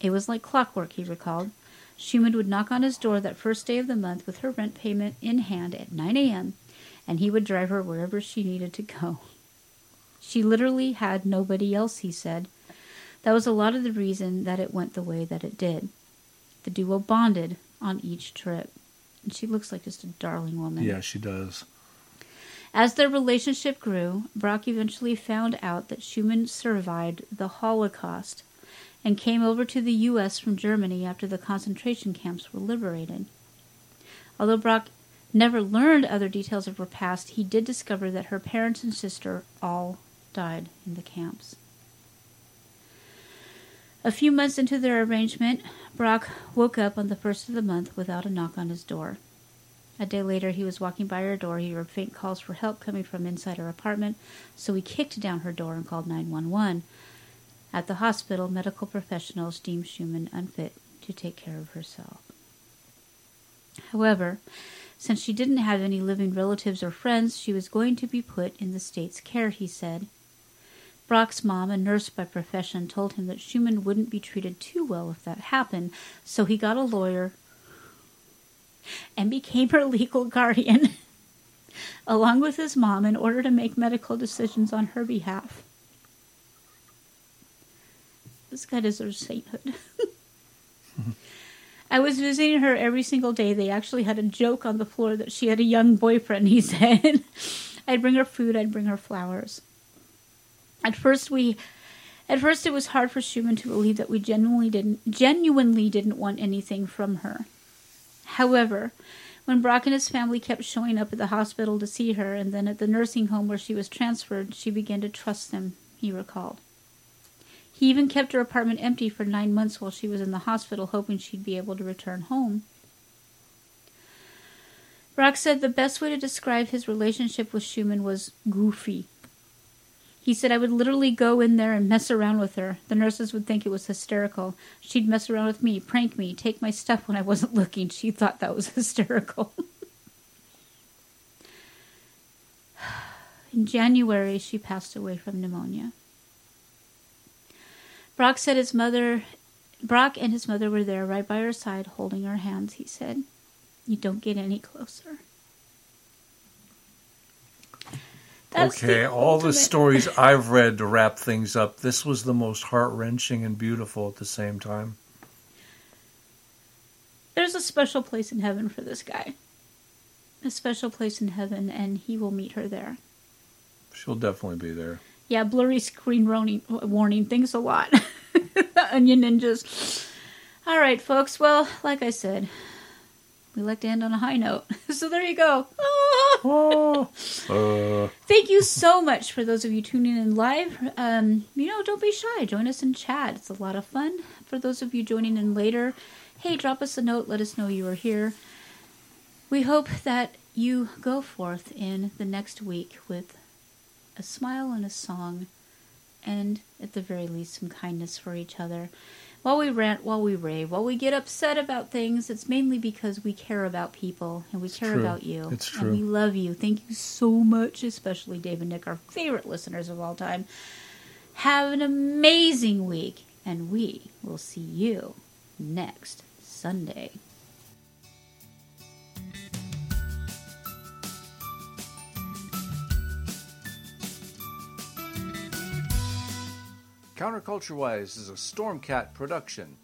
It was like clockwork, he recalled. Schumann would knock on his door that first day of the month with her rent payment in hand at 9 a.m., and he would drive her wherever she needed to go. <laughs> She literally had nobody else, he said. That was a lot of the reason that it went the way that it did. The duo bonded on each trip. And she looks like just a darling woman. yeah, she does. As their relationship grew, Brock eventually found out that Schumann survived the Holocaust and came over to the U.S. from Germany after the concentration camps were liberated. Although Brock never learned other details of her past, he did discover that her parents and sister all died in the camps. A few months into their arrangement, Brock woke up on the first of the month without a knock on his door. A day later, he was walking by her door. He heard faint calls for help coming from inside her apartment, so he kicked down her door and called 911. At the hospital, medical professionals deemed Schumann unfit to take care of herself. However, since she didn't have any living relatives or friends, she was going to be put in the state's care, he said. Brock's mom, a nurse by profession, told him that Schumann wouldn't be treated too well if that happened, so he got a lawyer and became her legal guardian, <laughs> along with his mom, in order to make medical decisions on her behalf. This guy deserves sainthood. <laughs> I was visiting her every single day. They actually had a joke on the floor that she had a young boyfriend, he said. <laughs> I'd bring her food, I'd bring her flowers. At first we at first it was hard for Schumann to believe that we genuinely didn't genuinely didn't want anything from her. However, when Brock and his family kept showing up at the hospital to see her and then at the nursing home where she was transferred, she began to trust them, he recalled. He even kept her apartment empty for nine months while she was in the hospital, hoping she'd be able to return home. Brock said the best way to describe his relationship with Schumann was goofy. He said I would literally go in there and mess around with her. The nurses would think it was hysterical. She'd mess around with me, prank me, take my stuff when I wasn't <laughs> looking. She thought that was <laughs> hysterical. <sighs> in January, she passed away from pneumonia. Brock said his mother, Brock and his mother were there right by her side, holding her hands. He said, You don't get any closer. That's okay, the all the stories I've read to wrap things up, this was the most heart wrenching and beautiful at the same time. There's a special place in heaven for this guy. A special place in heaven, and he will meet her there. She'll definitely be there. Yeah, blurry screen warning. warning. Thanks a lot. <laughs> Onion ninjas. All right, folks. Well, like I said, we like to end on a high note. <laughs> so there you go. <laughs> Uh, Thank you so much for those of you tuning in live. Um, you know, don't be shy. Join us in chat. It's a lot of fun. For those of you joining in later, hey, drop us a note. Let us know you are here. We hope that you go forth in the next week with a smile and a song, and at the very least, some kindness for each other. While we rant, while we rave, while we get upset about things, it's mainly because we care about people and we care true. about you. It's And we love you. Thank you so much, especially Dave and Nick, our favorite listeners of all time. Have an amazing week, and we will see you next Sunday. Counterculture Wise is a Stormcat production.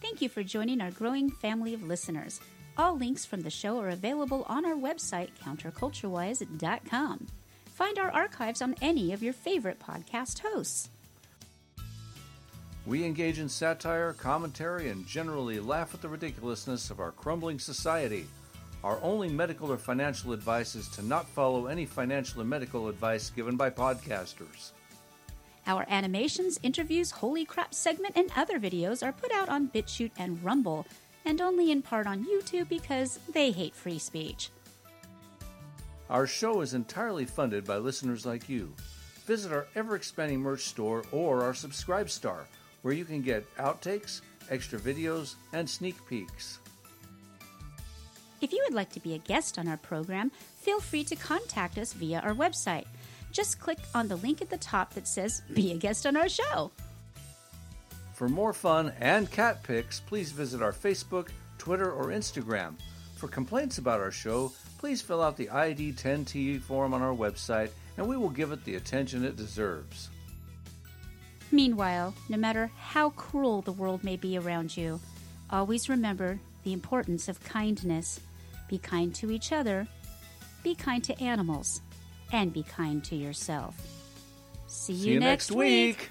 Thank you for joining our growing family of listeners. All links from the show are available on our website, counterculturewise.com. Find our archives on any of your favorite podcast hosts. We engage in satire, commentary, and generally laugh at the ridiculousness of our crumbling society. Our only medical or financial advice is to not follow any financial or medical advice given by podcasters. Our animations, interviews, holy crap segment, and other videos are put out on BitChute and Rumble, and only in part on YouTube because they hate free speech. Our show is entirely funded by listeners like you. Visit our ever expanding merch store or our Subscribe Star, where you can get outtakes, extra videos, and sneak peeks. If you would like to be a guest on our program, feel free to contact us via our website. Just click on the link at the top that says Be a Guest on Our Show. For more fun and cat pics, please visit our Facebook, Twitter, or Instagram. For complaints about our show, please fill out the ID 10T form on our website and we will give it the attention it deserves. Meanwhile, no matter how cruel the world may be around you, always remember the importance of kindness. Be kind to each other, be kind to animals, and be kind to yourself. See, See you next week.